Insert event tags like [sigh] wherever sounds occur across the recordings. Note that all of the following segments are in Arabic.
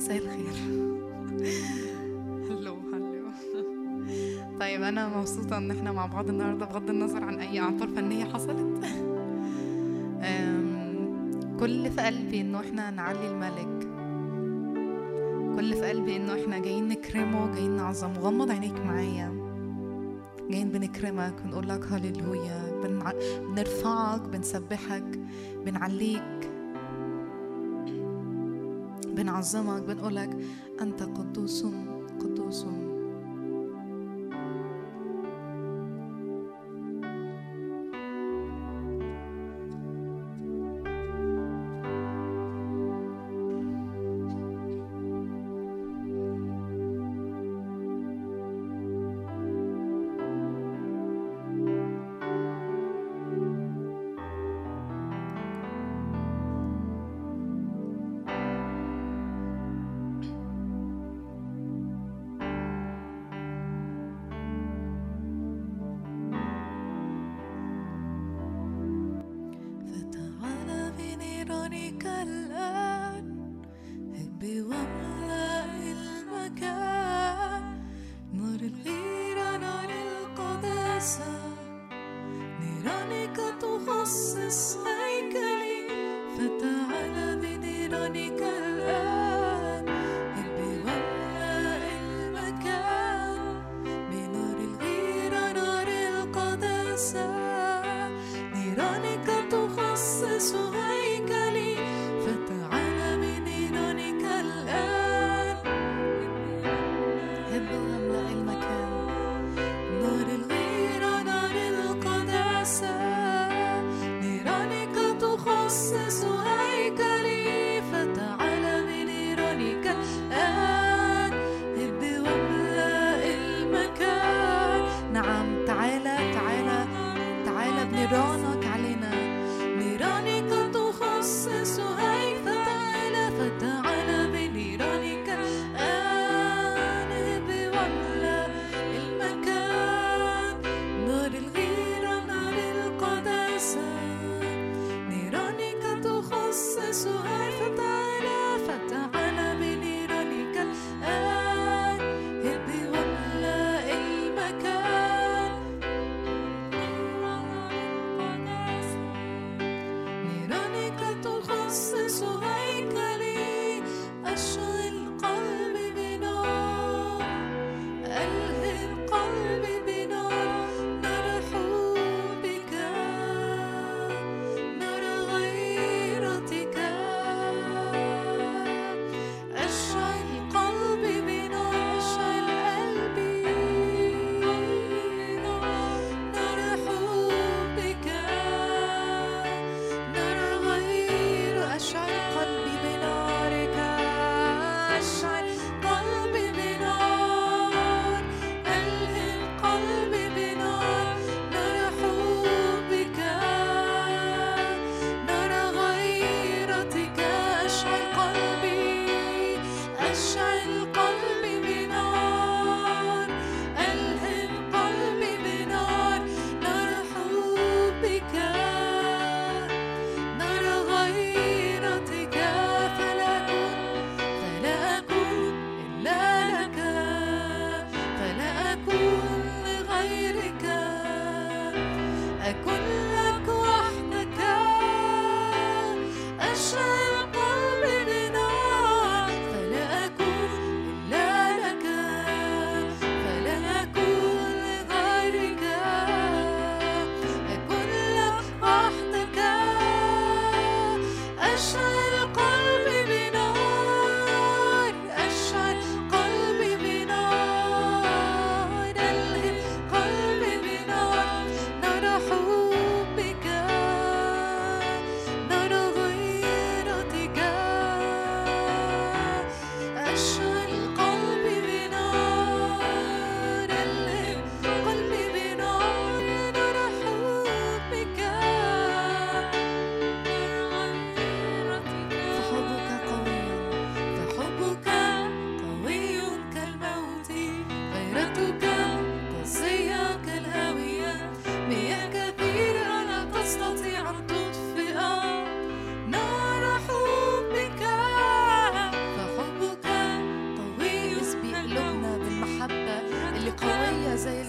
مساء الخير. هلو هلو طيب أنا مبسوطة إن إحنا مع بعض النهارده بغض النظر عن أي أعطال فنية حصلت. كل في قلبي إنه إحنا نعلي الملك. كل في قلبي إنه إحنا جايين نكرمه جايين نعظمه. غمض عينيك معايا. جايين بنكرمك بنقول لك هللويا بنرفعك بنسبحك بنعليك. بنعظمك بنقولك أنت قدوس قدوس.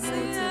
praise Him.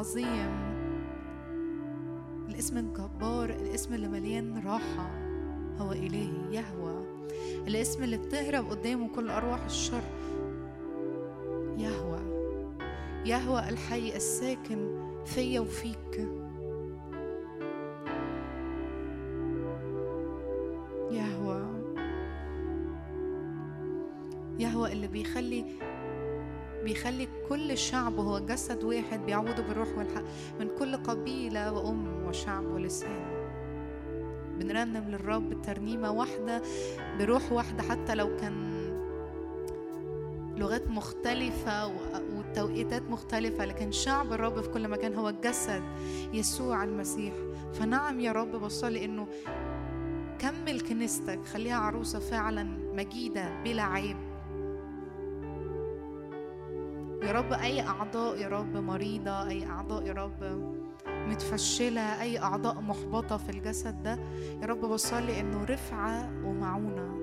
العظيم الاسم الجبار الاسم اللي مليان راحة. هو إلهي يهوى. الاسم اللي بتهرب قدامه كل أرواح الشر. يهوى. يهوى الحي الساكن فيا وفيك. بيخلي كل شعب هو جسد واحد بيعوضوا بالروح والحق. من كل قبيلة وأم وشعب ولسان. بنرنم للرب ترنيمة واحدة بروح واحدة حتى لو كان لغات مختلفة وتوقيتات مختلفة لكن شعب الرب في كل مكان هو الجسد يسوع المسيح. فنعم يا رب بصلي إنه كمل كنيستك خليها عروسة فعلا مجيدة بلا عيب. يا رب أي أعضاء يا رب مريضة أي أعضاء يا رب متفشلة أي أعضاء محبطة في الجسد ده يا رب بصلي إنه رفعة ومعونة.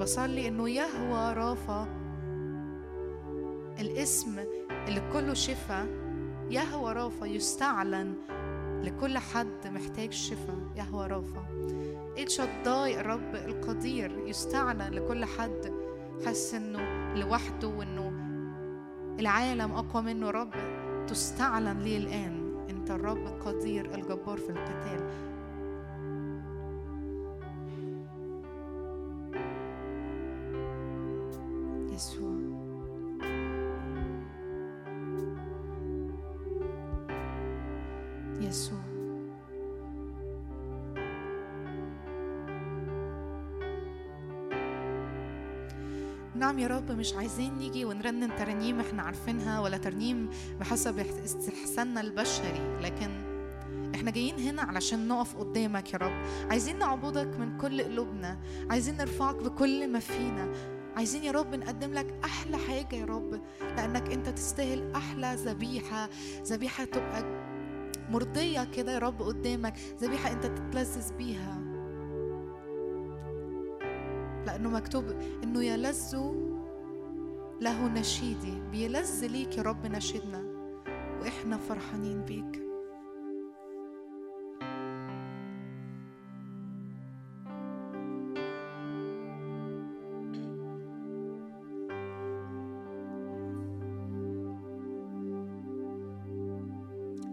بصلي إنه يهوى رافا الاسم اللي كله شفاء يهوى رافا يستعلن لكل حد محتاج شفاء يهوى رافا الشداي الرب القدير يستعلن لكل حد حاسس إنه لوحده وإنه العالم أقوى منه رب. تستعلن لي الآن؟ أنت الرب القدير الجبار في القتال. يسوع. نعم يا رب مش عايزين نيجي ونرنم ترانيم إحنا عارفينها ولا ترنيم بحسب استحساننا البشري. لكن إحنا جايين هنا علشان نقف قدامك يا رب. عايزين نعبدك من كل قلوبنا. عايزين نرفعك بكل ما فينا. عايزين يا رب نقدم لك أحلى حاجة يا رب لأنك أنت تستاهل أحلى ذبيحة. ذبيحة تبقى مرضية كده يا رب قدامك. ذبيحة أنت تتلذذ بيها. لأنه مكتوب إنه يلذ له نشيدي بيلذ ليك يا رب نشيدنا وإحنا فرحانين بيك.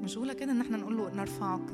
مشغولة كده إن إحنا نقول له نرفعك.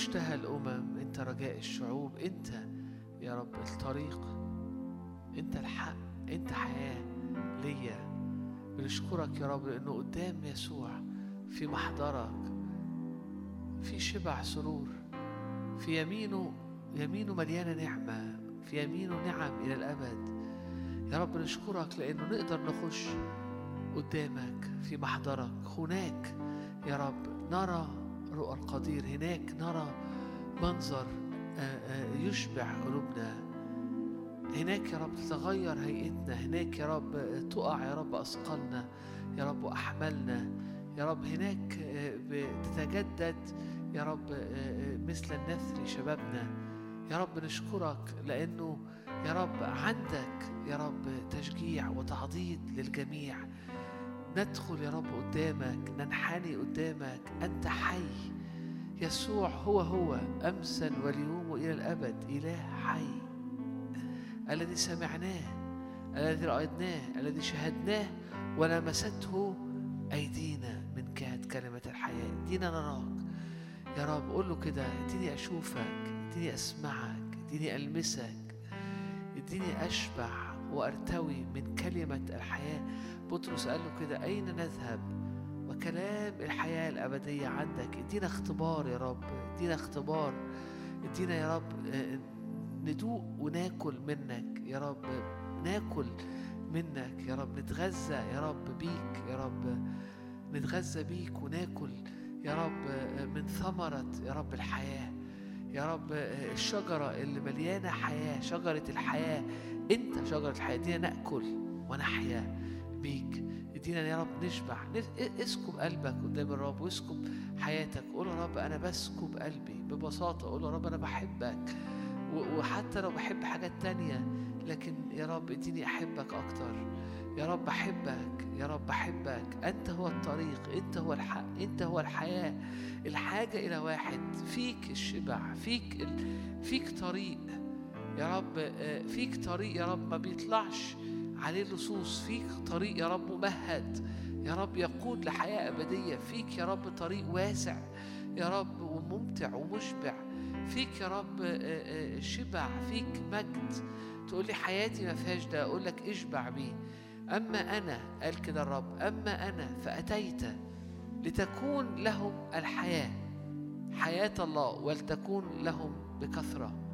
مشتهى الأمم أنت رجاء الشعوب أنت يا رب الطريق أنت الحق أنت حياة ليا. بنشكرك يا رب لأنه قدام يسوع في محضرك في شبع سرور في يمينه يمينه مليانة نعمة في يمينه نعم إلى الأبد. يا رب نشكرك لأنه نقدر نخش قدامك في محضرك. هناك يا رب نرى رؤى القدير. هناك نرى منظر آه، آه، يشبع قلوبنا. هناك يا رب تتغير هيئتنا. هناك يا رب تقع يا رب أثقالنا. يا رب وأحمالنا يا رب هناك آه، بتتجدد يا رب مثل النثر شبابنا. يا رب نشكرك لأنه يا رب عندك يا رب تشجيع وتعضيد للجميع. ندخل يا رب قدامك ننحني قدامك. أنت حي. يسوع هو هو أمسا واليوم وإلى الأبد. إله حي. الذي سمعناه الذي رأيناه الذي شهدناه ولمسته أيدينا من جهة كلمة الحياة. إدينا نراك. يا رب قول له كده إديني أشوفك إديني أسمعك إديني ألمسك إديني أشبع وأرتوي من كلمة الحياة. بطرس قال له كده أين نذهب؟ وكلام الحياة الأبدية عندك إدينا اختبار يا رب إدينا اختبار إدينا يا رب آه، ندوق وناكل منك يا رب ناكل منك يا رب نتغذى يا رب بيك يا رب نتغذى بيك وناكل يا رب آه، من ثمرة يا رب الحياة. يا رب آه، الشجرة اللي مليانة حياة شجرة الحياة أنت شجرة الحياة ادينا نأكل ونحيا بيك. ادينا يا رب نشبع اسكب قلبك قدام الرب واسكب حياتك. قول يا رب أنا بسكب قلبي ببساطة قول يا رب أنا بحبك وحتى لو بحب حاجات تانية لكن يا رب اديني أحبك أكتر. يا رب أحبك يا رب أحبك. أنت هو الطريق أنت هو الحق أنت هو الحياة. الحاجة إلى واحد فيك الشبع فيك ال... فيك طريق. يا رب آه، فيك طريق يا رب ما بيطلعش عليه لصوص. فيك طريق يا رب ممهد. يا رب يقود لحياة أبدية. فيك يا رب طريق واسع يا رب وممتع ومشبع. فيك يا رب آه، آه، شبع. فيك مجد. تقول لي حياتي ما فيهاش ده. أقول لك اشبع بيه. أما أنا قال كده الرب أما أنا فأتيت لتكون لهم الحياة. حياة الله ولتكون لهم بكثرة.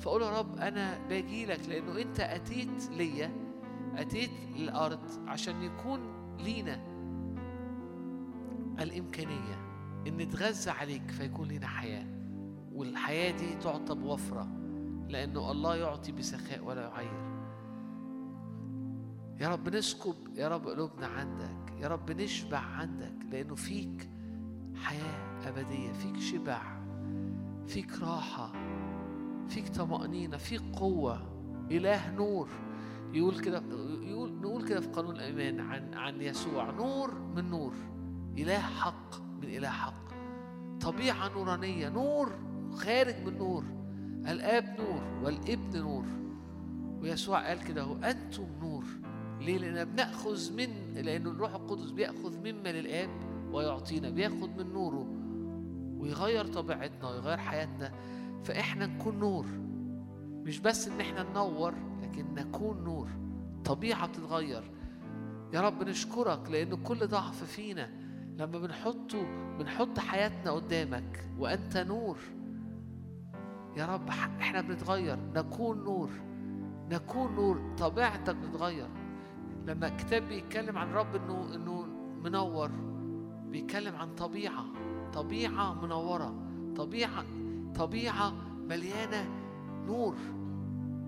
فقول يا رب أنا باجي لك لأنه أنت أتيت ليا أتيت للأرض عشان يكون لينا الإمكانية إن نتغذى عليك فيكون لينا حياة. والحياة دي تعطى بوفرة لأنه الله يعطي بسخاء ولا يعير. يا رب نسكب يا رب قلوبنا عندك يا رب نشبع عندك لأنه فيك حياة أبدية فيك شبع فيك راحة. فيك طمأنينة فيك قوة. إله نور. يقول كده يقول نقول كده في قانون الإيمان عن عن يسوع نور من نور. إله حق من إله حق. طبيعة نورانية نور خارج من نور. الآب نور والابن نور. ويسوع قال كده هو أنتم نور. ليه؟ لأننا بنأخذ من لأن الروح القدس بيأخذ مما للآب ويعطينا بياخد من نوره. ويغير طبيعتنا ويغير حياتنا. فإحنا نكون نور. مش بس إن إحنا ننور لكن نكون نور. طبيعة بتتغير يا رب نشكرك لأن كل ضعف فينا لما بنحطه بنحط حياتنا قدامك وأنت نور. يا رب إحنا بنتغير. نكون نور. نكون نور. طبيعتك بتتغير. لما الكتاب بيتكلم عن رب إنه إنه منور بيتكلم عن طبيعة. طبيعة منورة. طبيعة طبيعة مليانة نور.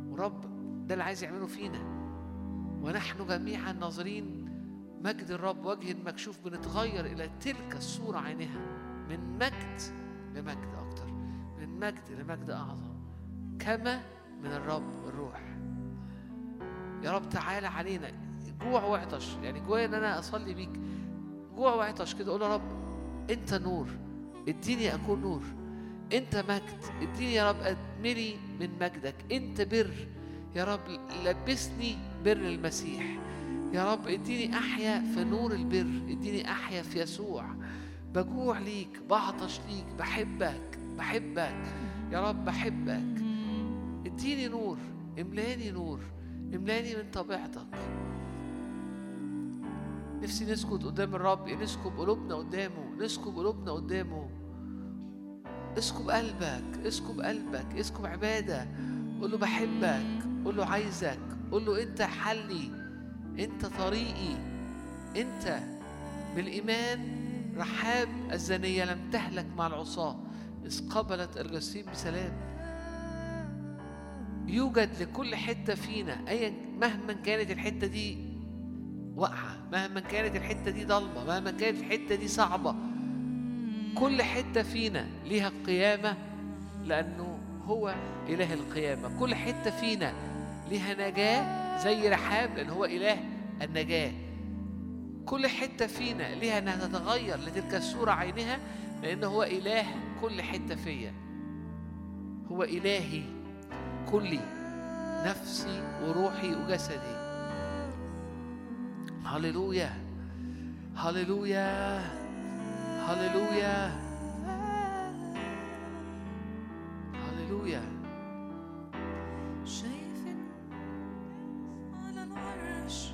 ورب ده اللي عايز يعمله فينا. ونحن جميعا ناظرين مجد الرب وجه مكشوف بنتغير إلى تلك الصورة عينها من مجد لمجد أكتر. من مجد لمجد أعظم. كما من الرب الروح. يا رب تعالى علينا. جوع وعطش يعني جوايا إن أنا أصلي بيك. جوع وعطش كده. أقول يا رب أنت نور. اديني أكون نور. أنت مجد. اديني يا رب أدمري من مجدك. أنت بر. يا رب لبسني بر المسيح. يا رب اديني أحيا في نور البر. اديني أحيا في يسوع. بجوع ليك بعطش ليك بحبك بحبك. يا رب بحبك. اديني نور. املاني نور. املاني من طبيعتك. نفسي نسكت قدام الرب نسكب قلوبنا قدامه نسكب قلوبنا قدامه. اسكب قلبك اسكب قلبك اسكب عبادة. قول له بحبك قول له عايزك قول له انت حلي انت طريقي انت بالإيمان رحاب. الزانية لم تهلك مع العصاة إذ قبلت الجسيم بسلام. يوجد لكل حتة فينا أيا مهما كانت الحتة دي واقعة مهما كانت الحتة دي ضلمة مهما كانت الحتة دي صعبة. كل حتة فينا ليها قيامة لأنه هو إله القيامة. كل حتة فينا ليها نجاة زي رحاب لأن هو إله النجاة. كل حتة فينا ليها أنها تتغير لتلك الصورة عينها لأنه هو إله كل حتة فيا. هو إلهي كلي نفسي وروحي وجسدي. هللويا هللويا. هللويا هللويا شايف على العرش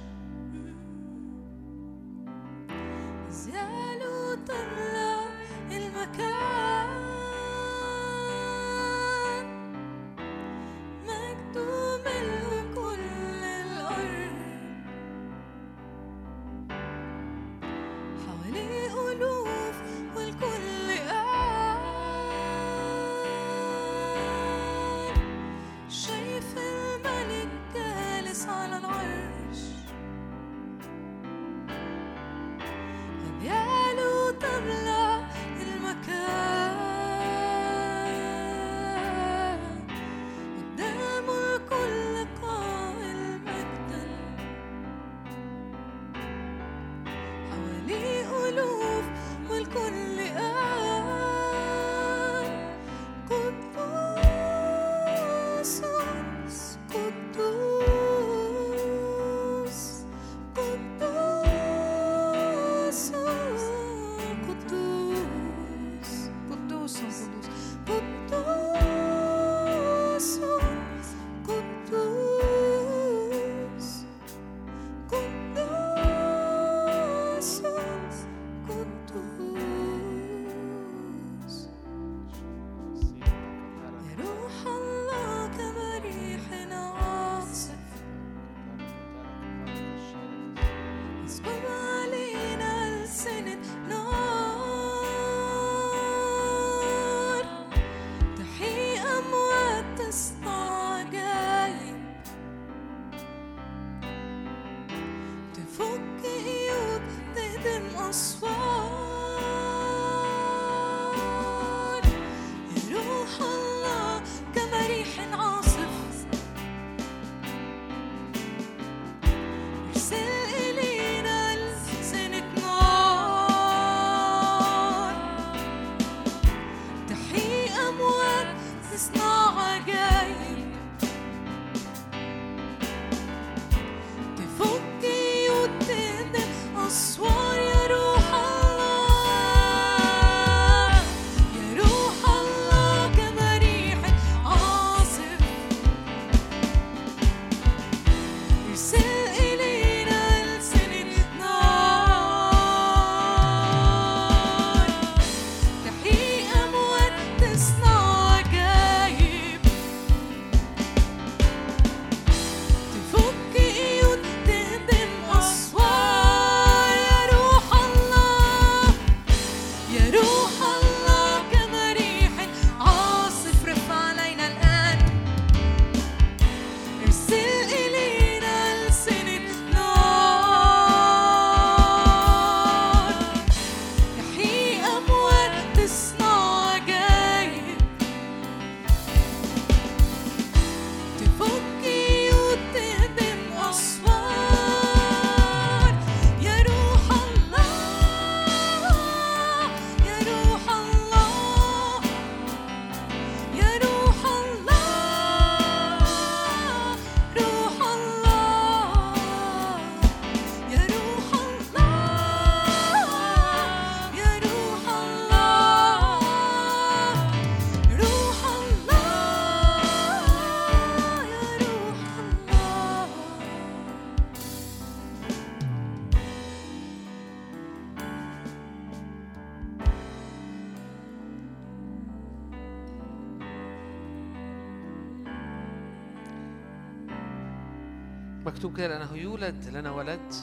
مكتوب كده لأنه يولد لنا ولد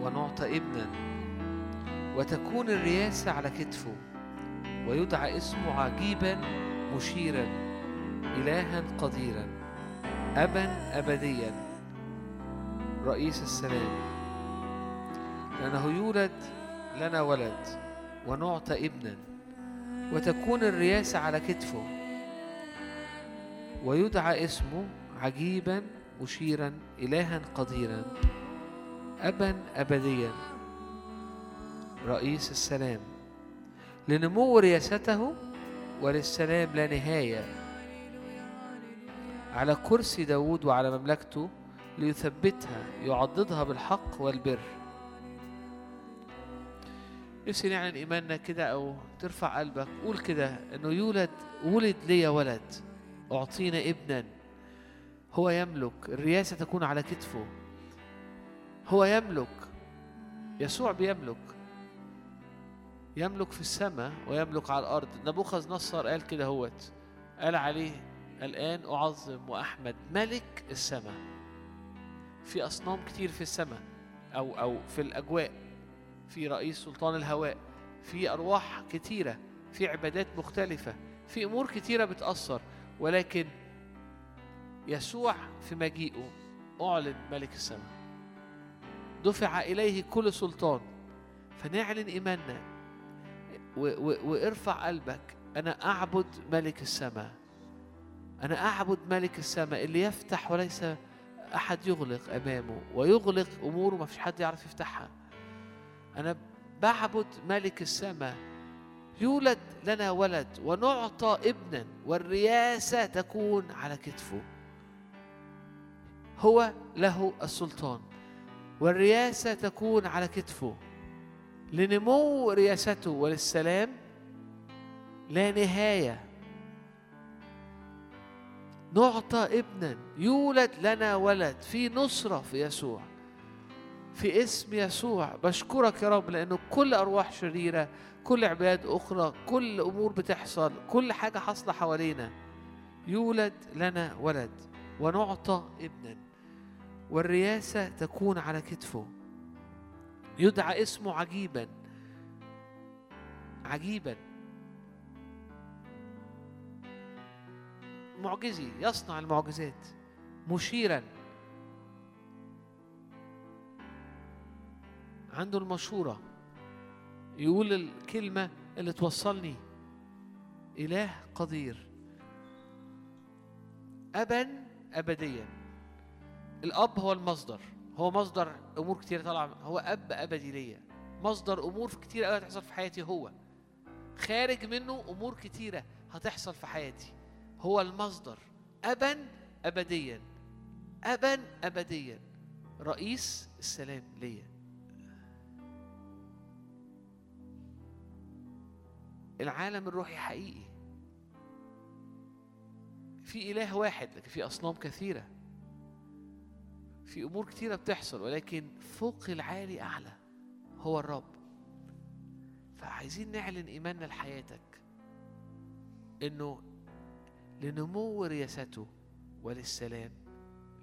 ونعطى ابنا وتكون الرياسة على كتفه ويدعى اسمه عجيبا مشيرا إلها قديرا أبا أبديا. رئيس السلام. لأنه يولد لنا ولد ونعطى ابنا وتكون الرياسة على كتفه ويدعى اسمه عجيبا مشيرا إلها قديرا أبا أبديا. رئيس السلام. لنمو رياسته وللسلام لا نهاية. على كرسي داود وعلى مملكته ليثبتها يعضدها بالحق والبر. نفسي نعلن إيماننا كده أو ترفع قلبك. قول كده إنه يولد ولد لي ولد. أعطينا ابنا. هو يملك الرياسة تكون على كتفه. هو يملك يسوع بيملك. يملك في السماء ويملك على الأرض. نبوخذ نصر قال كده هوت. قال عليه الآن أعظم وأحمد ملك السماء. في أصنام كتير في السماء أو أو في الأجواء. في رئيس سلطان الهواء. في أرواح كتيرة. في عبادات مختلفة. في أمور كتيرة بتأثر. ولكن يسوع في مجيئه أعلن ملك السماء. دفع إليه كل سلطان. فنعلن إيماننا. وارفع قلبك. أنا أعبد ملك السماء. أنا أعبد ملك السماء. اللي يفتح وليس أحد يغلق أمامه. ويغلق أموره. ما فيش حد يعرف يفتحها. أنا بعبد ملك السماء. يولد لنا ولد ونعطى ابنا. والرياسة تكون على كتفه. هو له السلطان. والرياسة تكون على كتفه. لنمو رياسته وللسلام لا نهاية. نعطى ابنا. يولد لنا ولد في نصرة في يسوع. في اسم يسوع. بشكرك يا رب لأنه كل أرواح شريرة كل عباد أخرى كل أمور بتحصل كل حاجة حاصلة حوالينا. يولد لنا ولد. ونعطى ابنا. والرياسة تكون على كتفه. يدعى اسمه عجيبا. عجيبا. معجزي يصنع المعجزات. مشيرا. عنده المشورة. يقول الكلمة اللي توصلني. إله قدير. أبا أبديا. الأب هو المصدر. هو مصدر أمور كتير طالعة هو أب أبدي ليا. مصدر أمور كتير قوي هتحصل في حياتي هو. خارج منه أمور كتيرة هتحصل في حياتي. هو المصدر. أبا أبديا. أبا أبديا. رئيس السلام ليا. العالم الروحي حقيقي. في إله واحد لكن في أصنام كثيرة. في أمور كثيرة بتحصل ولكن فوق العالي أعلى هو الرب. فعايزين نعلن إيماننا لحياتك إنه لنمو رياسته وللسلام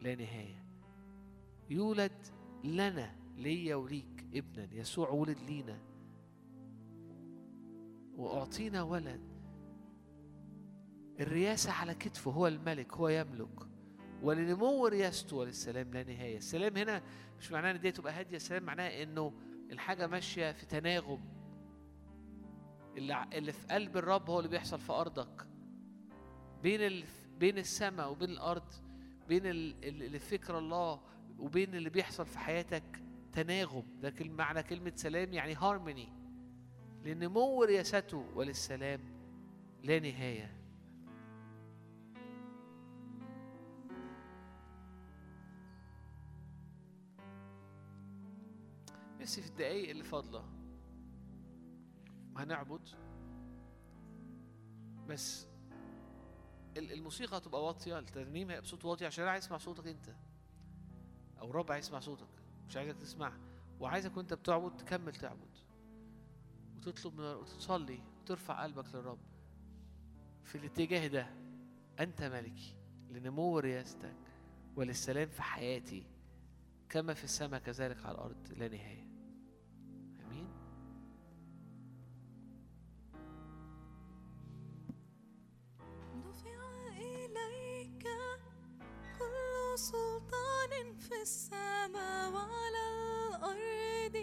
لا نهاية. يولد لنا ليا وليك ابنا يسوع ولد لينا. وأعطينا ولد الرياسة على كتفه هو الملك هو يملك. ولنمو رياسته وللسلام لا نهاية. السلام هنا مش معناه إن دي تبقى هادية السلام معناه إنه الحاجة ماشية في تناغم. اللي, اللي في قلب الرب هو اللي بيحصل في أرضك. بين ال... بين السماء وبين الأرض بين ال... ال- اللي في فكر الله وبين اللي بيحصل في حياتك تناغم. ده معنى كلمة سلام يعني هارموني لنمو رياسته وللسلام لا نهاية. نفسي في الدقايق اللي فاضلة. هنعبد بس ال- الموسيقى هتبقى واطية الترنيم هيبقى بصوت واطي عشان أنا عايز أسمع صوتك أنت. أو الرب عايز يسمع صوتك. مش عايزك تسمع. وعايزك وأنت بتعبد تكمل تعبد. وتطلب من وتصلي وترفع قلبك للرب. في الاتجاه ده أنت ملكي. لنمو رياستك وللسلام في حياتي. كما في السماء كذلك على الأرض. لا نهاية. سلطان في السماء وعلى الأرض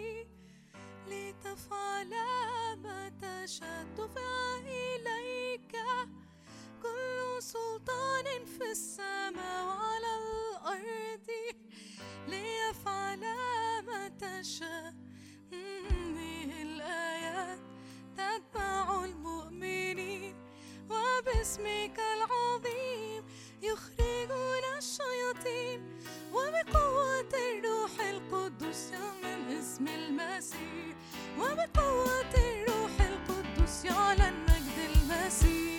لتفعل ما تشاء دفع إليك. كل سلطان في السماء وعلى الأرض ليفعل ما تشاء هذه الآيات تتبع المؤمنين. وباسمك العظيم يخرجون الشياطين وبقوة الروح القدس من اسم المسيح. وبقوة الروح القدس يعلن مجد المسيح.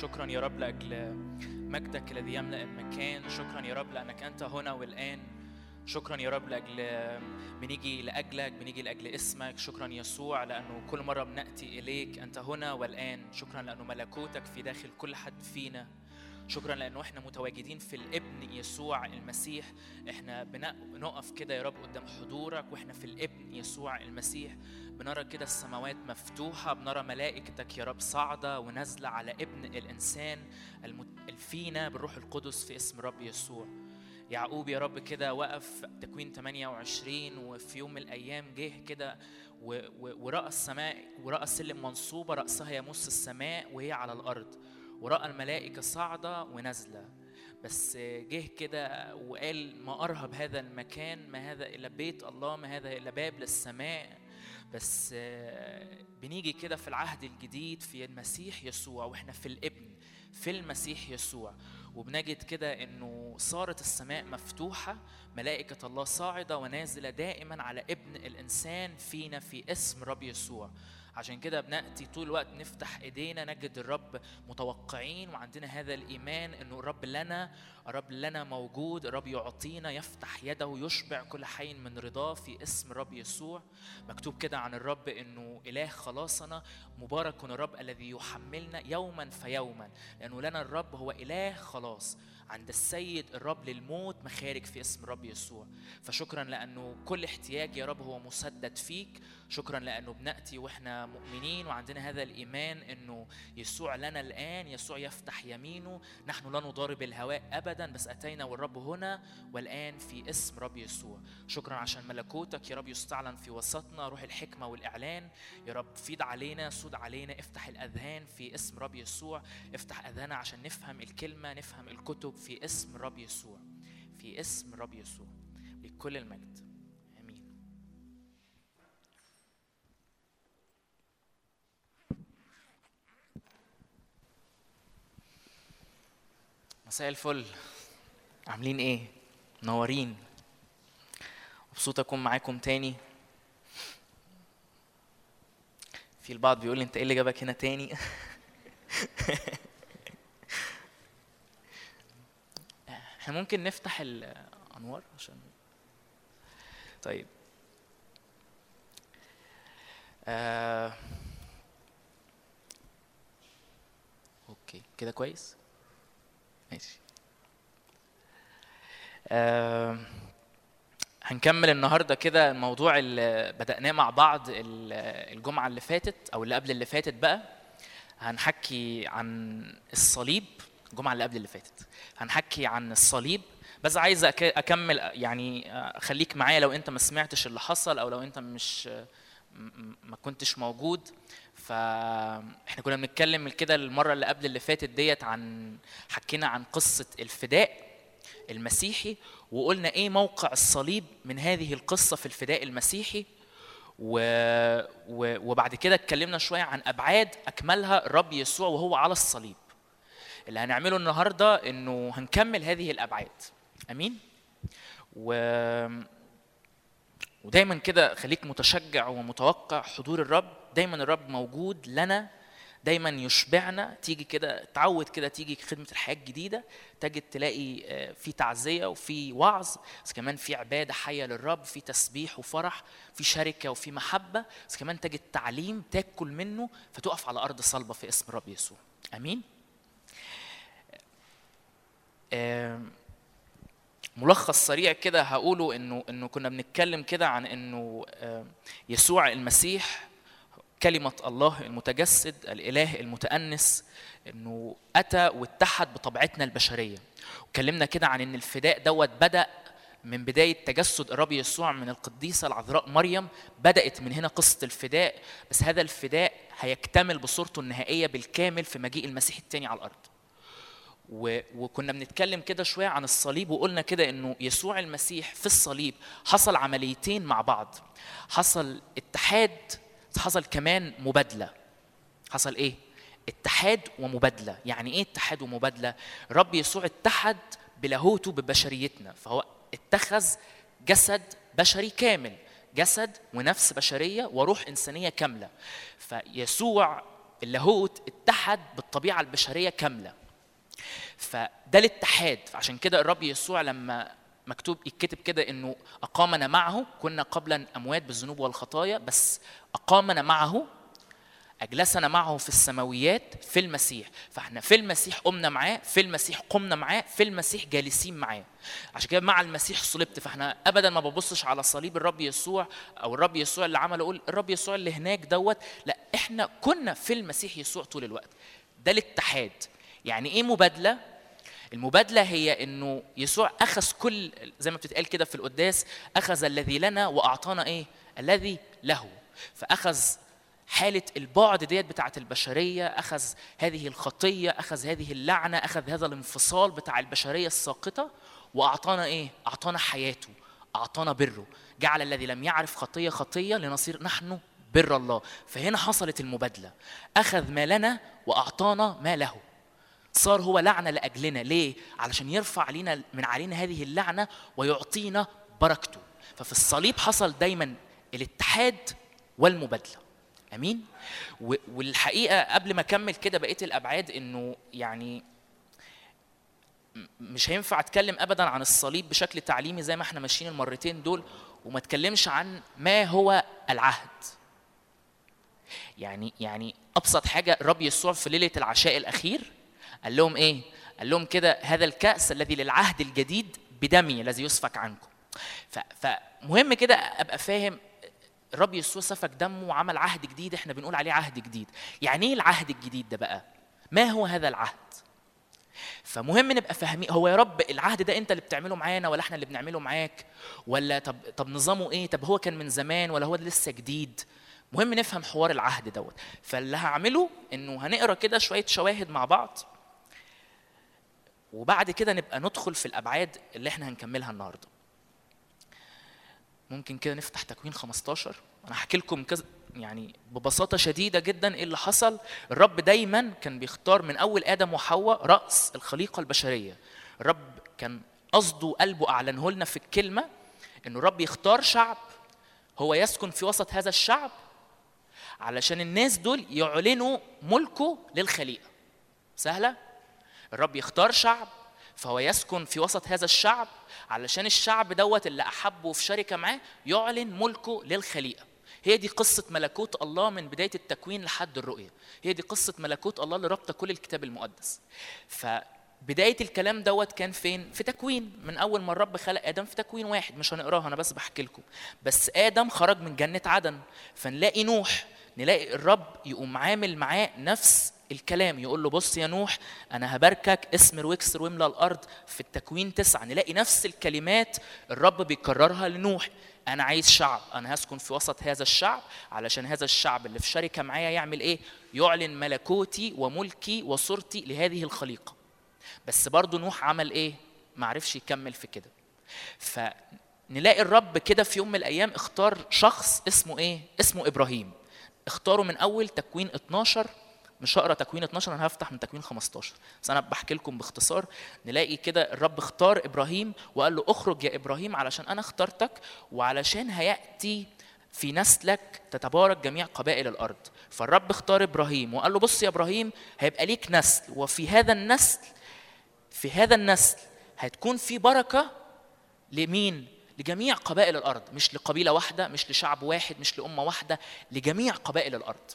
شكرا يا رب لأجل مجدك الذي يملأ المكان. شكرا يا رب لأنك أنت هنا والآن. شكرا يا رب لأجل بنيجي لأجلك بنيجي لأجل اسمك. شكرا يسوع لأنه كل مرة بنأتي إليك أنت هنا والآن. شكرا لأنه ملكوتك في داخل كل حد فينا. شكرا لأنه إحنا متواجدين في الابن يسوع المسيح. إحنا بنقف كده يا رب قدام حضورك وإحنا في الابن يسوع المسيح. بنرى كده السماوات مفتوحة بنرى ملائكتك يا رب صاعدة ونازلة على ابن الإنسان الفينا بالروح القدس في اسم رب يسوع. يعقوب يا رب كده وقف تكوين 28 وفي يوم من الأيام جه كده ورأى السماء ورأى السلم منصوبة رأسها يمس السماء وهي على الأرض. ورأى الملائكة صاعدة ونازلة. بس جه كده وقال ما أرهب هذا المكان ما هذا إلا بيت الله ما هذا إلا باب للسماء. بس بنيجي كده في العهد الجديد في المسيح يسوع وإحنا في الابن في المسيح يسوع. وبنجد كده إنه صارت السماء مفتوحة ملائكة الله صاعدة ونازلة دائما على ابن الإنسان فينا في اسم رب يسوع. عشان كده بناتي طول الوقت نفتح ايدينا نجد الرب متوقعين وعندنا هذا الايمان انه الرب لنا الرب لنا موجود الرب يعطينا يفتح يده يشبع كل حي من رضاه في اسم الرب يسوع. مكتوب كده عن الرب انه إله خلاصنا مبارك الرب الذي يحملنا يوما فيوما لأنه لنا الرب هو إله خلاص. عند السيد الرب للموت مخارج في اسم الرب يسوع. فشكرا لأنه كل احتياج يا رب هو مسدد فيك. شكرا لأنه بنأتي وإحنا مؤمنين وعندنا هذا الإيمان إنه يسوع لنا الآن يسوع يفتح يمينه. نحن لا نضارب الهواء ابدا بس أتينا والرب هنا والآن في اسم رب يسوع. شكرا عشان ملكوتك يا رب يستعلن في وسطنا. روح الحكمة والإعلان. يا رب فيض علينا سود علينا افتح الأذهان في اسم رب يسوع. افتح أذهاننا عشان نفهم الكلمة نفهم الكتب. في اسم رب يسوع. في اسم رب يسوع. لكل المجد. آمين. مساء الفل. عاملين إيه؟ منورين. مبسوط أكون معاكم تاني. في البعض بيقول لي انت إيه اللي جابك هنا تاني؟ [laughs] إحنا ممكن نفتح الانوار عشان طيب. آه أوكي كده كويس؟ ماشي. آه هنكمل النهارده كده الموضوع اللي بدأناه مع بعض ال- الجمعة اللي فاتت أو اللي قبل اللي فاتت بقى. هنحكي عن الصليب. الجمعة اللي قبل اللي فاتت. هنحكي عن الصليب بس عايز أكمل يعني خليك معايا لو أنت ما سمعتش اللي حصل أو لو أنت مش م- ما كنتش موجود. فاحنا كنا بنتكلم كده المرة اللي قبل اللي فاتت ديت عن حكينا عن قصة الفداء المسيحي وقلنا إيه موقع الصليب من هذه القصة في الفداء المسيحي. و... و... وبعد كده اتكلمنا شوية عن أبعاد أكملها الرب يسوع وهو على الصليب. اللي هنعمله النهارده إنه هنكمل هذه الأبعاد. آمين؟ و... ودايما كده خليك متشجع ومتوقع حضور الرب. دايما الرب موجود لنا. دايما يشبعنا. تيجي كده تعود كده تيجي خدمة الحياة الجديدة. تجد تلاقي آه، في تعزية وفي وعظ. بس كمان في عبادة حية للرب في تسبيح وفرح في شركة وفي محبة. بس كمان تجد تعليم تاكل منه فتقف على أرض صلبة في اسم الرب يسوع. آمين؟ ملخص سريع كده هقوله انه إنه كنا بنتكلم كده عن إنه يسوع المسيح كلمة الله المتجسد الإله المتأنس إنه أتى واتحد بطبيعتنا البشرية. وكلمنا كده عن إن الفداء دوت بدأ من بداية تجسد الرب يسوع من القديسة العذراء مريم بدأت من هنا قصة الفداء. بس هذا الفداء هيكتمل بصورته النهائية بالكامل في مجيء المسيح الثاني على الأرض. وكنا بنتكلم كده شوية عن الصليب وقلنا كده إنه يسوع المسيح في الصليب حصل عمليتين مع بعض. حصل اتحاد حصل كمان مبادلة. حصل إيه؟ اتحاد ومبادلة. يعني إيه اتحاد ومبادلة؟ رب يسوع اتحد بلاهوته ببشريتنا. فهو اتخذ جسد بشري كامل جسد ونفس بشرية وروح إنسانية كاملة. فيسوع اللاهوت اتحد بالطبيعة البشرية كاملة. فده الاتحاد فعشان كده الرب يسوع لما مكتوب يتكتب كده إنه أقامنا معه كنا قبلا اموات بالذنوب والخطايا بس أقامنا معه أجلسنا معه في السماويات في المسيح. فإحنا في المسيح قمنا معاه في المسيح قمنا معاه في المسيح جالسين معاه. عشان كده مع المسيح صلبت فإحنا ابدا ما ببصش على صليب الرب يسوع أو الرب يسوع اللي عمله أقول الرب يسوع اللي هناك دوت لا إحنا كنا في المسيح يسوع طول الوقت. ده الاتحاد. يعني إيه مبادلة؟ المبادلة هي إنه يسوع أخذ كل زي ما بتتقال كده في القداس أخذ الذي لنا وأعطانا إيه؟ الذي له. فأخذ حالة البعد ديت بتاعت البشرية أخذ هذه الخطية أخذ هذه اللعنة أخذ هذا الانفصال بتاع البشرية الساقطة وأعطانا إيه؟ أعطانا حياته أعطانا بره. جعل الذي لم يعرف خطية خطية لنصير نحن بر الله. فهنا حصلت المبادلة. أخذ ما لنا وأعطانا ما له. صار هو لعنة لأجلنا. ليه؟ علشان يرفع علينا من علينا هذه اللعنة ويعطينا بركته. ففي الصليب حصل دايما الاتحاد والمبادلة. أمين؟ والحقيقة قبل ما أكمل كده بقية الأبعاد إنه يعني مش هينفع أتكلم ابدا عن الصليب بشكل تعليمي زي ما إحنا ماشيين المرتين دول وما أتكلمش عن ما هو العهد. يعني يعني أبسط حاجة الرب يسوع في ليلة العشاء الأخير قال لهم إيه؟ قال لهم كده هذا الكأس الذي للعهد الجديد بدمي الذي يسفك عنكم. فمهم كده أبقى فاهم الرب يسوع سفك دمه وعمل عهد جديد إحنا بنقول عليه عهد جديد. يعني إيه العهد الجديد ده بقى؟ ما هو هذا العهد؟ فمهم نبقى فاهمين هو يا رب العهد ده أنت اللي بتعمله معانا ولا إحنا اللي بنعمله معاك؟ ولا طب طب نظامه إيه؟ طب هو كان من زمان ولا هو لسه جديد؟ مهم نفهم حوار العهد دوت. فاللي هعمله إنه هنقرأ كده شوية شواهد مع بعض. وبعد كده نبقى ندخل في الأبعاد اللي إحنا هنكملها النهارده. ممكن كده نفتح تكوين 15 أنا هحكي لكم كذا يعني ببساطة شديدة جدا إيه اللي حصل. الرب دايما كان بيختار من أول آدم وحواء رأس الخليقة البشرية. الرب كان قصده قلبه أعلنه لنا في الكلمة إنه الرب يختار شعب. هو يسكن في وسط هذا الشعب علشان الناس دول يعلنوا ملكه للخليقة. سهلة؟ الرب يختار شعب فهو يسكن في وسط هذا الشعب علشان الشعب دوت اللي أحبه في شركة معاه يعلن ملكه للخليقة. هي دي قصة ملكوت الله من بداية التكوين لحد الرؤية. هي دي قصة ملكوت الله اللي رابطه كل الكتاب المقدس. فبداية الكلام دوت كان فين؟ في تكوين. من أول ما الرب خلق آدم في تكوين واحد مش هنقراها أنا بس بحكي لكم. بس آدم خرج من جنة عدن فنلاقي نوح نلاقي الرب يقوم عامل معاه نفس الكلام يقول له بص يا نوح أنا هباركك اسمر واكسر واملى الأرض في التكوين تسعة. نلاقي نفس الكلمات الرب بيكررها لنوح. أنا عايز شعب أنا هسكن في وسط هذا الشعب علشان هذا الشعب اللي في شركة معايا يعمل إيه؟ يعلن ملكوتي وملكي وصورتي لهذه الخليقة. بس برضه نوح عمل إيه؟ ما عرفش يكمل في كده. فنلاقي الرب كده في يوم من الأيام اختار شخص اسمه إيه؟ اسمه إبراهيم. اختاره من أول تكوين 12 مش هقرا تكوين 12 أنا هفتح من تكوين 15 بس أنا بحكي لكم باختصار. نلاقي كده الرب اختار إبراهيم وقال له اخرج يا إبراهيم علشان أنا اخترتك وعلشان هيأتي في نسلك تتبارك جميع قبائل الأرض. فالرب اختار إبراهيم وقال له بص يا إبراهيم هيبقى ليك نسل. وفي هذا النسل في هذا النسل هتكون في بركة لمين؟ لجميع قبائل الأرض. مش لقبيلة واحدة مش لشعب واحد مش لأمة واحدة لجميع قبائل الأرض.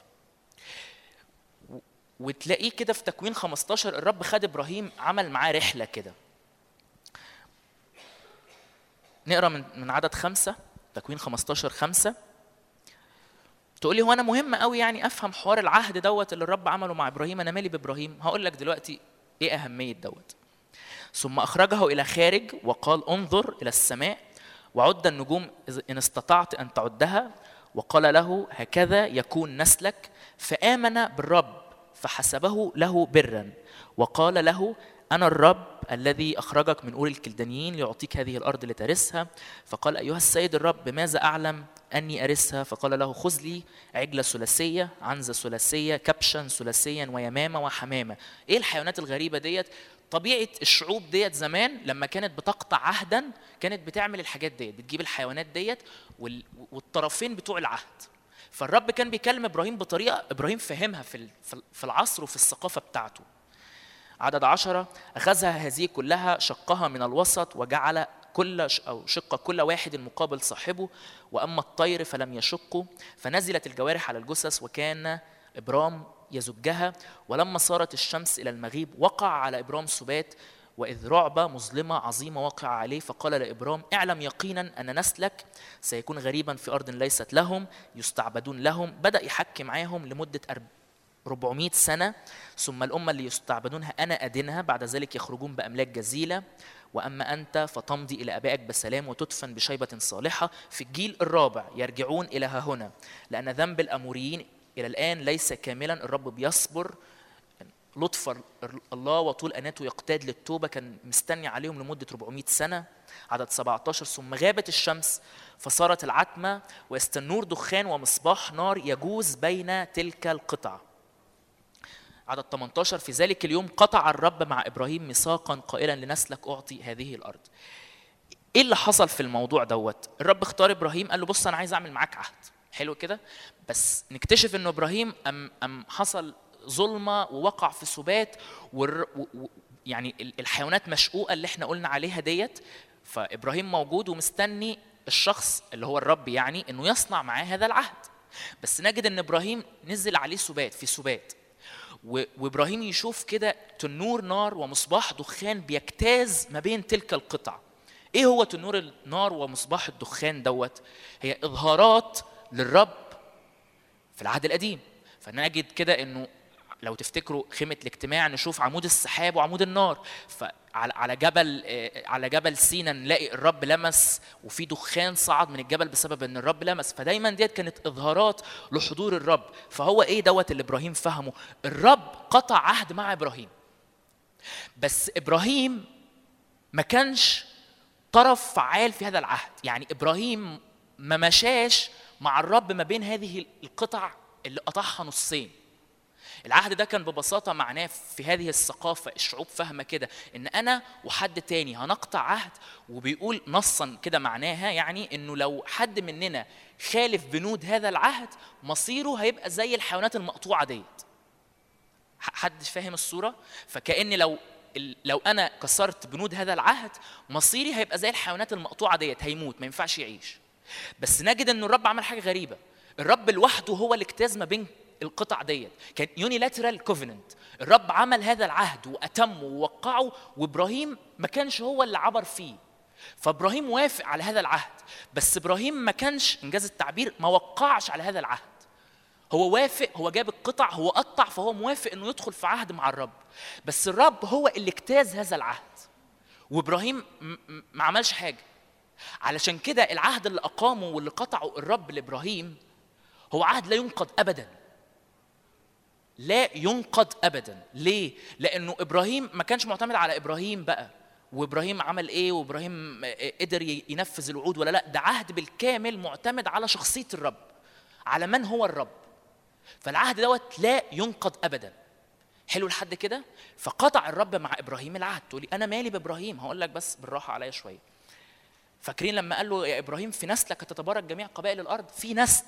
وتلاقيه كده في تكوين 15 الرب خد إبراهيم عمل معاه رحلة كده. نقرأ من من عدد خمسة تكوين 15 خمسة. تقول لي هو أنا مهم قوي يعني أفهم حوار العهد دوت اللي الرب عمله مع إبراهيم؟ أنا مالي بإبراهيم؟ هقول لك دلوقتي إيه أهمية دوت. ثم أخرجه إلى خارج وقال انظر إلى السماء وعد النجوم إن استطعت أن تعدها وقال له هكذا يكون نسلك. فآمن بالرب فحسبه له برا. وقال له أنا الرب الذي أخرجك من أور الكلدانيين ليعطيك هذه الأرض لترثها فقال أيها السيد الرب بماذا أعلم أني أرثها فقال له خذ لي عجلة ثلاثية عنزة ثلاثية كبشا ثلاثيا ويمامة وحمامة. إيه الحيوانات الغريبة ديت؟ طبيعة الشعوب ديت زمان لما كانت بتقطع عهدا كانت بتعمل الحاجات ديت بتجيب الحيوانات ديت والطرفين بتوع العهد. فالرب كان بيكلم إبراهيم بطريقة إبراهيم فهمها في في العصر وفي الثقافة بتاعته. عدد عشرة أخذها هذه كلها شقها من الوسط وجعل كل أو شق كل واحد مقابل صاحبه وأما الطير فلم يشقه فنزلت الجوارح على الجثث وكان إبرام يزجها. ولما صارت الشمس إلى المغيب وقع على إبرام سبات وإذ رعبة مظلمة عظيمة وقع عليه فقال لإبرام اعلم يقينا أن نسلك سيكون غريبا في أرض ليست لهم يستعبدون لهم. بدأ يحكي معاهم لمدة 400 سنة ثم الأمة اللي يستعبدونها أنا أدينها بعد ذلك يخرجون بأملاك جزيلة. وأما أنت فتمضي إلى أبائك بسلام وتدفن بشيبة صالحة في الجيل الرابع يرجعون إلى هنا. لأن ذنب الأموريين إلى الآن ليس كاملا الرب بيصبر لطف الله وطول أناته يقتاد للتوبة كان مستني عليهم لمدة 400 سنة عدد 17 ثم غابت الشمس فصارت العتمة ويستنور دخان ومصباح نار يجوز بين تلك القطع عدد 18 في ذلك اليوم قطع الرب مع إبراهيم ميثاقا قائلا لنسلك أعطي هذه الأرض. إيه اللي حصل في الموضوع دوت؟ الرب اختار إبراهيم قال له بص أنا عايز أعمل معاك عهد. حلو كده؟ بس نكتشف إنه إبراهيم أم أم حصل ظلمة ووقع في سبات. يعني الحيوانات مشقوقة اللي إحنا قلنا عليها ديت فإبراهيم موجود ومستني الشخص اللي هو الرب يعني إنه يصنع معاه هذا العهد. بس نجد إن إبراهيم نزل عليه سبات في سبات. وإبراهيم يشوف كده تنور نار ومصباح دخان بيجتاز ما بين تلك القطع. إيه هو تنور النار ومصباح الدخان دوت؟ هي إظهارات للرب في العهد القديم. فنجد كده إنه لو تفتكروا خيمة الاجتماع نشوف عمود السحاب وعمود النار. فعلى على جبل على جبل سينا نلاقي الرب لمس وفي دخان صعد من الجبل بسبب إن الرب لمس. فدايما ديت كانت إظهارات لحضور الرب. فهو إيه دوت اللي إبراهيم فهمه؟ الرب قطع عهد مع إبراهيم. بس إبراهيم ما كانش طرف فعال في هذا العهد. يعني إبراهيم ما مشاش مع الرب ما بين هذه القطع اللي قطعها نصين. العهد ده كان ببساطة معناه في هذه الثقافة الشعوب فاهمة كده إن أنا وحد تاني هنقطع عهد وبيقول نصا كده معناها يعني إنه لو حد مننا خالف بنود هذا العهد مصيره هيبقى زي الحيوانات المقطوعة ديت. حد فاهم الصورة؟ فكأن لو لو أنا كسرت بنود هذا العهد مصيري هيبقى زي الحيوانات المقطوعة ديت هيموت ما ينفعش يعيش. بس نجد إن الرب عمل حاجة غريبة. الرب لوحده هو اللي اجتاز ما بين القطع ديت. كان unilateral covenant الرب عمل هذا العهد واتمه ووقعه وإبراهيم ما كانش هو اللي عبر فيه. فإبراهيم وافق على هذا العهد. بس إبراهيم ما كانش اجتاز التعبير ما وقعش على هذا العهد. هو وافق هو جاب القطع هو قطع فهو موافق إنه يدخل في عهد مع الرب. بس الرب هو اللي اجتاز هذا العهد. وإبراهيم ما عملش حاجة. علشان كده العهد اللي أقامه واللي قطعه الرب لإبراهيم هو عهد لا ينقض ابدا. لا ينقض ابدا. ليه؟ لأنه إبراهيم ما كانش معتمد على إبراهيم بقى. وإبراهيم عمل إيه؟ وإبراهيم قدر ينفذ الوعود ولا لأ؟ ده عهد بالكامل معتمد على شخصية الرب على من هو الرب. فالعهد دوت لا ينقض ابدا. حلو لحد كده؟ فقطع الرب مع إبراهيم العهد. تقولي أنا مالي بإبراهيم؟ هقول لك بس بالراحة عليا شوية. فاكرين لما قال له يا إبراهيم في نسلك هتتبارك جميع قبائل الأرض؟ في نسل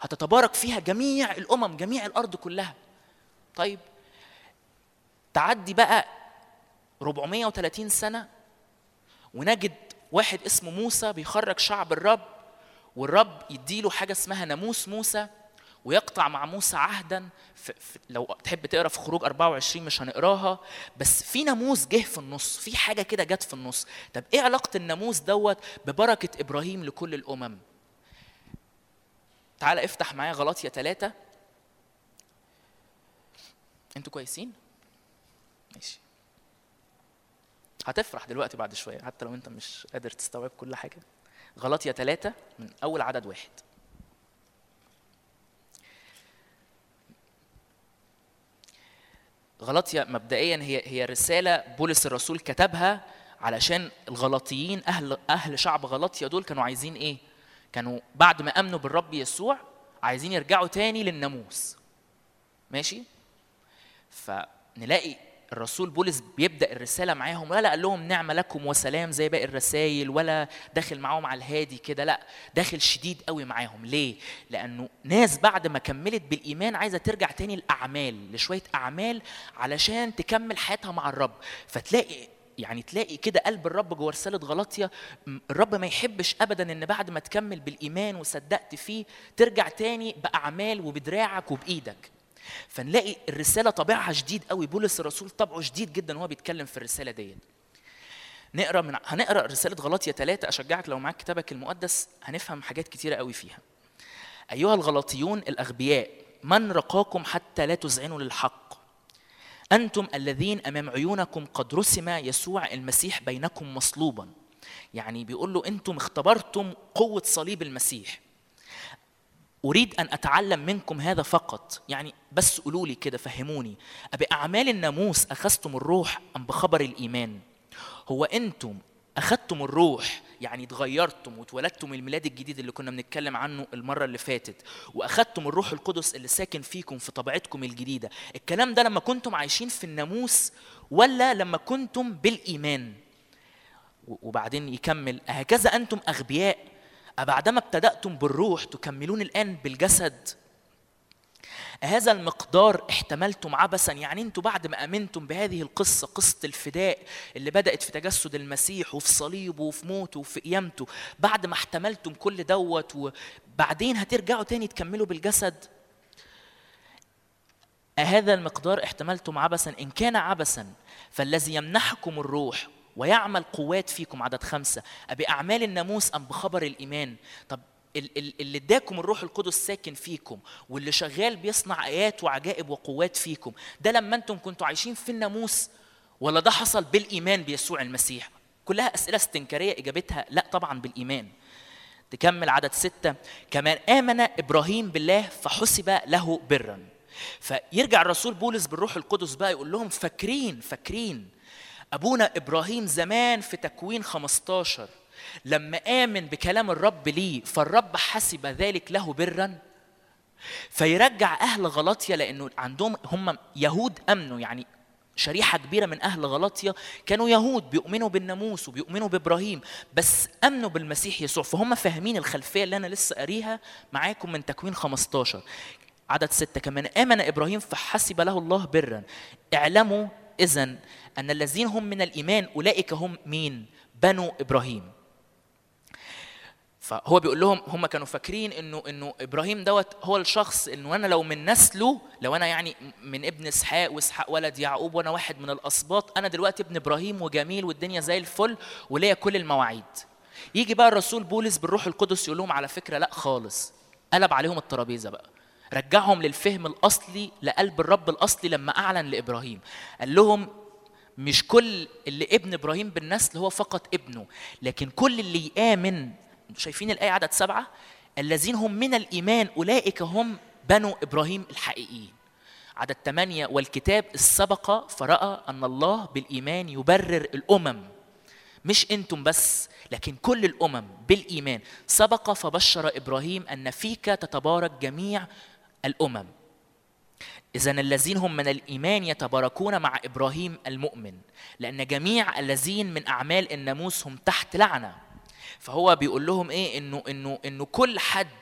هتتبارك فيها جميع الأمم جميع الأرض كلها. طيب تعدي بقى 430 سنة ونجد واحد اسمه موسى بيخرج شعب الرب والرب يديله حاجة اسمها ناموس موسى ويقطع مع موسى عهدا في لو تحب تقرأ في خروج 24 مش هنقراها بس في ناموس جه في النص في حاجة كده جت في النص. طب إيه علاقة الناموس دوت ببركة إبراهيم لكل الأمم؟ تعال افتح معايا غلاطيا ثلاثة أنتوا كويسين ماشي هتفرح دلوقتي بعد شوية حتى لو انت مش قادر تستوعب كل حاجة غلاطيا ثلاثة من أول عدد واحد غلطيا مبدئيا هي هي رسالة بولس الرسول كتبها علشان الغلطيين أهل أهل شعب غلطيا دول كانوا عايزين إيه؟ كانوا بعد ما آمنوا بالرب يسوع عايزين يرجعوا تاني للناموس. ماشي؟ فنلاقي الرسول بولس بيبدأ الرسالة معاهم ولا قال لهم نعمة لكم وسلام زي باقي الرسائل ولا داخل معاهم على الهادي كده لا داخل شديد قوي معاهم. ليه؟ لأنه ناس بعد ما كملت بالإيمان عايزة ترجع تاني الاعمال لشوية أعمال علشان تكمل حياتها مع الرب. فتلاقي يعني تلاقي كده قلب الرب جوه رسالة غلطيا م- الرب ما يحبش ابدا إن بعد ما تكمل بالإيمان وصدقت فيه ترجع تاني بأعمال وبدراعك وبإيدك. فنلاقي الرسالة طابعها شديد قوي. بولس الرسول طبعه شديد جدا وهو بيتكلم في الرسالة ديت. نقرأ من هنقرأ رسالة غلاطيا ثلاثة أشجعك لو معاك كتابك المقدس هنفهم حاجات كتيرة قوي فيها. أيها الغلاطيون الأغبياء من رقاكم حتى لا تذعنوا للحق؟ أنتم الذين أمام عيونكم قد رسم يسوع المسيح بينكم مصلوبا. يعني بيقول له أنتم اختبرتم قوة صليب المسيح. أريد أن أتعلم منكم هذا فقط. يعني بس قولوا لي كده فهموني. أبأعمال الناموس أخذتم الروح أم بخبر الإيمان؟ هو أنتم أخذتم الروح يعني اتغيرتم واتولدتم الميلاد الجديد اللي كنا بنتكلم عنه المرة اللي فاتت وأخذتم الروح القدس اللي ساكن فيكم في طبيعتكم الجديدة. الكلام ده لما كنتم عايشين في الناموس ولا لما كنتم بالإيمان؟ وبعدين يكمل. هكذا أنتم أغبياء أبعدما ابتدأتم بالروح تكملون الآن بالجسد هذا المقدار احتملتم عبثا. يعني أنتوا بعد ما آمنتم بهذه القصة قصة الفداء اللي بدأت في تجسد المسيح وفي صليبه وفي موته وفي قيامته بعد ما احتملتم كل دوت وبعدين هترجعوا تاني تكملوا بالجسد؟ هذا المقدار احتملتم عبثا. إن كان عبثا فالذي يمنحكم الروح ويعمل قوات فيكم عدد خمسة أبأعمال الناموس أم بخبر الإيمان؟ طب ال- ال- اللي اداكم الروح القدس ساكن فيكم واللي شغال بيصنع آيات وعجائب وقوات فيكم ده لما أنتم كنتوا عايشين في الناموس ولا ده حصل بالإيمان بيسوع المسيح؟ كلها أسئلة استنكارية إجابتها لا طبعا بالإيمان. تكمل عدد ستة. كمان آمن إبراهيم بالله فحسب له برا. فيرجع الرسول بولس بالروح القدس بقى يقول لهم فاكرين فاكرين أبونا إبراهيم زمان في تكوين 15 لما آمن بكلام الرب ليه فالرب حسب ذلك له برا فيرجع أهل غلطية لأنه عندهم هم يهود أمنوا يعني شريحة كبيرة من أهل غلطية كانوا يهود بيؤمنوا بالناموس وبيؤمنوا بإبراهيم بس أمنوا بالمسيح يسوع فهم فاهمين الخلفية اللي أنا لسه قاريها معاكم من تكوين 15 عدد ستة كمان آمن إبراهيم فحسب له الله برا اعلموا إذا أن الذين هم من الإيمان أولئك هم مين؟ بنو إبراهيم. فهو بيقول لهم هم كانوا فاكرين إنه إنه إبراهيم دوت هو الشخص إنه أنا لو من نسله لو أنا يعني من ابن إسحاق وإسحاق ولد يعقوب وأنا واحد من الأسباط أنا دلوقتي ابن إبراهيم وجميل والدنيا زي الفل وليا كل المواعيد. يجي بقى الرسول بولس بالروح القدس يقول لهم على فكرة لأ خالص قلب عليهم الترابيزة بقى رجعهم للفهم الأصلي لقلب الرب الأصلي لما أعلن لإبراهيم. قال لهم مش كل اللي ابن إبراهيم بالنسل هو فقط ابنه لكن كل اللي يآمن شايفين الآية عدد سبعة؟ الذين هم من الإيمان أولئك هم بنو إبراهيم الحقيقيين. عدد ثمانية والكتاب السبق فرأى أن الله بالإيمان يبرر الأمم. مش أنتم بس لكن كل الأمم بالإيمان. سبق فبشر إبراهيم أن فيك تتبارك جميع الأمم. إذا الذين هم من الإيمان يتباركون مع إبراهيم المؤمن لأن جميع الذين من أعمال الناموس هم تحت لعنة. فهو بيقول لهم إيه؟ إنه إنه إنه كل حد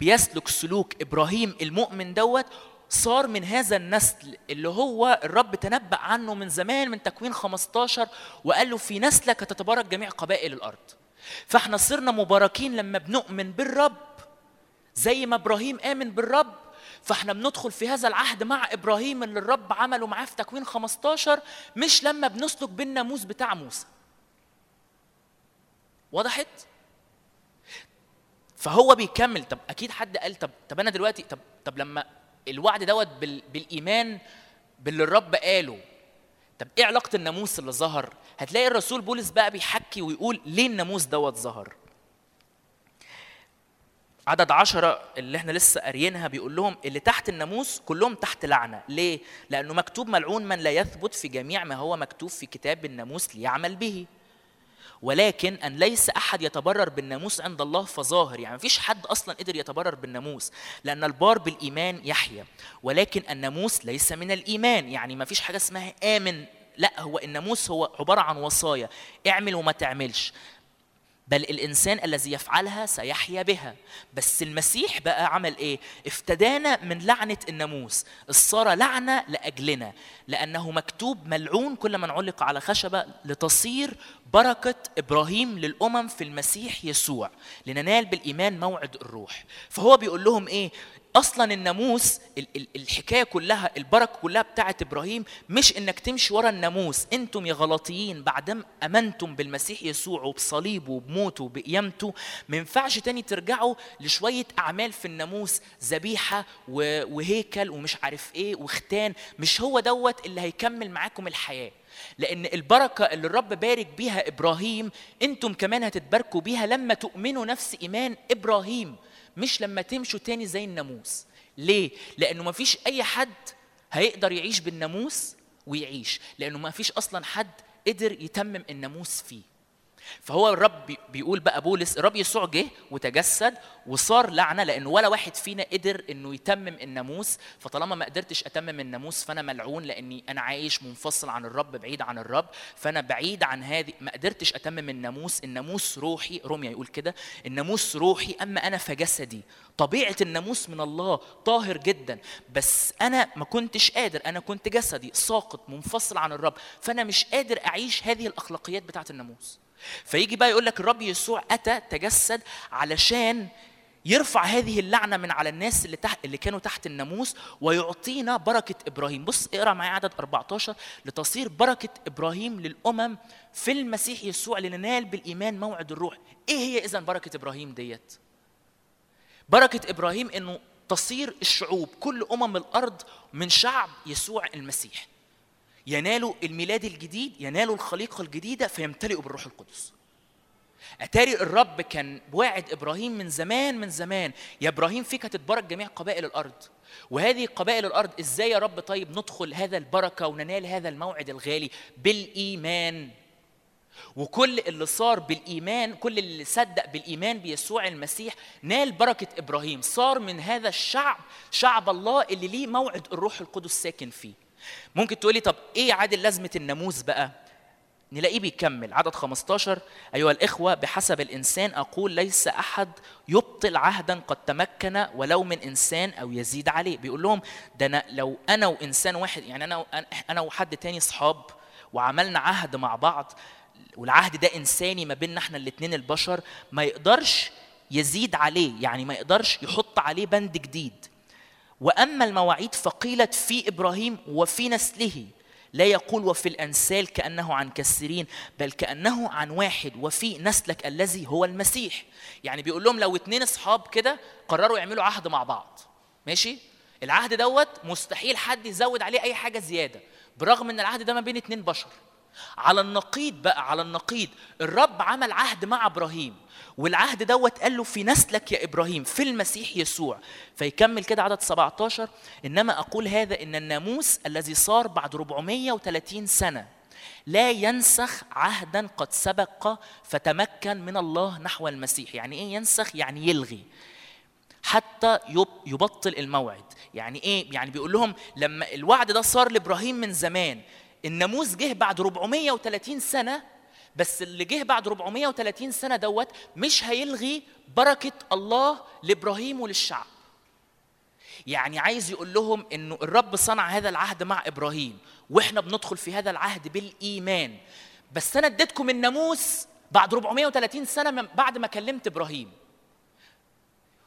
بيسلك سلوك إبراهيم المؤمن دوت صار من هذا النسل اللي هو الرب تنبأ عنه من زمان من تكوين 15 وقال له في نسلك تتبارك جميع قبائل الأرض. فإحنا صرنا مباركين لما بنؤمن بالرب زي ما إبراهيم آمن بالرب فاحنا بندخل في هذا العهد مع إبراهيم اللي الرب عمله معاه في تكوين 15 مش لما بنسلك بالناموس بتاع موسى. وضحت فهو بيكمل طب أكيد حد قال طب طب أنا دلوقتي طب طب لما الوعد دوت بال بالإيمان باللي الرب قاله طب إيه علاقة الناموس اللي ظهر؟ هتلاقي الرسول بولس بقى بيحكي ويقول ليه الناموس دوت ظهر؟ عدد عشرة اللي إحنا لسه قاريينها بيقول لهم اللي تحت الناموس كلهم تحت لعنة. ليه؟ لأنه مكتوب ملعون من لا يثبت في جميع ما هو مكتوب في كتاب الناموس ليعمل به. ولكن أن ليس أحد يتبرر بالناموس عند الله فظاهر. يعني مفيش حد أصلا قدر يتبرر بالناموس لأن البار بالإيمان يحيى ولكن الناموس ليس من الإيمان. يعني مفيش حاجة اسمها آمن. لا هو الناموس هو عبارة عن وصايا. اعمل وما تعملش. بل الإنسان الذي يفعلها سيحيا بها. بس المسيح بقى عمل إيه؟ افتدانا من لعنة الناموس. الصار لعنة لأجلنا. لأنه مكتوب ملعون كل من علق على خشبة لتصير بركة إبراهيم للأمم في المسيح يسوع. لننال بالإيمان موعد الروح. فهو بيقول لهم إيه؟ أصلا الناموس ال- ال- الحكاية كلها البركة كلها بتاعت إبراهيم مش إنك تمشي ورا الناموس. أنتم يا غلطيين بعدما أمنتم بالمسيح يسوع وبصليبه وبموته وبقيامته. ما ينفعش تاني ترجعوا لشوية أعمال في الناموس ذبيحة وهيكل ومش عارف إيه وختان. مش هو دوت اللي هيكمل معاكم الحياة. لأن البركة اللي الرب بارك بيها إبراهيم أنتم كمان هتتباركوا بيها لما تؤمنوا نفس إيمان إبراهيم. مش لما تمشوا تاني زي الناموس. ليه؟ لأنه مفيش أي حد هيقدر يعيش بالناموس ويعيش. لأنه مفيش أصلا حد قدر يتمم الناموس فيه. فهو الرب بي- بيقول بقى بولس الرب يسوع جه وتجسد وصار لعنة لأنه ولا واحد فينا قدر إنه يتمم الناموس فطالما ما قدرتش أتمم الناموس فأنا ملعون لأني أنا عايش منفصل عن الرب بعيد عن الرب فأنا بعيد عن هذه ما قدرتش أتمم الناموس الناموس روحي روميا يقول كده الناموس روحي أما أنا فجسدي طبيعة الناموس من الله طاهر جدا بس أنا ما كنتش قادر أنا كنت جسدي ساقط منفصل عن الرب فأنا مش قادر أعيش هذه الأخلاقيات بتاعة الناموس. فيجي بقى يقول لك الرب يسوع أتى تجسد علشان يرفع هذه اللعنة من على الناس اللي تحت اللي كانوا تحت الناموس ويعطينا بركة إبراهيم. بص اقرأ معايا عدد 14 لتصير بركة إبراهيم للأمم في المسيح يسوع لننال بالإيمان موعد الروح. إيه هي اذا بركة إبراهيم ديت؟ بركة إبراهيم إنه تصير الشعوب كل أمم الأرض من شعب يسوع المسيح. ينالوا الميلاد الجديد ينالوا الخليقة الجديدة فيمتلئوا بالروح القدس. أتاري الرب كان واعد إبراهيم من زمان من زمان. يا إبراهيم فيك هتتبارك جميع قبائل الأرض. وهذه قبائل الأرض إزاي يا رب طيب ندخل هذا البركة وننال هذا الموعد الغالي؟ بالإيمان. وكل اللي صار بالإيمان كل اللي صدق بالإيمان بيسوع المسيح نال بركة إبراهيم. صار من هذا الشعب شعب الله اللي ليه موعد الروح القدس ساكن فيه. ممكن تقولي طب إيه عادل لازمة الناموس بقى؟ نلاقيه بيكمل. عدد 15 أيها الإخوة بحسب الإنسان أقول ليس أحد يبطل عهدا قد تمكن ولو من إنسان أو يزيد عليه. بيقول لهم ده أنا لو أنا وإنسان واحد يعني أنا أنا وحد تاني صحاب وعملنا عهد مع بعض والعهد ده إنساني ما بيننا إحنا الاتنين البشر ما يقدرش يزيد عليه يعني ما يقدرش يحط عليه بند جديد. وأما المواعيد فقيلت في إبراهيم وفي نسله. لا يقول وفي الأنسال كأنه عن كثيرين بل كأنه عن واحد وفي نسلك الذي هو المسيح. يعني بيقول لهم لو اتنين أصحاب كده قرروا يعملوا عهد مع بعض. ماشي؟ العهد دوت مستحيل حد يزود عليه أي حاجة زيادة برغم إن العهد ده ما بين اتنين بشر. على النقيض بقى على النقيض. الرب عمل عهد مع إبراهيم والعهد دوت قال له في نسلك يا إبراهيم في المسيح يسوع. فيكمل كده عدد 17 إنما أقول هذا إن الناموس الذي صار بعد 430 سنة لا ينسخ عهدا قد سبق فتمكن من الله نحو المسيح. يعني إيه ينسخ؟ يعني يلغي. حتى يب- يبطل الموعد. يعني إيه؟ يعني بيقول لهم لما الوعد ده صار لإبراهيم من زمان الناموس جه بعد 430 سنة بس اللي جه بعد 430 سنة دوت مش هيلغي بركة الله لإبراهيم وللشعب. يعني عايز يقول لهم إنه الرب صنع هذا العهد مع إبراهيم وإحنا بندخل في هذا العهد بالإيمان. بس أنا اديتكم الناموس بعد 430 سنة من بعد ما كلمت إبراهيم.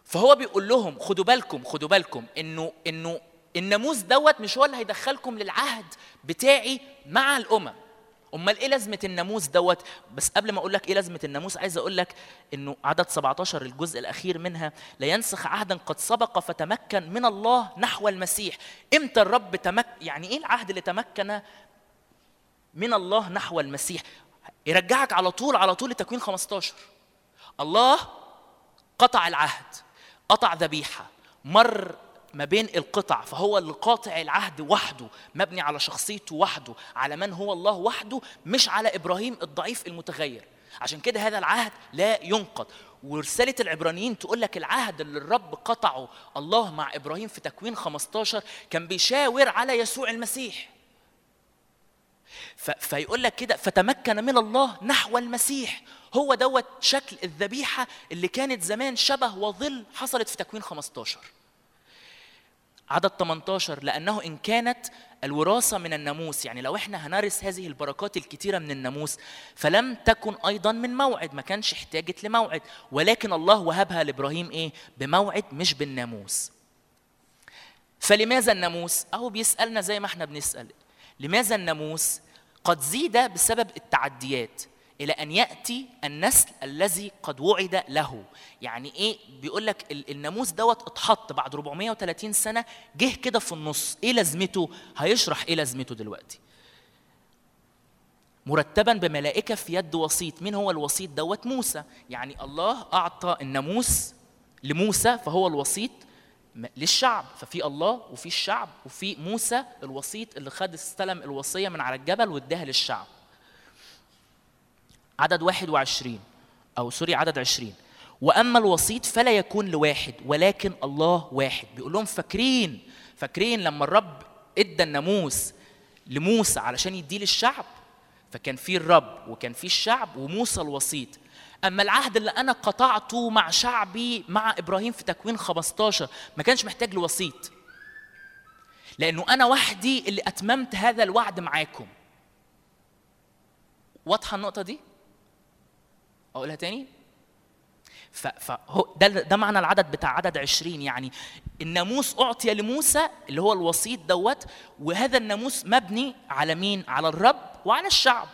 فهو بيقول لهم خدوا بالكم خدوا بالكم انه إنه الناموس دوت مش هو اللي هيدخلكم للعهد بتاعي مع الأمم. أمال إيه لازمة الناموس دوت؟ بس قبل ما أقول لك إيه لازمة الناموس عايز أقول لك إنه عدد 17 الجزء الأخير منها لا ينسخ عهدا قد سبق فتمكن من الله نحو المسيح. إمتى الرب تمك يعني إيه العهد اللي تمكن من الله نحو المسيح؟ يرجعك على طول على طول لتكوين 15 الله قطع العهد قطع ذبيحة مر ما بين القطع فهو اللي قاطع العهد وحده مبني على شخصيته وحده على من هو الله وحده مش على إبراهيم الضعيف المتغير. عشان كده هذا العهد لا ينقض. ورسالة العبرانيين تقول لك العهد اللي الرب قطعه الله مع إبراهيم في تكوين 15 كان بيشاور على يسوع المسيح. فيقول لك كده فتمكن من الله نحو المسيح. هو دوت شكل الذبيحة اللي كانت زمان شبه وظل حصلت في تكوين 15 عدد 18 لأنه إن كانت الوراثة من الناموس يعني لو إحنا هنرث هذه البركات الكتيرة من الناموس فلم تكن أيضا من موعد ما كانش احتاجت لموعد ولكن الله وهبها لإبراهيم إيه بموعد مش بالناموس فلماذا الناموس؟ أهو بيسألنا زي ما إحنا بنسأل لماذا الناموس؟ قد زيد بسبب التعديات إلى أن يأتي النسل الذي قد وعد له. يعني إيه؟ بيقول لك ال- الناموس دوت اتحط بعد 430 سنة جه كده في النص. إيه لازمته؟ هيشرح إيه لازمته دلوقتي. مرتبا بملائكة في يد وسيط. مين هو الوسيط دوت؟ موسى. يعني الله أعطى الناموس لموسى فهو الوسيط للشعب. ففي الله وفي الشعب وفي موسى الوسيط اللي خد استلم الوصية من على الجبل واداها للشعب. عدد 21 أو سوري عدد 20 وأما الوسيط فلا يكون لواحد ولكن الله واحد. بيقول لهم فاكرين فاكرين لما الرب إدى الناموس لموسى علشان يديه للشعب. فكان في الرب وكان في الشعب وموسى الوسيط. أما العهد اللي أنا قطعته مع شعبي مع إبراهيم في تكوين 15 ما كانش محتاج لوسيط. لأنه أنا وحدي اللي أتممت هذا الوعد معاكم. واضحة النقطة دي؟ أقولها تاني؟ فهو ده ده معنى العدد بتاع عدد 20 يعني. الناموس أعطي لموسى اللي هو الوسيط دوت وهذا الناموس مبني على مين؟ على الرب وعلى الشعب.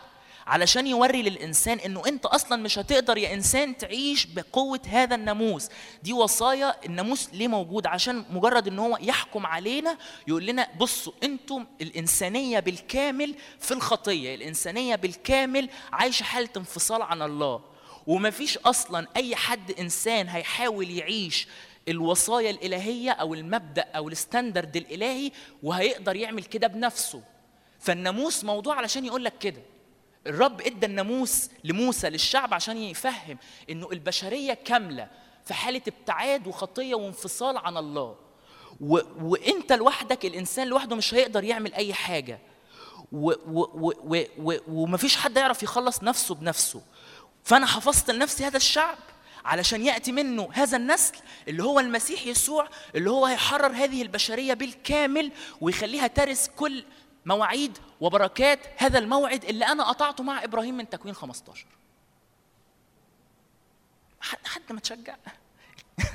علشان يوري للإنسان إنه أنت أصلا مش هتقدر يا إنسان تعيش بقوة هذا الناموس. دي وصايا الناموس ليه موجود؟ عشان مجرد إن هو يحكم علينا يقول لنا بصوا أنتم الإنسانية بالكامل في الخطية الإنسانية بالكامل عايشة حالة انفصال عن الله. ومفيش أصلا أي حد إنسان هيحاول يعيش الوصايا الإلهية أو المبدأ أو الستاندرد الإلهي وهيقدر يعمل كده بنفسه. فالناموس موضوع علشان يقول لك كده. الرب إدى الناموس لموسى للشعب عشان يفهم إنه البشرية كاملة في حالة ابتعاد وخطية وانفصال عن الله. و... وإنت لوحدك الإنسان لوحده مش هيقدر يعمل أي حاجة. و... و... و... و... ومفيش حد يعرف يخلص نفسه بنفسه. فأنا حفظت لنفسي هذا الشعب علشان يأتي منه هذا النسل اللي هو المسيح يسوع اللي هو هيحرر هذه البشرية بالكامل ويخليها ترث كل مواعيد وبركات هذا الموعد اللي أنا قطعته مع إبراهيم من تكوين 15 حد حد ما تشجع؟ [laughs]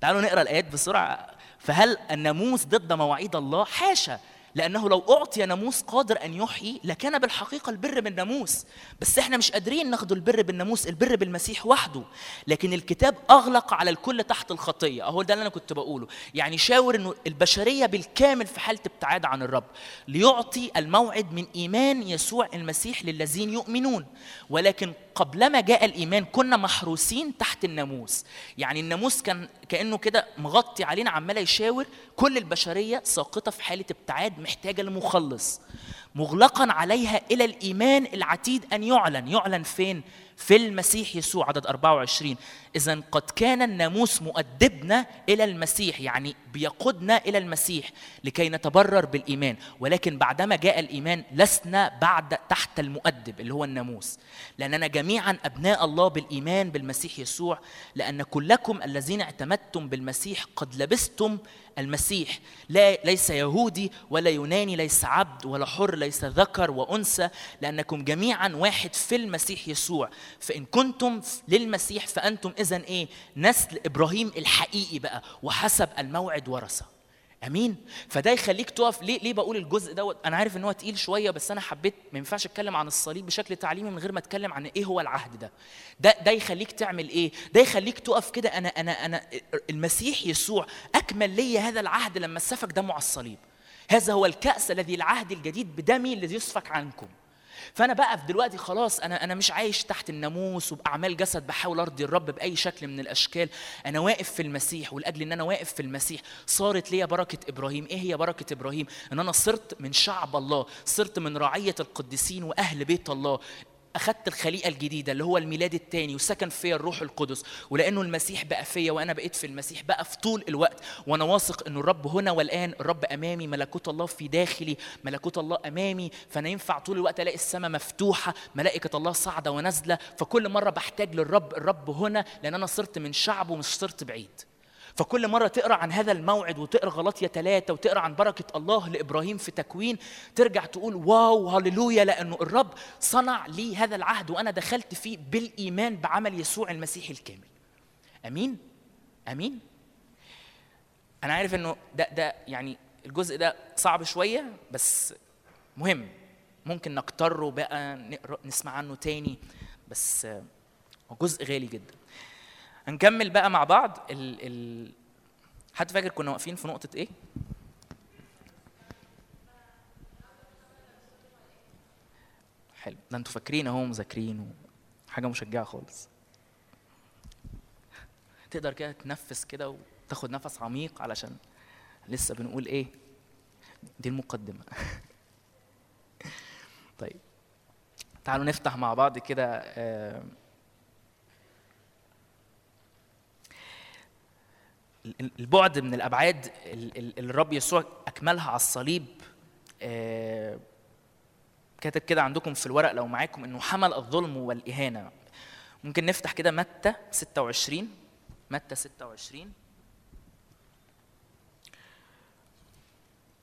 تعالوا نقرأ الآيات بسرعة. فهل الناموس ضد مواعيد الله؟ حاشا. لأنه لو أعطي ناموس قادر أن يحيي لكان بالحقيقة البر بالناموس. بس إحنا مش قادرين ناخد البر بالناموس البر بالمسيح وحده. لكن الكتاب أغلق على الكل تحت الخطية. أهو ده اللي أنا كنت بقوله. يعني شاور إنه البشرية بالكامل في حالة ابتعاد عن الرب. ليعطي الموعد من إيمان يسوع المسيح للذين يؤمنون. ولكن قبلما جاء الإيمان كنا محروسين تحت الناموس. يعني الناموس كان كأنه كده مغطي علينا عمال يشاور. كل البشرية ساقطة في حالة ابتعاد محتاجة لمخلص. مغلقا عليها إلى الإيمان العتيد أن يعلن. يعلن فين؟ في المسيح يسوع عدد 24 اذا قد كان الناموس مؤدبنا إلى المسيح يعني بيقودنا إلى المسيح لكي نتبرر بالإيمان. ولكن بعدما جاء الإيمان لسنا بعد تحت المؤدب اللي هو الناموس. لأننا جميعا أبناء الله بالإيمان بالمسيح يسوع لأن كلكم الذين اعتمدتم بالمسيح قد لبستم المسيح. لا ليس يهودي ولا يوناني ليس عبد ولا حر ليس ذكر وأنثى لأنكم جميعا واحد في المسيح يسوع. فإن كنتم للمسيح فأنتم اذا إيه؟ نسل إبراهيم الحقيقي بقى وحسب الموعد ورثة. امين؟ فده يخليك تقف ليه ليه بقول الجزء دوت؟ أنا عارف إن هو تقيل شوية بس أنا حبيت ما ينفعش أتكلم عن الصليب بشكل تعليمي من غير ما أتكلم عن إيه هو العهد ده. ده ده يخليك تعمل إيه؟ ده يخليك تقف كده أنا أنا أنا المسيح يسوع أكمل لي هذا العهد لما سفك دمه على الصليب. هذا هو الكأس الذي العهد الجديد بدمي الذي يسفك عنكم. فانا بقف دلوقتي خلاص أنا أنا مش عايش تحت الناموس وبأعمال جسد بحاول أرضي الرب بأي شكل من الأشكال. أنا واقف في المسيح ولاجل إن أنا واقف في المسيح. صارت ليا بركة إبراهيم. إيه هي بركة إبراهيم؟ إن أنا صرت من شعب الله صرت من رعية القديسين وأهل بيت الله. أخذت الخليقة الجديدة اللي هو الميلاد الثاني وسكن فيا الروح القدس ولأنه المسيح بقى فيا وأنا بقيت في المسيح بقى في طول الوقت وأنا واثق إنه الرب هنا والآن الرب أمامي ملكوت الله في داخلي ملكوت الله أمامي فأنا ينفع طول الوقت ألاقي السماء مفتوحة ملائكة الله صاعدة ونازلة فكل مرة بحتاج للرب الرب هنا لأن أنا صرت من شعبه مش صرت بعيد. فكل مرة تقرأ عن هذا الموعد وتقرأ غلطية ثلاثة وتقرأ عن بركة الله لإبراهيم في تكوين ترجع تقول واو هللويا لأنه الرب صنع لي هذا العهد وأنا دخلت فيه بالإيمان بعمل يسوع المسيح الكامل. أمين؟ أمين؟ أنا عارف إنه ده ده يعني الجزء ده صعب شوية بس مهم. ممكن نكتره بقى نقرأ نسمع عنه تاني بس هو جزء غالي جدا. هنكمل بقى مع بعض ال ال حد فاكر كنا واقفين في نقطة إيه؟ حلو. ده أنتوا فاكرين أهو مذاكرين حاجة مشجعة خالص. تقدر كده تنفس كده وتاخد نفس عميق علشان لسه بنقول إيه؟ دي المقدمة. [laughs] طيب. تعالوا نفتح مع بعض كده آه البعد من الأبعاد اللي الرب يسوع أكملها على الصليب كاتب كده عندكم في الورق لو معاكم إنه حمل الظلم والإهانة. ممكن نفتح كده متى 26 متى 26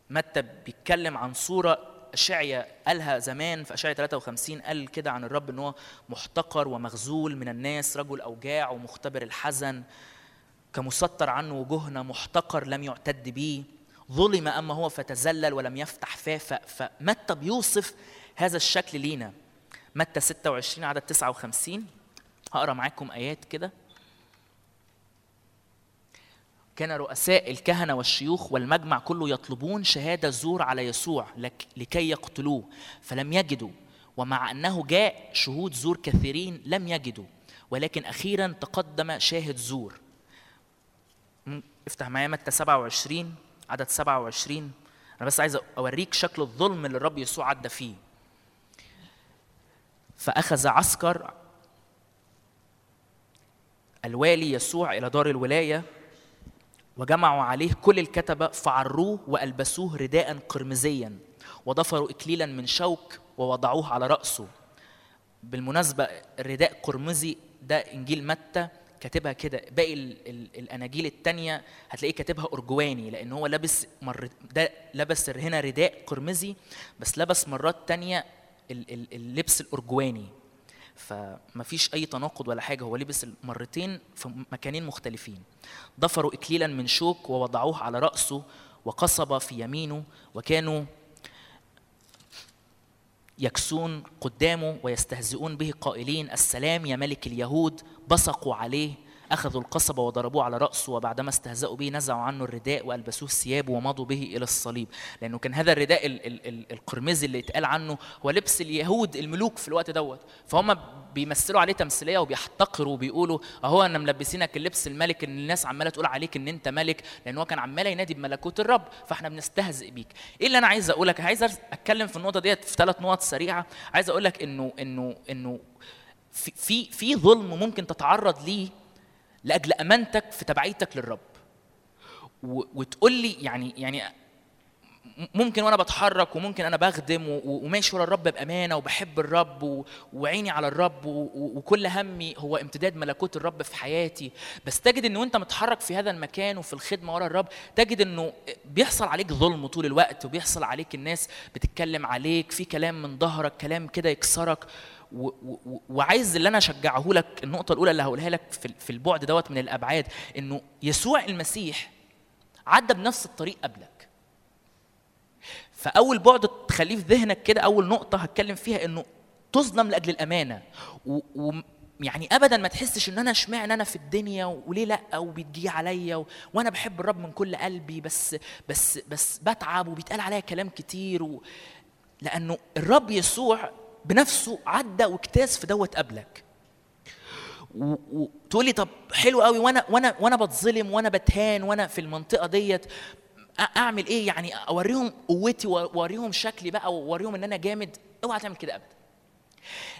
متى بيتكلم عن صورة اشعيا قالها زمان في اشعيا 53 قال كده عن الرب إن هو محتقر ومخذول من الناس رجل أوجاع ومختبر الحزن. كمستر عنه وجوهنا محتقر لم يعتد به ظلم أما هو فتذلل ولم يفتح فاه فمتى بيوصف هذا الشكل لينا؟ متى 26 عدد 59 هقرأ معاكم آيات كده. كان رؤساء الكهنة والشيوخ والمجمع كله يطلبون شهادة زور على يسوع لك لكي يقتلوه فلم يجدوا ومع أنه جاء شهود زور كثيرين لم يجدوا ولكن أخيرا تقدم شاهد زور. افتح معايا متى 27 عدد 27 أنا بس عايز أوريك شكل الظلم اللي الرب يسوع عدى فيه. فأخذ عسكر الوالي يسوع إلى دار الولاية وجمعوا عليه كل الكتبة فعروه وألبسوه رداء قرمزيا وضفروا اكليلا من شوك ووضعوه على رأسه. بالمناسبة الرداء قرمزي ده إنجيل متى؟ كاتبها كده باقي ال ال الأناجيل التانية هتلاقيه كاتبها ارجواني لأن هو لابس مر ده لبس هنا رداء قرمزي بس لبس مرات ال اللبس الارجواني فما فيش أي تناقض ولا حاجة هو لبس المرتين في مكانين مختلفين. ضفروا اكليلا من شوك ووضعوه على رأسه وقصب في يمينه وكانوا يكسون قدامه ويستهزئون به قائلين السلام يا ملك اليهود بصقوا عليه أخذوا القصبة وضربوه على رأسه وبعدما استهزأوا به نزعوا عنه الرداء وألبسوه الثياب ومضوا به إلى الصليب. لأنه كان هذا الرداء ال- ال- ال- القرمزي اللي اتقال عنه هو لبس اليهود الملوك في الوقت دوت. فهم بيمثلوا عليه تمثيلية وبيحتقروا وبيقولوا أهو أنا ملبسينك اللبس الملك إن الناس عمالة تقول عليك إن أنت ملك لأن هو كان عمال ينادي بملكوت الرب فإحنا بنستهزئ بيك. إيه اللي أنا عايز أقول لك عايز أتكلم في النقطة ديت في ثلاث نقط سريعة. عايز أقول لك انه انه إنه في في في ظلم ممكن تتعرض ليه لأجل أمانتك في تبعيتك للرب. وتقول لي يعني يعني ممكن وأنا بتحرك وممكن أنا بخدم وماشي ورا الرب بأمانة وبحب الرب وعيني على الرب وكل همي هو امتداد ملكوت الرب في حياتي. بس تجد إنه انت متحرك في هذا المكان وفي الخدمة ورا الرب تجد إنه بيحصل عليك ظلم طول الوقت وبيحصل عليك الناس بتتكلم عليك في كلام من ظهرك كلام كده يكسرك. وعايز اللي أنا أشجعه لك النقطة الأولى اللي هقولها لك في البعد دوت من الأبعاد إنه يسوع المسيح عدى بنفس الطريق قبلك. فأول بعد تخليه في ذهنك كده أول نقطة هتكلم فيها إنه تظلم لأجل الأمانة. و يعني ابدا ما تحسش إن أنا إشمعنى أنا في الدنيا وليه لأ وبتجي عليا و... وأنا بحب الرب من كل قلبي بس بس بس بتعب وبيتقال عليا كلام كتير و... لأنه الرب يسوع بنفسه عدى واجتاز في دوت قبلك. وتقول لي طب حلو قوي وأنا وأنا وأنا بتظلم وأنا بتهان وأنا في المنطقة ديت أعمل إيه؟ يعني أوريهم قوتي وأوريهم شكلي بقى وأوريهم إن أنا جامد. اوعى تعمل كده ابدا.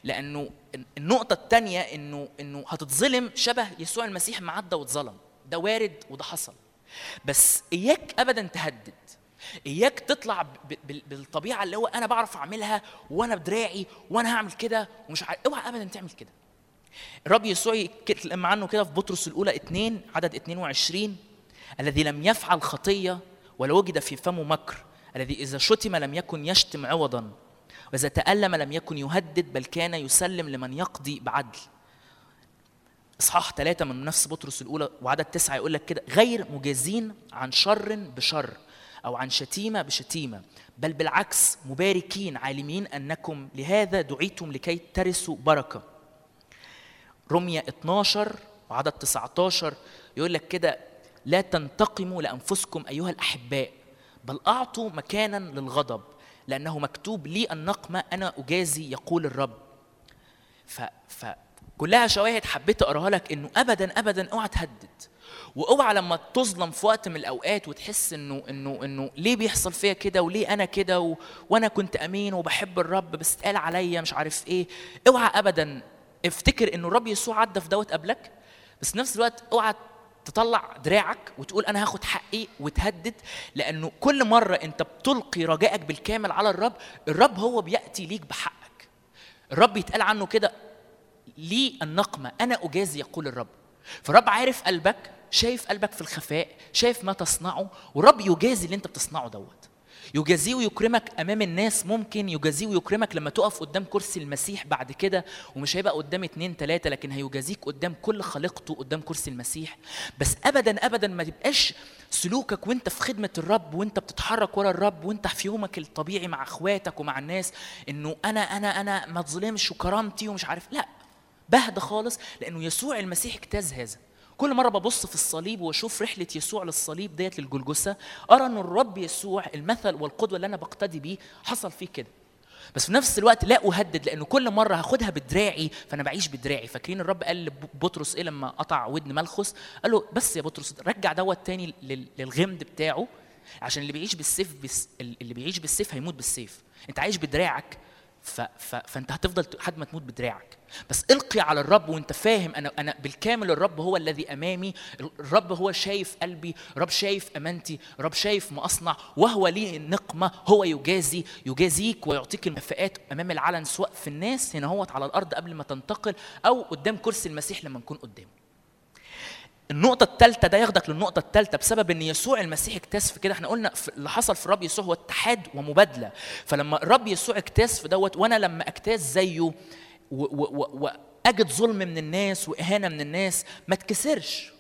لأنه النقطة الثانية إنه إنه هتتظلم شبه يسوع المسيح ما عدى واتظلم. ده وارد وده حصل. بس إياك ابدا تهدد. إياك تطلع بالطبيعة اللي هو أنا بعرف أعملها وأنا بدراعي وأنا هعمل كده ومش أوعى ابدا تعمل كده. الرب يسوع يتكلم عنه كده في بطرس الأولى 2 عدد 22 الذي لم يفعل خطية ولا وجد في فمه مكر الذي إذا شتم لم يكن يشتم عوضا وإذا تألم لم يكن يهدد بل كان يسلم لمن يقضي بعدل. إصحاح ثلاثة من نفس بطرس الأولى وعدد تسعة يقول لك كده غير مجازين عن شر بشر. أو عن شتيمة بشتيمة بل بالعكس مباركين عالمين أنكم لهذا دعيتم لكي ترثوا بركة. رمية 12 وعدد 19 يقول لك كده لا تنتقموا لأنفسكم أيها الأحباء بل أعطوا مكانا للغضب لأنه مكتوب لي النقمة أنا أجازي يقول الرب. ف, ف كلها شواهد حبيت أقراها لك إنه ابدا ابدا أوعى تهدد. وأوعى لما تظلم في وقت من الأوقات وتحس إنه إنه إنه ليه بيحصل فيا كده وليه أنا كده و... وأنا كنت أمين وبحب الرب بس اتقال عليا مش عارف إيه. أوعى ابدا افتكر إنه الرب يسوع عدى في دوت قبلك بس نفس الوقت أوعى تطلع دراعك وتقول أنا هاخد حقي وتهدد لأنه كل مرة أنت بتلقي رجائك بالكامل على الرب الرب هو بيأتي ليك بحقك. الرب يتقال عنه كده لي النقمة أنا أجازي يقول الرب. فالرب عارف قلبك شايف قلبك في الخفاء شايف ما تصنعه والرب يجازي اللي انت بتصنعه دوت. يجازيه ويكرمك أمام الناس ممكن يجازيه ويكرمك لما تقف قدام كرسي المسيح بعد كده ومش هيبقى قدام اتنين تلاتة لكن هيجازيك قدام كل خليقته قدام كرسي المسيح. بس ابدا ابدا ما تبقاش سلوكك وانت في خدمة الرب وانت بتتحرك ورا الرب وانت في يومك الطبيعي مع أخواتك ومع الناس إنه أنا أنا أنا ما تظلمش وكرامتي ومش عارف. لا بهدى خالص لأنه يسوع المسيح اجتاز هذا. كل مرة ببص في الصليب وأشوف رحلة يسوع للصليب ديت للجلجسه أرى إن الرب يسوع المثل والقدوة اللي أنا بقتدي بيه حصل فيه كده. بس في نفس الوقت لا أهدد لأنه كل مرة هاخدها بدراعي فأنا بعيش بدراعي. فاكرين الرب قال لبطرس إيه لما قطع ودن ملخص؟ قال له بس يا بطرس رجع دوت تاني لل- للغمد بتاعه عشان اللي بيعيش بالسيف بس اللي بيعيش بالسيف هيموت بالسيف. أنت عايش بدراعك ف... ف... فانت هتفضل لحد ما تموت بدراعك. بس القي على الرب وانت فاهم أنا أنا بالكامل الرب هو الذي أمامي الرب هو شايف قلبي الرب شايف أمانتي الرب شايف ما اصنع وهو لي النقمة هو يجازي يجازيك ويعطيك المكافآت أمام العلن سواء في الناس هنا هوت على الأرض قبل ما تنتقل أو قدام كرسي المسيح لما نكون قدامه. النقطة الثالثة ده ياخدك للنقطة الثالثة بسبب إن يسوع المسيح اجتاز في كده. إحنا قلنا اللي حصل في الرب يسوع هو اتحاد ومبادلة. فلما الرب يسوع اجتاز في دوت وأنا لما اجتاز زيه وأجد ظلم من الناس وإهانة من الناس ما اتكسرش.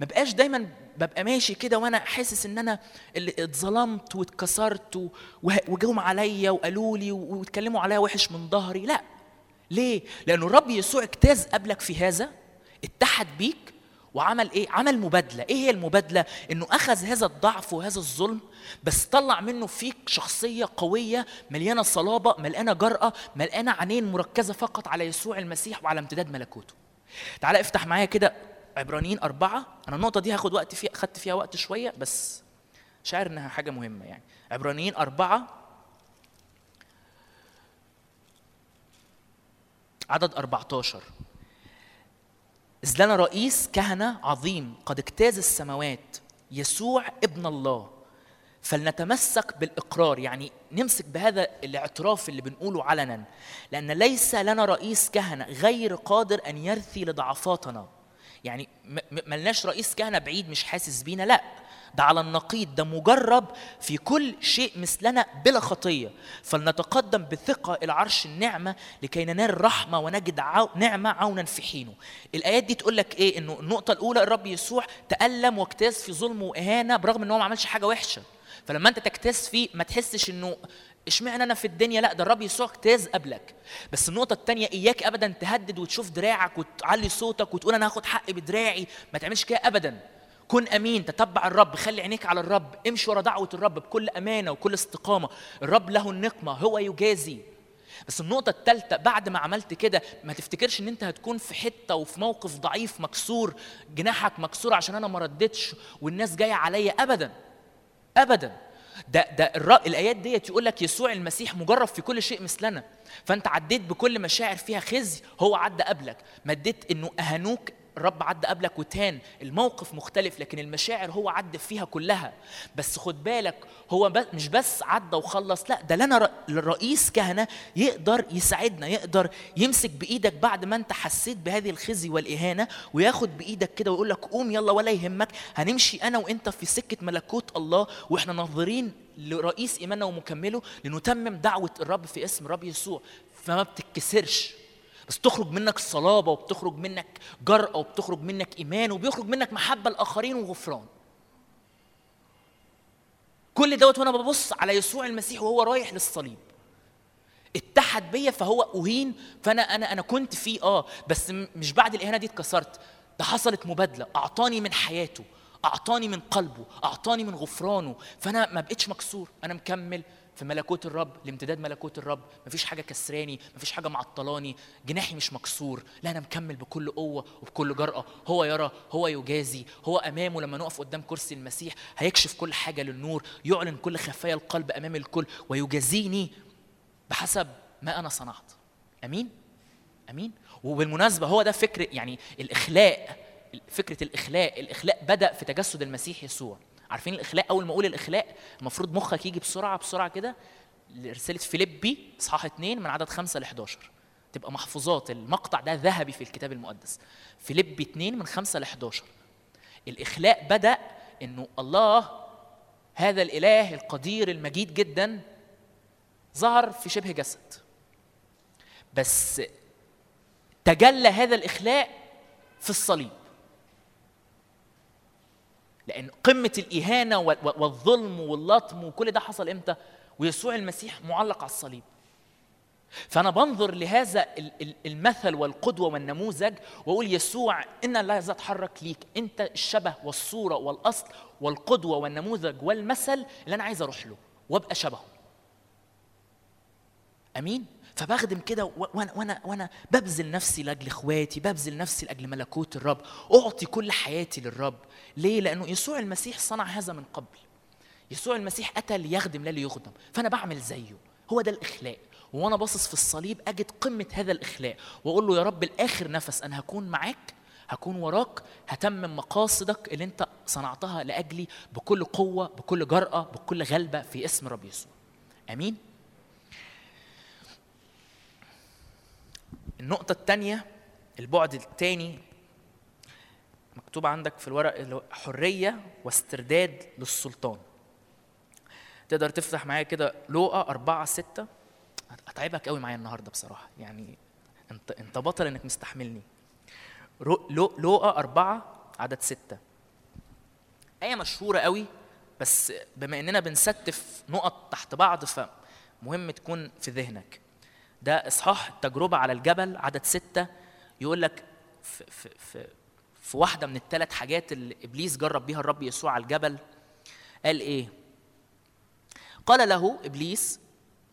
ما بقاش دايما ببقى ماشي كده وأنا حاسس إن أنا اللي اتظلمت واتكسرت و- وه- وجاهم عليا وقالوا لي واتكلموا عليا وحش من ظهري. لا. ليه؟ لأنه الرب يسوع اجتاز قبلك في هذا اتحد بيك وعمل إيه؟ عمل مبادلة. إيه هي المبادلة؟ إنه أخذ هذا الضعف وهذا الظلم بس طلع منه فيك شخصية قوية مليانة صلابة مليانة جرأة مليانة عينين مركزة فقط على يسوع المسيح وعلى امتداد ملكوته. تعالى افتح معايا كده عبرانيين أربعة. أنا النقطة دي هاخد وقت فيها خدت فيها وقت شوية بس شاعر إنها حاجة مهمة يعني. عبرانيين أربعة. عدد 14 إذ لنا رئيس كهنة عظيم قد اجتاز السماوات يسوع ابن الله. فلنتمسك بالإقرار يعني نمسك بهذا الاعتراف اللي بنقوله علنا لأن ليس لنا رئيس كهنة غير قادر أن يرثي لضعفاتنا. يعني ملناش رئيس كهنة بعيد مش حاسس بينا لأ. ده على النقيض ده مجرب في كل شيء مثلنا بلا خطية. فلنتقدم بثقة إلى عرش النعمة لكي ننال رحمة ونجد عو... نعمة عونا في حينه. الآيات دي تقول لك إيه؟ إنه النقطة الأولى الرب يسوع تألم واجتاز في ظلم وإهانة برغم إن هو ما عملش حاجة وحشة. فلما أنت تجتاز فيه ما تحسش إنه اشمعنى أنا في الدنيا؟ لا ده الرب يسوع اجتاز قبلك. بس النقطة الثانية إياك ابدا تهدد وتشوف دراعك وتعلي صوتك وتقول أنا هاخد حقي بدراعي. ما تعملش كده ابدا. كن أمين تتبع الرب خلي عينيك على الرب امشي ورا دعوة الرب بكل أمانة وكل استقامة. الرب له النقمة هو يجازي. بس النقطة الثالثة بعد ما عملت كده ما تفتكرش إن أنت هتكون في حتة وفي موقف ضعيف مكسور جناحك مكسور عشان أنا ما ردتش والناس جاية عليا؟ ابدا. ابدا. ده ده. الآيات ديت يقول لك يسوع المسيح مجرب في كل شيء مثلنا. فأنت عديت بكل مشاعر فيها خزي هو عدى قبلك. مديت إنه اهانوك الرب عدى قبلك وتهان الموقف مختلف لكن المشاعر هو عدى فيها كلها بس خد بالك هو. مش بس عدى وخلص لا ده لنا. الرئيس كهنة يقدر يساعدنا يقدر يمسك بإيدك بعد ما انت حسيت بهذه الخزي والإهانة وياخد بإيدك كده ويقول لك قوم يلا ولا يهمك هنمشي أنا وأنت في سكة ملكوت الله وإحنا ناظرين لرئيس إيماننا ومكمله لنتمم دعوة الرب في اسم الرب يسوع فما بتتكسرش بس تخرج منك صلابة وبتخرج منك جرأة وبتخرج منك إيمان وبيخرج منك محبة الاخرين وغفران. كل دوت وأنا ببص على يسوع المسيح وهو رايح للصليب. اتحد بيا فهو أهين فأنا أنا أنا كنت فيه آه بس مش بعد الإهانة دي اتكسرت. ده حصلت مبادلة أعطاني من حياته أعطاني من قلبه أعطاني من غفرانه فأنا ما بقتش مكسور أنا مكمل. في ملكوت الرب لامتداد ملكوت الرب. مفيش حاجة كسراني مفيش حاجة معطلاني. جناحي مش مكسور. لا أنا مكمل بكل قوة وبكل جرأة. هو يرى هو يجازي. هو أمامه لما نقف قدام كرسي المسيح هيكشف كل حاجة للنور يعلن كل خفايا القلب أمام الكل ويجازيني بحسب ما أنا صنعت. أمين؟ أمين؟ وبالمناسبة هو ده فكر يعني الإخلاء فكرة الإخلاء الإخلاء بدأ في تجسد المسيح يسوع. عارفين الإخلاء؟ أول ما أقول الإخلاء المفروض مخك يجي بسرعة بسرعة كده لرسالة فيليبي اصحاح 2 من عدد 5 ل 11 تبقى محفوظات المقطع ده ذهبي في الكتاب المقدس. فيليبي 2 من 5 ل 11 الإخلاء بدأ إنه الله هذا الإله القدير المجيد جدا ظهر في شبه جسد. بس تجلى هذا الإخلاء في الصليب. لأن قمة الإهانة وال- والظلم واللطم وكل ده حصل إمتى؟ ويسوع المسيح معلق على الصليب. فأنا بنظر لهذا ال- ال- المثل والقدوة والنموذج وأقول يسوع إن لا يزال اتحرك ليك. أنت الشبه والصورة والأصل والقدوة والنموذج والمثل اللي أنا عايز أروح له وأبقى شبهه. أمين؟ فبخدم كده وأنا وأنا وأنا ببذل نفسي لأجل إخواتي ببذل نفسي لأجل ملكوت الرب أعطي كل حياتي للرب. ليه؟ لأنه يسوع المسيح صنع هذا من قبل. يسوع المسيح اتى ليخدم لا ليخدم. فأنا بعمل زيه. هو ده الاخلاء وأنا باصص في الصليب أجد قمة هذا الاخلاء وأقول له يا رب الآخر نفس أنا هكون معاك هكون وراك هتمم مقاصدك اللي أنت صنعتها لأجلي بكل قوة بكل جرأة بكل غلبة في اسم رب يسوع. آمين؟ النقطة الثانية البعد الثاني مكتوب عندك في الورق حرية واسترداد للسلطان. تقدر تفتح معايا كده لوقا أربعة ستة؟ هتعبك قوي معايا النهاردة بصراحة يعني انت انت بطل إنك مستحملني. لوقا أربعة عدد ستة. آية مشهورة قوي بس بما إننا بنستف نقط تحت بعض فمهم تكون في ذهنك. ده إصحاح التجربة على الجبل عدد ستة. يقول لك في, في, في, في واحدة من الثلاث حاجات اللي إبليس جرب بيها الرب يسوع على الجبل. قال إيه؟ قال له إبليس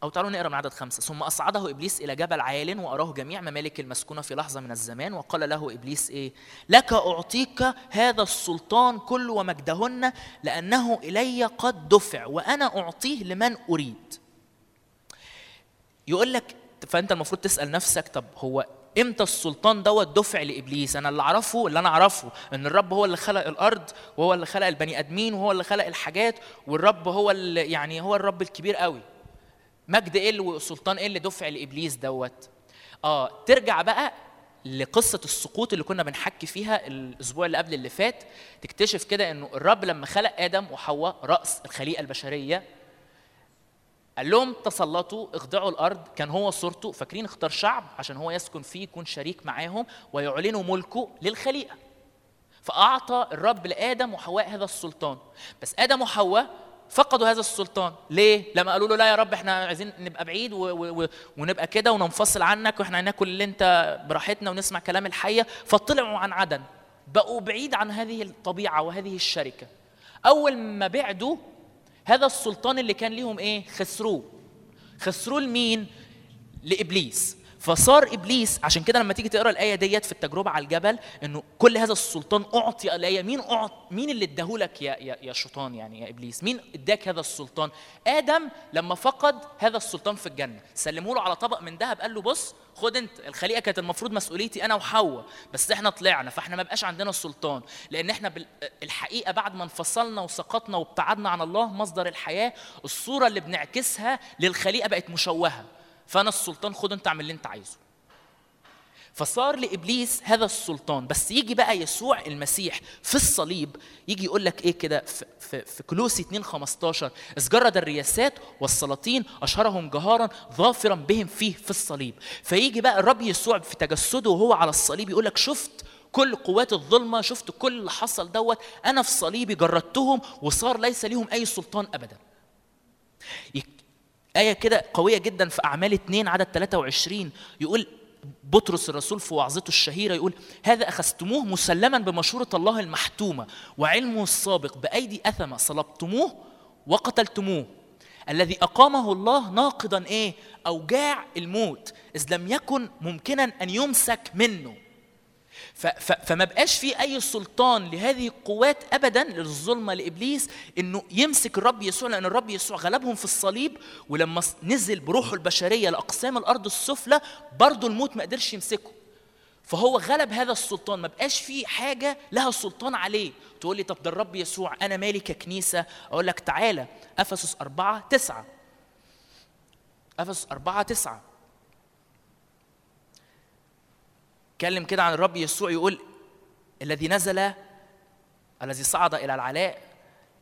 أو تعالوا نقرأ من عدد خمسة. ثم أصعده إبليس إلى جبل عال وأراه جميع ممالك المسكونة في لحظة من الزمان وقال له إبليس إيه؟ لك أعطيك هذا السلطان كله ومجدهن لأنه إلي قد دفع وأنا أعطيه لمن أريد. يقول لك فأنت المفروض تسأل نفسك طب هو إمتى السلطان دوت دفع لإبليس؟ أنا اللي أعرفه اللي أنا أعرفه إن الرب هو اللي خلق الأرض وهو اللي خلق البني آدمين وهو اللي خلق الحاجات والرب هو اللي يعني هو الرب الكبير قوي. مجد إيه اللي وسلطان إيه اللي دفع لإبليس دوت؟ آه ترجع بقى لقصة السقوط اللي كنا بنحكي فيها الأسبوع اللي قبل اللي فات. تكتشف كده إنه الرب لما خلق آدم وحواء رأس الخليقة البشرية قال لهم تسلطوا اخضعوا الأرض. كان هو صورته فاكرين اختار شعب عشان هو يسكن فيه يكون شريك معاهم ويعلنوا ملكه للخليقة. فأعطى الرب لآدم وحواء هذا السلطان. بس آدم وحواء فقدوا هذا السلطان. ليه؟ لما قالوا له لا يا رب إحنا عايزين نبقى بعيد و و و ونبقى كده وننفصل عنك وإحنا هناكل اللي أنت براحتنا ونسمع كلام الحية. فطلعوا عن عدن بقوا بعيد عن هذه الطبيعة وهذه الشركة. أول ما بعدوا هذا السلطان اللي كان ليهم إيه؟ خسروه. خسروه لمين؟ لإبليس. فصار إبليس عشان كده لما تيجي تقرأ الآية ديت في التجربة على الجبل إنه كل هذا السلطان أعطي الآية. مين أعط مين اللي اداهولك يا يا يا شيطان يعني يا إبليس؟ مين اداك هذا السلطان؟ آدم لما فقد هذا السلطان في الجنة. سلموا له على طبق من ذهب قال له بص خد أنت. الخليقة كانت المفروض مسؤوليتي أنا وحواء بس إحنا طلعنا فإحنا ما بقاش عندنا السلطان لأن إحنا الحقيقة بعد ما انفصلنا وسقطنا وابتعدنا عن الله مصدر الحياة الصورة اللي بنعكسها للخليقة بقت مشوهة. فانا السلطان خد انت اعمل اللي انت عايزه. فصار لإبليس هذا السلطان بس يجي بقى يسوع المسيح في الصليب يجي يقول لك إيه كده؟ في, في, كلوسي 2 15 إذ جرد الرياسات والسلاطين أشهرهم جهارا ظافرا بهم فيه في الصليب. فيجي بقى الرب يسوع في تجسده وهو على الصليب يقول لك شفت كل قوات الظلمة شفت كل اللي حصل دوت أنا في صليبي جردتهم وصار ليس ليهم أي سلطان ابدا. آية كده قوية جدا في أعمال 2 عدد 23 يقول بطرس الرسول في وعظته الشهيرة يقول هذا أخذتموه مسلما بمشورة الله المحتومة وعلمه السابق بأيدي أثمة صلبتموه وقتلتموه الذي أقامه الله ناقضا إيه؟ أوجاع الموت إذ لم يكن ممكنا أن يمسك منه. فما بقاش في أي سلطان لهذه القوات ابدا للظلمة لإبليس إنه يمسك الرب يسوع لأن الرب يسوع غلبهم في الصليب ولما نزل بروحه البشرية لأقسام الأرض السفلى برضه الموت ما قدرش يمسكه. فهو غلب هذا السلطان ما بقاش في حاجة لها سلطان عليه. تقول لي طب ده الرب يسوع أنا مالي ككنيسه أقول لك تعالى أفسس 4 9 أفسس 4 9 اتكلم كده عن الرب يسوع يقول الذي نزل الذي صعد إلى العلاء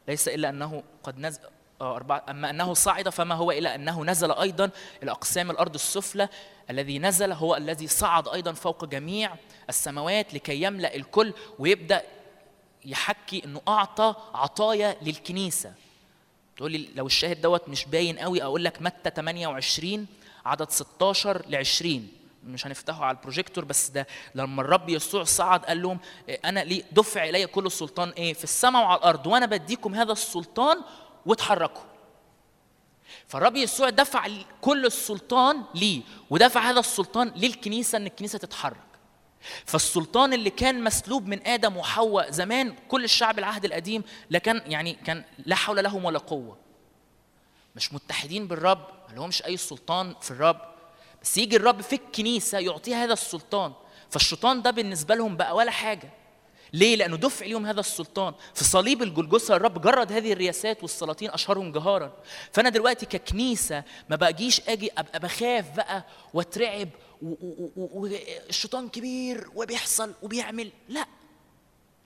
ليس إلا أنه قد نزل آه، أربعة أما أنه صعد فما هو إلا أنه نزل أيضا إلى أقسام الأرض السفلى. الذي نزل هو الذي صعد أيضا فوق جميع السماوات لكي يملأ الكل ويبدأ يحكي أنه أعطى عطايا للكنيسة. تقول لي لو الشاهد دوت مش باين قوي أقول لك متى 28 عدد 16 ل 20 مش هنفتحه على البروجيكتور بس ده لما الرب يسوع صعد قال لهم إيه، أنا لي دفع إلي كل السلطان إيه في السماء وعلى الأرض وأنا بديكم هذا السلطان واتحركوا. فالرب يسوع دفع كل السلطان ليه ودفع هذا السلطان للكنيسة إن الكنيسة تتحرك. فالسلطان اللي كان مسلوب من آدم وحواء زمان كل الشعب العهد القديم لا كان يعني كان لا حول لهم ولا قوة. مش متحدين بالرب ما لهمش أي سلطان في الرب. بس يجي الرب في الكنيسة يعطيها هذا السلطان. فالشيطان ده بالنسبة لهم بقى ولا حاجة. ليه؟ لأنه دفع ليهم هذا السلطان، في صليب الجلجثة الرب جرد هذه الرياسات والسلاطين أشهرهم جهارا، فأنا دلوقتي ككنيسة ما بقيش أجي أبقى بخاف بقى وأترعب والشيطان كبير وبيحصل وبيعمل، لا.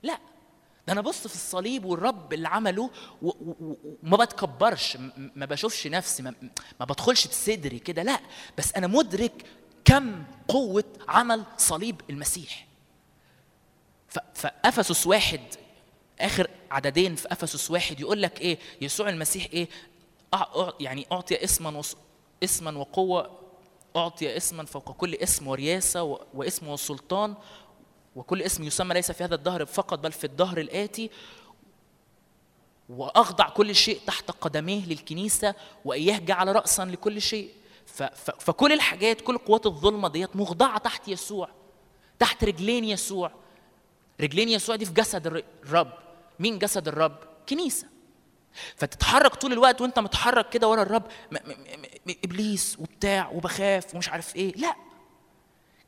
لا. ده أنا بص في الصليب والرب اللي عمله وما بتكبرش ما بشوفش نفسي ما, ما بدخلش بصدري كده لا بس أنا مدرك كم قوة عمل صليب المسيح فافسس واحد آخر عددين في أفسس واحد يقول لك إيه يسوع المسيح إيه يعني أعطي اسما. اسما وقوة أعطي اسما فوق كل اسم ورياسة. واسم وسلطان وكل اسم يسمى ليس في هذا الدهر فقط بل في الدهر الآتي. وأخضع كل شيء تحت قدميه للكنيسة وإياه جعل راسا لكل شيء. فكل الحاجات كل قوات الظلمة ديت مخضعة تحت يسوع تحت رجلين يسوع. رجلين يسوع دي في جسد الر- الرب. مين جسد الرب؟ كنيسة. فتتحرك طول الوقت وانت متحرك كده ورا الرب م- م- م- إبليس وبتاع وبخاف ومش عارف إيه. لا.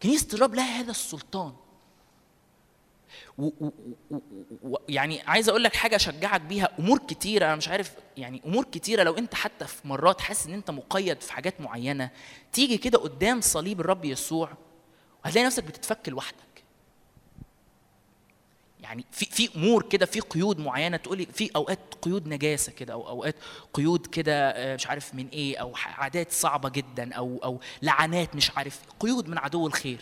كنيسة الرب لها هذا السلطان. و- و- و- و- يعني عايز أقول لك حاجة أشجعك بيها. أمور كتيرة أنا مش عارف يعني أمور كتيرة. لو أنت حتى في مرات حاسس إن أنت مقيد في حاجات معينة تيجي كده قدام صليب الرب يسوع وهتلاقي نفسك بتتفك لوحدك يعني في في أمور كده في قيود معينة تقولي في أوقات قيود نجاسة كده أو أوقات قيود كده آه، مش عارف من إيه أو عادات صعبة جدا أو أو لعنات مش عارف. قيود من عدو الخير.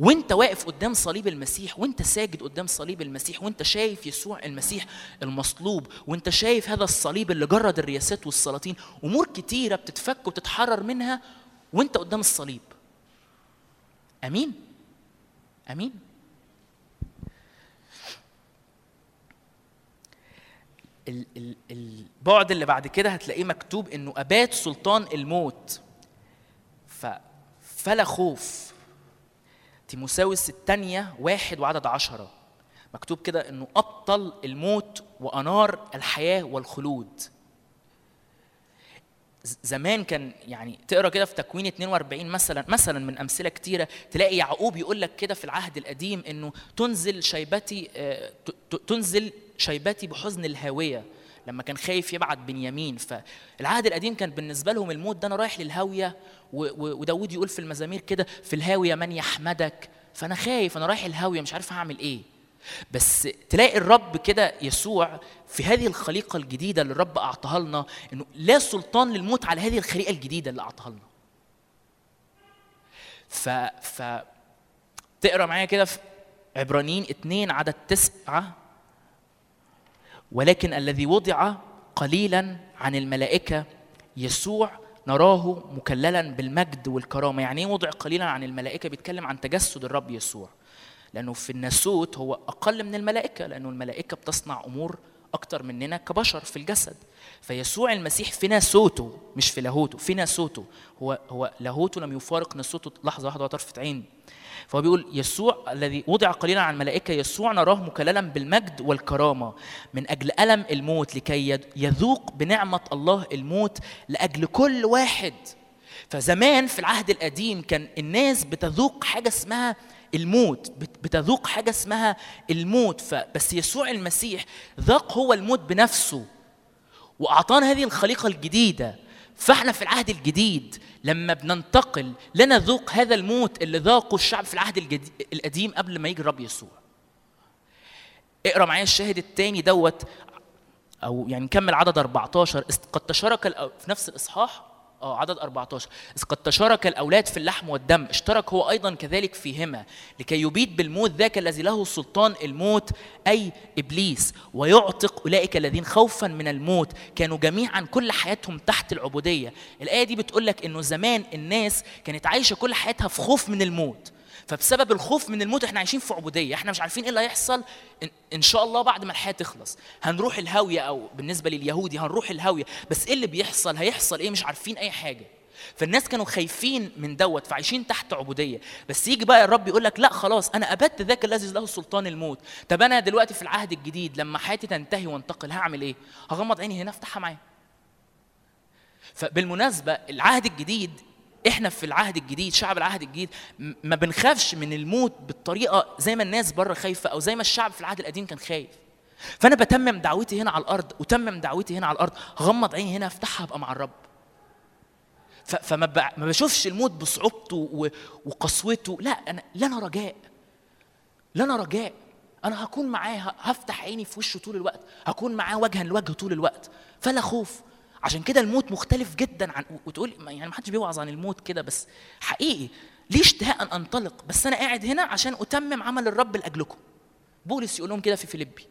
وانت واقف قدام صليب المسيح وانت ساجد قدام صليب المسيح وانت شايف يسوع المسيح المصلوب وانت شايف هذا الصليب اللي جرد الرياسات والسلاطين أمور كتيرة بتتفك وتتحرر منها وانت قدام الصليب. أمين؟ أمين؟ ال- ال- البعد اللي بعد كده هتلاقيه مكتوب إنه ابات سلطان الموت فلا خوف. تيموساوس الثانية واحد وعدد عشرة. مكتوب كده إنه أبطل الموت وأنار الحياة والخلود. زمان كان يعني تقرأ كده في تكوين 42 مثلا مثلا من أمثلة كتيرة تلاقي يعقوب يقول لك كده في العهد القديم إنه تنزل شيبتي آه، تنزل شيبتي بحزن الهاوية. لما كان خايف يبعت بنيامين. فالعهد القديم كان بالنسبة لهم الموت ده أنا رايح للهاوية وداود يقول في المزامير كده في الهاوية من يحمدك. فأنا خايف أنا رايح الهاوية مش عارف هعمل إيه. بس تلاقي الرب كده يسوع في هذه الخليقة الجديدة اللي الرب أعطاها لنا إنه لا سلطان للموت على هذه الخليقة الجديدة اللي أعطاها لنا. ف ف تقرأ معايا كده في عبرانيين اتنين عدد تسعة. ولكن الذي وضع قليلا عن الملائكة يسوع نراه مكللا بالمجد والكرامة. يعني إيه وضع قليلا عن الملائكة؟ بيتكلم عن تجسد الرب يسوع. لأنه في الناسوت هو أقل من الملائكة لأنه الملائكة بتصنع أمور أكتر مننا كبشر في الجسد. فيسوع المسيح في ناسوته مش في لاهوته في ناسوته هو هو لاهوته لم يفارق ناسوته لحظة واحدة وطرفة عين. فهو بيقول يسوع الذي وضع قليلا عن الملائكة يسوع نراه مكللا بالمجد والكرامة من أجل ألم الموت لكي يذوق بنعمة الله الموت لأجل كل واحد. فزمان في العهد القديم كان الناس بتذوق حاجة اسمها الموت بت- بتذوق حاجة اسمها الموت. فبس يسوع المسيح ذاق هو الموت بنفسه وأعطانا هذه الخليقة الجديدة. فاحنا في العهد الجديد لما بننتقل لا نذوق هذا الموت اللي ذاقه الشعب في العهد القديم قبل ما يجي الرب يسوع. اقرأ معايا الشاهد الثاني دوت أو يعني نكمل عدد 14 إذ قد تشارك في نفس الإصحاح آه عدد 14 إذ قد تشارك الأولاد في اللحم والدم اشترك هو أيضا كذلك فيهما لكي يبيد بالموت ذاك الذي له سلطان الموت أي إبليس. ويعتق أولئك الذين خوفا من الموت كانوا جميعا كل حياتهم تحت العبودية. الآية دي بتقول لك إنه زمان الناس كانت عايشة كل حياتها في خوف من الموت. فبسبب الخوف من الموت إحنا عايشين في عبودية إحنا مش عارفين إيه اللي هيحصل ان شاء الله بعد ما الحياة تخلص. هنروح الهاوية أو بالنسبة لليهودي هنروح الهاوية بس إيه اللي بيحصل؟ هيحصل إيه؟ مش عارفين أي حاجة. فالناس كانوا خايفين من دوت فعايشين تحت عبودية. بس يجي بقى الرب يقول لك لا خلاص أنا أبدت ذاك الذي له سلطان الموت. طب أنا دلوقتي في العهد الجديد لما حياتي تنتهي وانتقل هعمل إيه؟ هغمض عيني هنا أفتحها معايا. فبالمناسبة العهد الجديد إحنا في العهد الجديد شعب العهد الجديد ما بنخافش من الموت بالطريقة زي ما الناس بره خايفة أو زي ما الشعب في العهد القديم كان خايف. فأنا بتمم دعوتي هنا على الأرض وتمم دعوتي هنا على الأرض غمض عيني هنا أفتحها أبقى مع الرب. فما بشوفش الموت بصعوبته وقسوته لا أنا لنا رجاء. لنا رجاء. أنا هكون معاه هفتح عيني في وشه طول الوقت هكون معاه وجها لوجه طول الوقت. فلا خوف. عشان كده الموت مختلف جدا عن وتقول يعني ما حدش بيوعظ عن الموت كده بس حقيقي ليه اشتهاء ان أنطلق؟ بس أنا قاعد هنا عشان أتمم عمل الرب لأجلكم. بولس يقول لهم كده في فيليبي.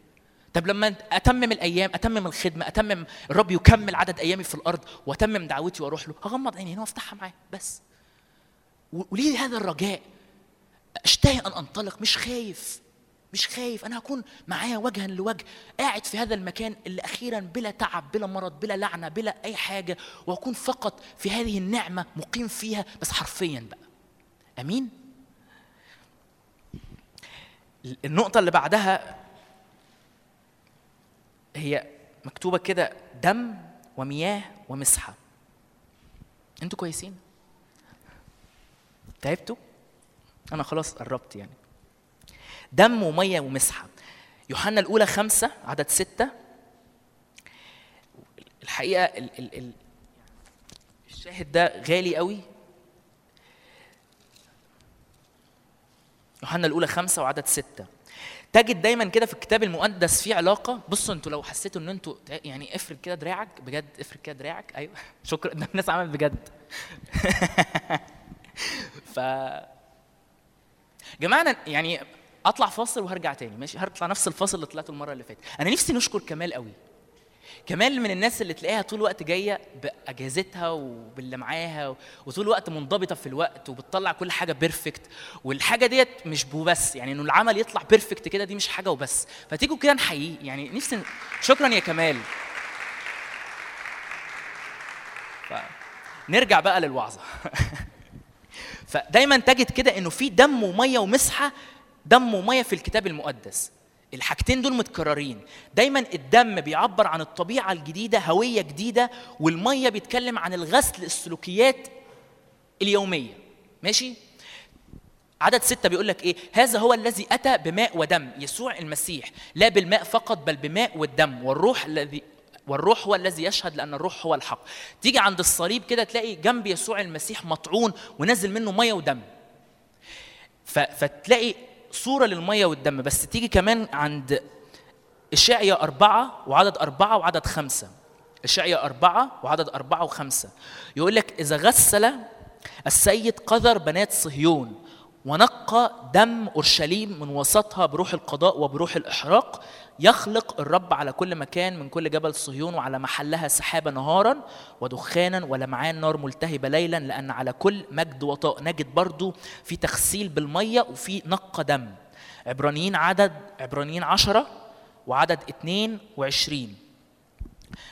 طب لما أتمم الأيام أتمم الخدمة أتمم الرب يكمل عدد أيامي في الأرض وأتمم دعوتي وأروح له هغمض عيني هنا وأفتحها معاه بس. وليه هذا الرجاء؟ اشتهي أن أنطلق مش خايف. مش خايف أنا هكون معاه وجها لوجه قاعد في هذا المكان اللي أخيرا بلا تعب بلا مرض بلا لعنة بلا أي حاجة وأكون فقط في هذه النعمة مقيم فيها بس حرفيا بقى. أمين؟ النقطة اللي بعدها هي مكتوبة كده دم ومياه ومسحة. أنتوا كويسين؟ تعبتوا؟ أنا خلاص قربت يعني. دم ومية ومسحة. يوحنا الأولى خمسة عدد ستة. الحقيقة ال ال ال الشاهد ده غالي قوي. يوحنا الأولى خمسة وعدد ستة. تجد دايما كده في الكتاب المقدس في علاقة. بصوا أنتوا لو حسيتوا ان أنتوا يعني افرد كده دراعك. بجد افرد كده دراعك. أيوه. [laughs] شكرا. ده الناس عملت بجد. [laughs] ف جماعة يعني اطلع فاصل وهرجع تاني. ماشي؟ هطلع نفس الفاصل اللي طلعته المرة اللي فاتت. أنا نفسي نشكر كمال قوي. كمال من الناس اللي تلاقيها طول الوقت جاية بأجازتها وباللي معاها وطول الوقت منضبطة في الوقت وبتطلع كل حاجة perfect والحاجة ديت مش وبس يعني إنه العمل يطلع perfect كده دي مش حاجة وبس. فتيجوا كده نحييه. يعني نفسي شكرا يا كمال. نرجع بقى للوعظة. [laughs] فدايما تجد كده إنه في دم ومية ومسحة دم وميه في الكتاب المقدس. الحاجتين دول متكررين. دايما الدم بيعبر عن الطبيعة الجديدة هوية جديدة والمية بيتكلم عن الغسل السلوكيات اليومية. ماشي؟ عدد ستة بيقول لك إيه؟ هذا هو الذي أتى بماء ودم يسوع المسيح لا بالماء فقط بل بماء والدم. والروح الذي والروح هو الذي يشهد لأن الروح هو الحق. تيجي عند الصليب كده تلاقي جنب يسوع المسيح مطعون ونازل منه مية ودم. فتلاقي صورة للمية والدم بس تيجي كمان عند إشعيا أربعة وعدد أربعة وعدد خمسة. إشعيا أربعة وعدد أربعة وخمسة. يقول لك إذا غسل السيد قذر بنات صهيون ونقى دم أورشليم من وسطها بروح القضاء وبروح الإحراق يخلق الرب على كل مكان من كل جبل صهيون وعلى محلها سحابة نهارا ودخانا ولمعان نار ملتهبة ليلا لأن على كل مجد وطاء نجد برضو في تغسيل بالمية وفي نقى دم. عبرانيين عدد عبرانيين عشرة وعدد اتنين وعشرين.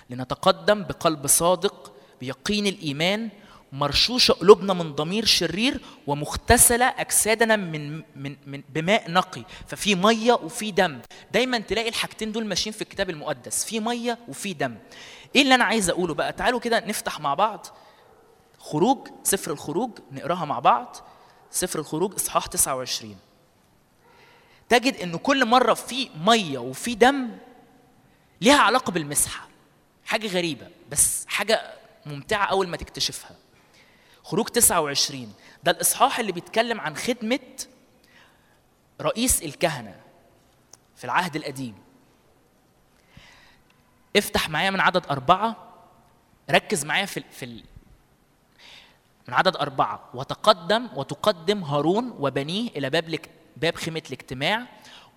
لنتقدم بقلب صادق بيقين الإيمان مرشوشة قلوبنا من ضمير شرير ومغتسلة أجسادنا من, من, من بماء نقي. ففي مية وفي دم. دايما تلاقي الحاجتين دول ماشيين في الكتاب المقدس. في مية وفي دم. إيه اللي أنا عايز أقوله بقى؟ تعالوا كده نفتح مع بعض خروج سفر الخروج نقراها مع بعض. سفر الخروج إصحاح 29 تجد إن كل مرة في مية وفي دم ليها علاقة بالمسحة. حاجة غريبة بس حاجة ممتعة أول ما تكتشفها. خروج 29 ده الإصحاح اللي بيتكلم عن خدمة رئيس الكهنة في العهد القديم. افتح معايا من عدد أربعة ركز معايا في في ال- من عدد أربعة. وتقدم وتقدم هارون وبنيه إلى باب لك باب خيمة الاجتماع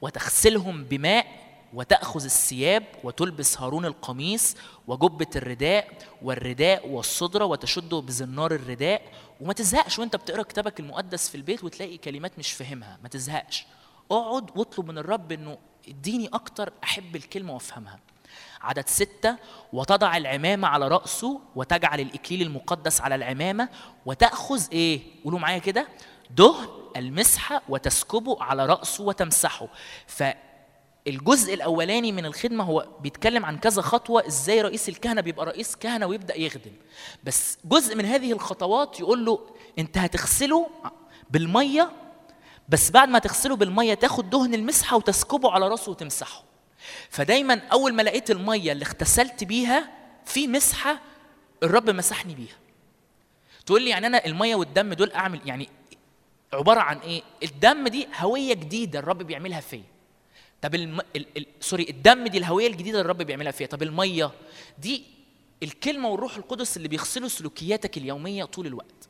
وتغسلهم بماء وتأخذ الثياب وتلبس هارون القميص وجبة الرداء والرداء والصدرة وتشده بزنار الرداء. وما تزهقش وانت بتقرأ كتابك المقدس في البيت وتلاقي كلمات مش فاهمها. ما تزهقش. اقعد واطلب من الرب انه اديني أكتر احب الكلمة وافهمها. عدد ستة وتضع العمامة على رأسه وتجعل الإكليل المقدس على العمامة وتأخذ إيه؟ قولوا معايا كده. دهن المسحة وتسكبه على رأسه وتمسحه. فالجزء الأولاني من الخدمة هو بيتكلم عن كذا خطوة إزاي رئيس الكهنة بيبقى رئيس كهنة ويبدأ يخدم. بس جزء من هذه الخطوات يقول له أنت هتغسله بالمية بس بعد ما تغسله بالمية تاخد دهن المسحة وتسكبه على رأسه وتمسحه. فدايما أول ما لقيت المية اللي اغتسلت بيها في مسحة الرب مسحني بيها. تقول لي يعني أنا المية والدم دول أعمل يعني عبارة عن إيه؟ الدم دي هوية جديدة الرب بيعملها فيا. طب الم... ال... ال... سوري الدم دي الهوية الجديدة اللي الرب بيعملها فيا طب المية دي الكلمة والروح القدس اللي بيغسلوا سلوكياتك اليومية طول الوقت.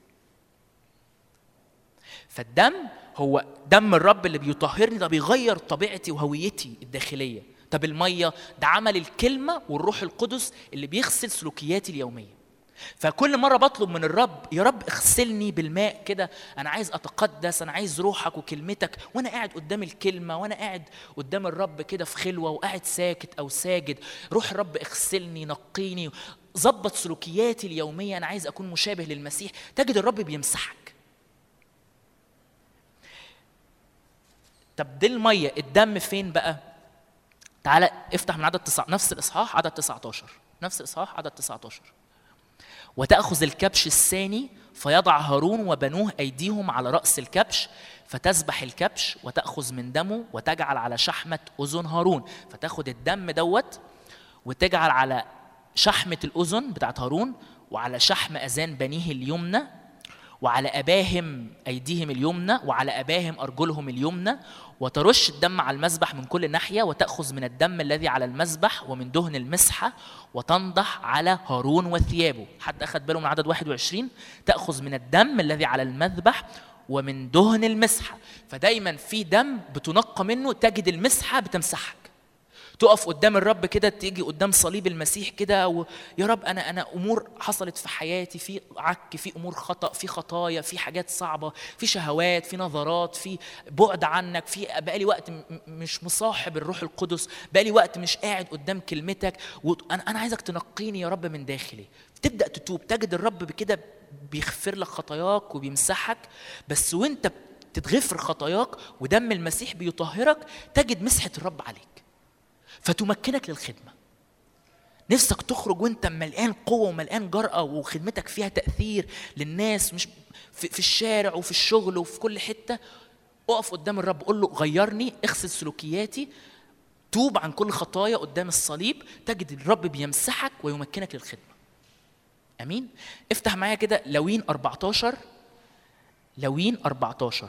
فالدم هو دم الرب اللي بيطهرني ده بيغير طبيعتي وهويتي الداخلية. طب المية ده عمل الكلمة والروح القدس اللي بيغسل سلوكياتي اليومية. فكل مرة بطلب من الرب يا رب اغسلني بالماء كده أنا عايز أتقدس أنا عايز روحك وكلمتك. وأنا قاعد قدام الكلمة وأنا قاعد قدام الرب كده في خلوة وقاعد ساكت أو ساجد روح الرب اغسلني نقيني ظبط سلوكياتي اليومية أنا عايز أكون مشابه للمسيح. تجد الرب بيمسحك. طب دي المية الدم فين بقى؟ تعالى افتح من عدد تسعة نفس الإصحاح عدد 19 نفس الإصحاح عدد 19 وتأخذ الكبش الثاني فيضع هارون وبنوه أيديهم على رأس الكبش فتذبح الكبش وتأخذ من دمه وتجعل على شحمة أذن هارون. فتاخد الدم دوت وتجعل على شحمة الأذن بتاعت هارون وعلى شحم أذان بنيه اليمنى وعلى أباهم أيديهم اليمنى وعلى أباهم أرجلهم اليمنى وترش الدم على المذبح من كل ناحية وتأخذ من الدم الذي على المذبح ومن دهن المسحة وتنضح على هارون وثيابه. حد أخذ باله من عدد 21 تأخذ من الدم الذي على المذبح ومن دهن المسحة. فدايما في دم بتنقى منه تجد المسحة بتمسحك. تقف قدام الرب كده تيجي قدام صليب المسيح كده و... يا رب أنا أنا أمور حصلت في حياتي في عك في أمور خطأ في خطايا في حاجات صعبة في شهوات في نظرات في بعد عنك في بقالي وقت. مش مصاحب الروح القدس بقالي وقت مش قاعد قدام كلمتك وأنا أنا عايزك تنقيني يا رب من داخلي تبدأ تتوب تجد الرب بكده بيغفر لك خطاياك وبيمسحك بس وأنت بتتغفر خطاياك ودم المسيح بيطهرك تجد مسحة الرب عليك فتمكنك للخدمة. نفسك تخرج وانت ملقان قوة وملقان جرأة وخدمتك فيها تأثير للناس مش في, في الشارع وفي الشغل وفي كل حتة اقف قدام الرب قول له غيرني اغسل سلوكياتي توب عن كل خطايا قدام الصليب تجد الرب بيمسحك ويمكنك للخدمة. آمين؟ افتح معايا كده لوين 14 لوين 14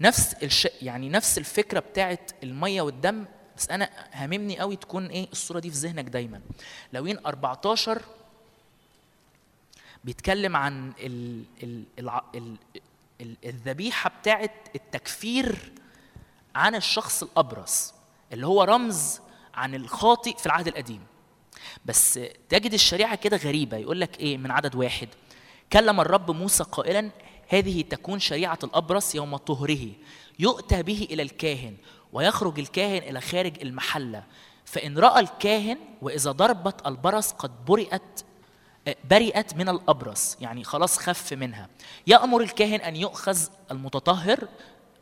نفس الش... يعني نفس الفكرة بتاعت المية والدم بس أنا هاممني قوي تكون إيه الصورة دي في ذهنك دايما. لوين 14 بيتكلم عن ال ال ال ال الذبيحة بتاعت التكفير عن الشخص الابرص اللي هو رمز عن الخاطئ في العهد القديم. بس تجد الشريعة كده غريبة يقول لك إيه من عدد واحد. كلم الرب موسى قائلا هذه تكون شريعة الابرص يوم طهره يؤتى به إلى الكاهن. ويخرج الكاهن إلى خارج المحلة. فإن رأى الكاهن وإذا ضربت البرص قد برئت برئت من الأبرص يعني خلاص خف منها. يأمر الكاهن أن يؤخذ المتطهر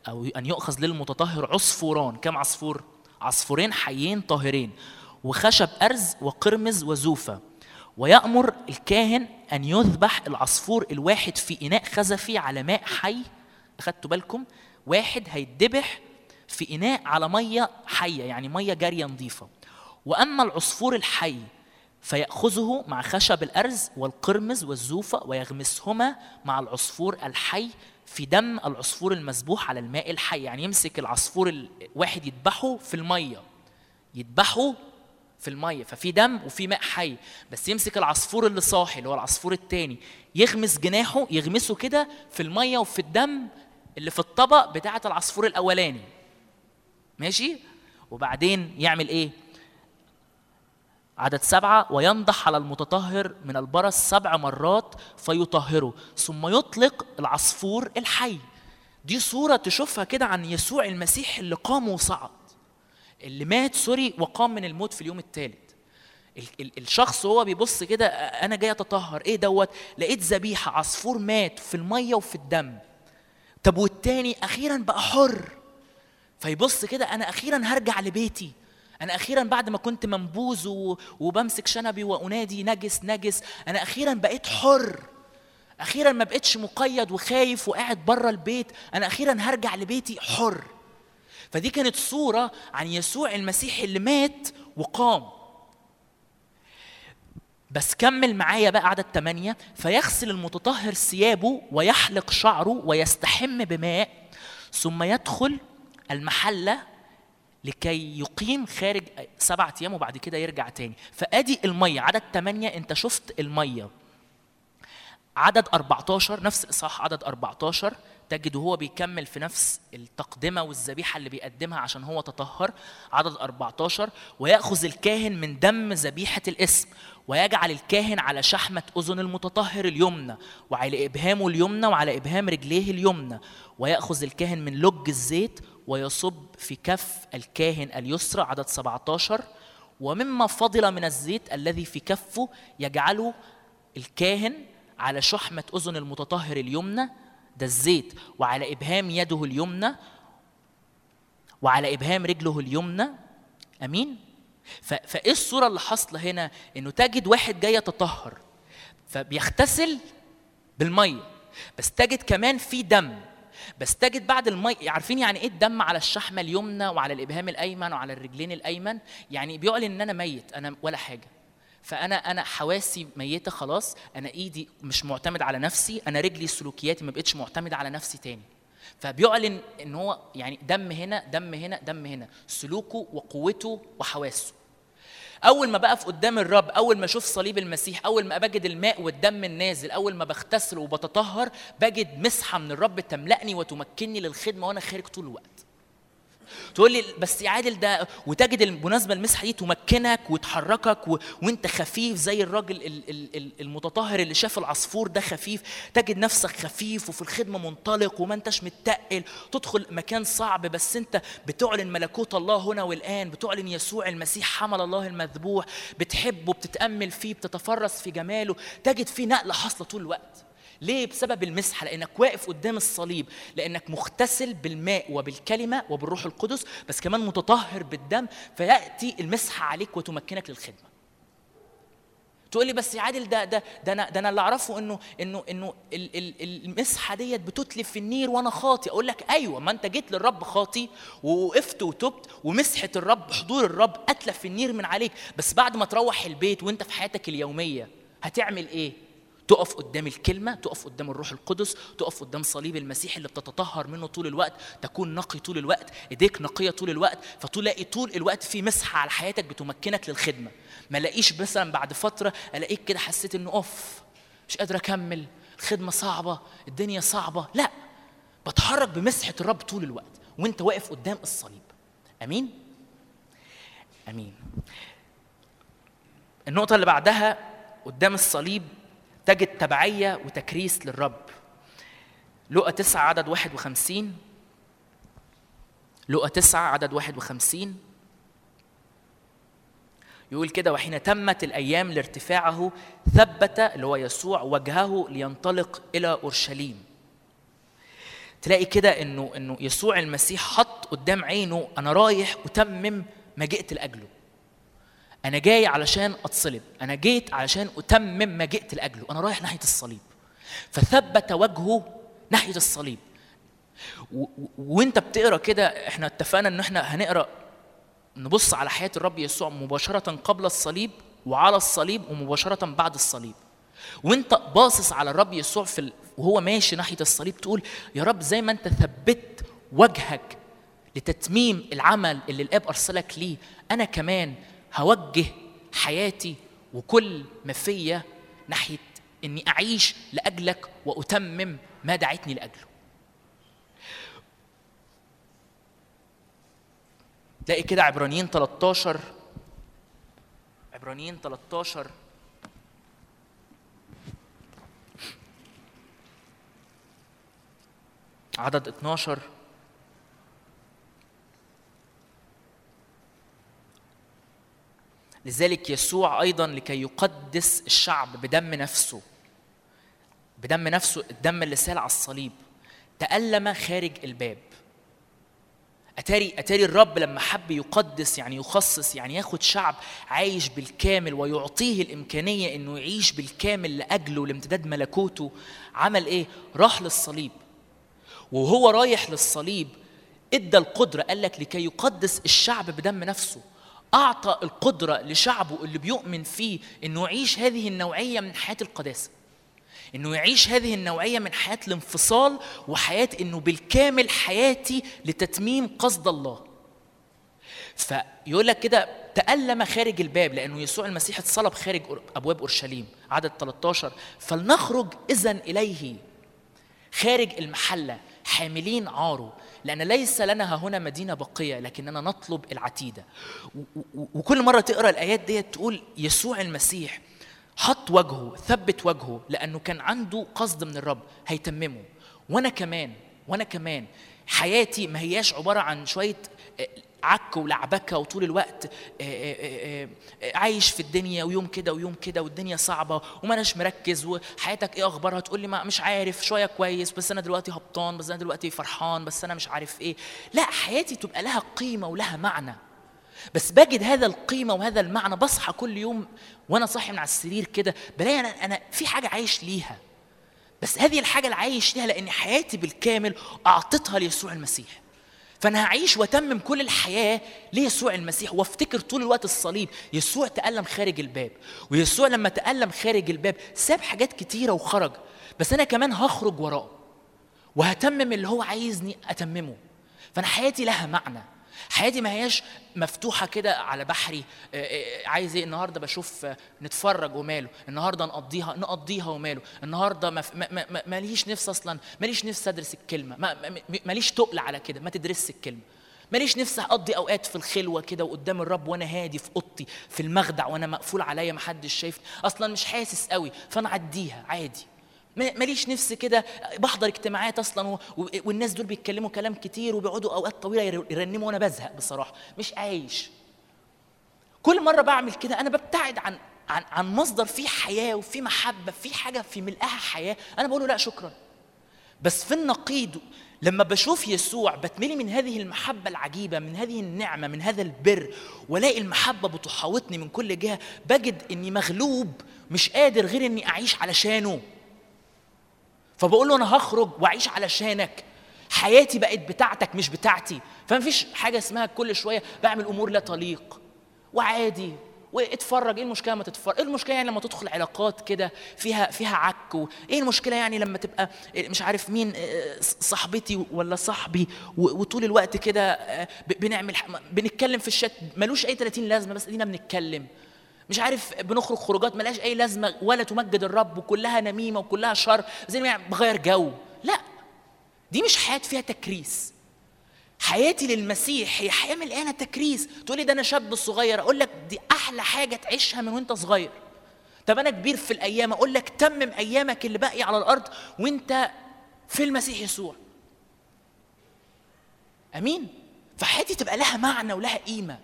أو أن يؤخذ للمتطهر عصفوران. كم عصفور؟ عصفورين حيين طاهرين وخشب أرز وقرمز وزوفة. ويأمر الكاهن أن يذبح العصفور الواحد في إناء خزفي على ماء حي. أخدتوا بالكم؟ واحد هيتذبح في إناء على مية حية يعني مية جارية نظيفة. وأما العصفور الحي فيأخذه مع خشب الأرز والقرمز والزوفة ويغمسهما مع العصفور الحي في دم العصفور المذبوح على الماء الحي. يعني يمسك العصفور الواحد يذبحه في المية يذبحه في المية. ففي دم وفي ماء حي بس يمسك العصفور اللي صاحي اللي هو العصفور التاني يغمس جناحه يغمسه كده في المية وفي الدم اللي في الطبق بتاعة العصفور الأولاني. ماشي؟ وبعدين يعمل إيه؟ عدد سبعة وينضح على المتطهر من البرص سبع مرات فيطهره ثم يطلق العصفور الحي. دي صورة تشوفها كده عن يسوع المسيح اللي قام وصعد اللي مات سوري وقام من الموت في اليوم الثالث ال- ال- الشخص هو بيبص كده أنا جاي أتطهر إيه دوت؟ لقيت ذبيحة عصفور مات في المية وفي الدم. طب والتاني أخيرا بقى حر. فيبص كده أنا أخيرا هرجع لبيتي. أنا أخيرا بعد ما كنت منبوذ وبمسك شنبي وأنادي نجس نجس. أنا أخيرا بقيت حر. أخيرا ما بقتش مقيد وخايف وقاعد بره البيت. أنا أخيرا هرجع لبيتي حر. فدي كانت صورة عن يسوع المسيح اللي مات وقام. بس كمل معايا بقى عدد ثمانية فيغسل المتطهر ثيابه ويحلق شعره ويستحم بماء ثم يدخل المحلة لكي يقيم خارج سبعة أيام وبعد كده يرجع تاني. فأدي المية عدد ثمانية أنت شفت المية. عدد 14 نفس الإصحاح عدد 14 تجد وهو بيكمل في نفس التقدمة والذبيحة اللي بيقدمها عشان هو تطهر. عدد 14 ويأخذ الكاهن من دم ذبيحة الاسم ويجعل الكاهن على شحمة أذن المتطهر اليمنى وعلى إبهامه اليمنى وعلى إبهام رجليه اليمنى. ويأخذ الكاهن من لج الزيت ويصب في كف الكاهن اليسرى عدد 17 ومما فضل من الزيت الذي في كفه يجعله الكاهن على شحمة أذن المتطهر اليمنى ده الزيت وعلى إبهام يده اليمنى وعلى إبهام رجله اليمنى. أمين؟ فإيه الصورة اللي حاصلة هنا؟ إنه تجد واحد جاي يتطهر فبيغتسل بالمية بس تجد كمان في دم. بس تجد بعد المي عارفين يعني إيه الدم على الشحمه اليمنى وعلى الإبهام الأيمن وعلى الرجلين الأيمن؟ يعني بيعلن إن أنا ميت أنا ولا حاجة. فأنا أنا حواسي ميتة خلاص أنا إيدي مش معتمد على نفسي أنا رجلي سلوكياتي ما بقتش معتمد على نفسي تاني. فبيعلن إن هو يعني دم هنا دم هنا دم هنا. سلوكه وقوته وحواسه. أول ما بقف قدام الرب أول ما أشوف صليب المسيح أول ما بجد الماء والدم النازل أول ما بغتسل وبتطهر بجد مسحة من الرب تملأني وتمكنني للخدمة وأنا خارج طول الوقت. تقول لي بس يا عادل ده وتجد المناسبة المسحة دي تمكنك وتحركك و... وانت خفيف زي الراجل ال... ال... ال- المتطهر اللي شاف العصفور ده خفيف. تجد نفسك خفيف وفي الخدمة منطلق وما انتش متقل. تدخل مكان صعب بس انت بتعلن ملكوت الله هنا والآن. بتعلن يسوع المسيح حمل الله المذبوح. بتحبه بتتامل فيه بتتفرس في جماله. تجد فيه نقلة حاصلة طول الوقت. ليه؟ بسبب المسحة لأنك واقف قدام الصليب لأنك مغتسل بالماء وبالكلمة وبالروح القدس بس كمان متطهر بالدم فيأتي المسحة عليك وتمكنك للخدمة. تقول لي بس يا عادل ده ده ده أنا ده أنا اللي أعرفه إنه إنه إنه ال- ال- المسحة ديت بتتلف في النير وأنا خاطي أقول لك أيوه ما أنت جيت للرب خاطي ووقفت وتبت ومسحه الرب حضور الرب أتلف في النير من عليك بس بعد ما تروح البيت وأنت في حياتك اليومية هتعمل إيه؟ تقف قدام الكلمة تقف قدام الروح القدس تقف قدام صليب المسيح اللي بتتطهر منه طول الوقت تكون نقي طول الوقت ايديك نقية طول الوقت فتلاقي طول الوقت في مسحة على حياتك بتمكنك للخدمة. ما الاقيش مثلا بعد فترة ألاقيك كده حسيت إنه أوف مش قادر أكمل الخدمة صعبة الدنيا صعبة. لا بتحرك بمسحة الرب طول الوقت وأنت واقف قدام الصليب. آمين؟ آمين. النقطة اللي بعدها قدام الصليب تجد تبعية وتكريس للرب. لقى تسعة عدد واحد وخمسين. لقى تسعة عدد واحد وخمسين. يقول كده وحين تمت الأيام لارتفاعه ثبت اللي هو يسوع وجهه لينطلق إلى أورشليم. تلاقي كده إنه إنه يسوع المسيح حط قدام عينه أنا رايح أتمم ما جئت لأجله. أنا جاي علشان أتصلب. أنا جيت علشان أتمم ما جئت لأجله. أنا رايح ناحية الصليب. فثبت وجهه ناحية الصليب. و- وأنت بتقرأ كده إحنا اتفقنا إن إحنا هنقرأ نبص على حياة الرب يسوع مباشرة قبل الصليب وعلى الصليب ومباشرة بعد الصليب. وأنت باصص على الرب يسوع في. وهو ماشي ناحية الصليب تقول يا رب زي ما أنت ثبت وجهك لتتميم العمل اللي الآب أرسلك ليه أنا كمان هوجه حياتي وكل ما فيا ناحية إني أعيش لأجلك وأتمم ما دعيتني لأجله. تلاقي كده عبرانيين 13 عبرانيين 13 عدد 12 لذلك يسوع أيضا لكي يقدس الشعب بدم نفسه. بدم نفسه الدم اللي سال على الصليب. تألم خارج الباب. أتاري أتاري الرب لما حب يقدس يعني يخصص يعني ياخد شعب عايش بالكامل ويعطيه الإمكانية إنه يعيش بالكامل لأجله لامتداد ملكوته عمل إيه؟ راح للصليب. وهو رايح للصليب إدى القدرة قال لك لكي يقدس الشعب بدم نفسه. أعطى القدرة لشعبه اللي بيؤمن فيه إنه يعيش هذه النوعية من حياة القداسة. إنه يعيش هذه النوعية من حياة الانفصال وحياة إنه بالكامل حياتي لتتميم قصد الله. فيقول لك كده تألم خارج الباب لأنه يسوع المسيح اتصلب خارج أبواب أورشليم عدد 13 فلنخرج إذا إليه خارج المحلة حاملين عاره. لأن ليس لنا هنا مدينة بقية لكننا نطلب العتيدة. وكل مرة تقرأ الآيات ديت تقول يسوع المسيح حط وجهه ثبت وجهه لأنه كان عنده قصد من الرب هيتممه. وأنا كمان وأنا كمان حياتي ما هياش عبارة عن شوية آه، عك ولعبكة وطول الوقت آه، آه، آه، عايش في الدنيا ويوم كده ويوم كده والدنيا صعبة وما اناش مركز وحياتك إيه أخبارها؟ تقول لي ما مش عارف شوية كويس بس أنا دلوقتي هبطان بس أنا دلوقتي فرحان بس أنا مش عارف إيه. لا حياتي تبقى لها قيمة ولها معنى. بس بجد هذا القيمة وهذا المعنى بصحى كل يوم وأنا صاحي من على السرير كده بلاقي أنا أنا في حاجة عايش ليها. بس هذه الحاجة اللي عايش ليها لأن حياتي بالكامل اعطيتها ليسوع المسيح. فانا هعيش واتمم كل الحياة ليسوع المسيح وافتكر طول الوقت الصليب. يسوع تألم خارج الباب ويسوع لما تألم خارج الباب ساب حاجات كتيرة وخرج بس أنا كمان هخرج وراه وهتمم اللي هو عايزني أتممه. فأنا حياتي لها معنى. حياتي ما هياش مفتوحة كده على بحري. آه، آه، عايز إيه؟ النهارده بشوف آه، نتفرج وماله. النهارده نقضيها نقضيها وماله. النهارده ما ما- ما- ما- ماليش نفس أصلا ماليش نفس أدرس الكلمة. ما- ما- ماليش تقل على كده. ما تدرسش الكلمة. ماليش نفسي أقضي أوقات في الخلوة كده وقدام الرب وأنا هادي في أوضتي في المخدع وأنا مقفول عليا محدش شايف أصلا مش حاسس قوي فأنا عديها عادي. ماليش نفس كده. بحضر اجتماعات أصلا. والناس دول بيتكلموا كلام كتير وبيقعدوا أوقات طويلة ير- يرنموا وأنا بزهق بصراحة. مش عايش. كل مرة بعمل كده أنا ببتعد عن عن عن مصدر فيه حياة وفيه محبة فيه حاجة في ملئها حياة. أنا بقول له لا شكرا. بس في النقيض لما بشوف يسوع بتملي من هذه المحبة العجيبة من هذه النعمة من هذا البر والاقي المحبة بتحاوطني من كل جهة بجد إني مغلوب مش قادر غير إني أعيش علشانه. فبقول له أنا هخرج وأعيش علشانك. حياتي بقت بتاعتك مش بتاعتي. فمفيش حاجة اسمها كل شوية بعمل أمور لا تليق. وعادي. واتفرج. إيه المشكلة ما تتفرج؟ إيه المشكلة يعني لما تدخل علاقات كده فيها فيها عك؟ إيه المشكلة يعني لما تبقى مش عارف مين آه، صاحبتي ولا صاحبي؟ وطول الوقت كده آه، بنعمل بنتكلم في الشات. ملوش أي 30 لازمة بس إدينا بنتكلم. مش عارف بنخرج خروجات ملهاش أي لازمة ولا تمجد الرب وكلها نميمة وكلها شر زي ما يعني بغير جو. لا دي مش حياة فيها تكريس. حياتي للمسيح هي حياه مليانه تكريس. تقول لي ده أنا شاب صغير. أقول لك دي أحلى حاجة تعيشها من وأنت صغير. طب أنا كبير في الأيام أقول لك تمم أيامك اللي باقي على الأرض وأنت في المسيح يسوع. أمين؟ فحياتي تبقى لها معنى ولها قيمة.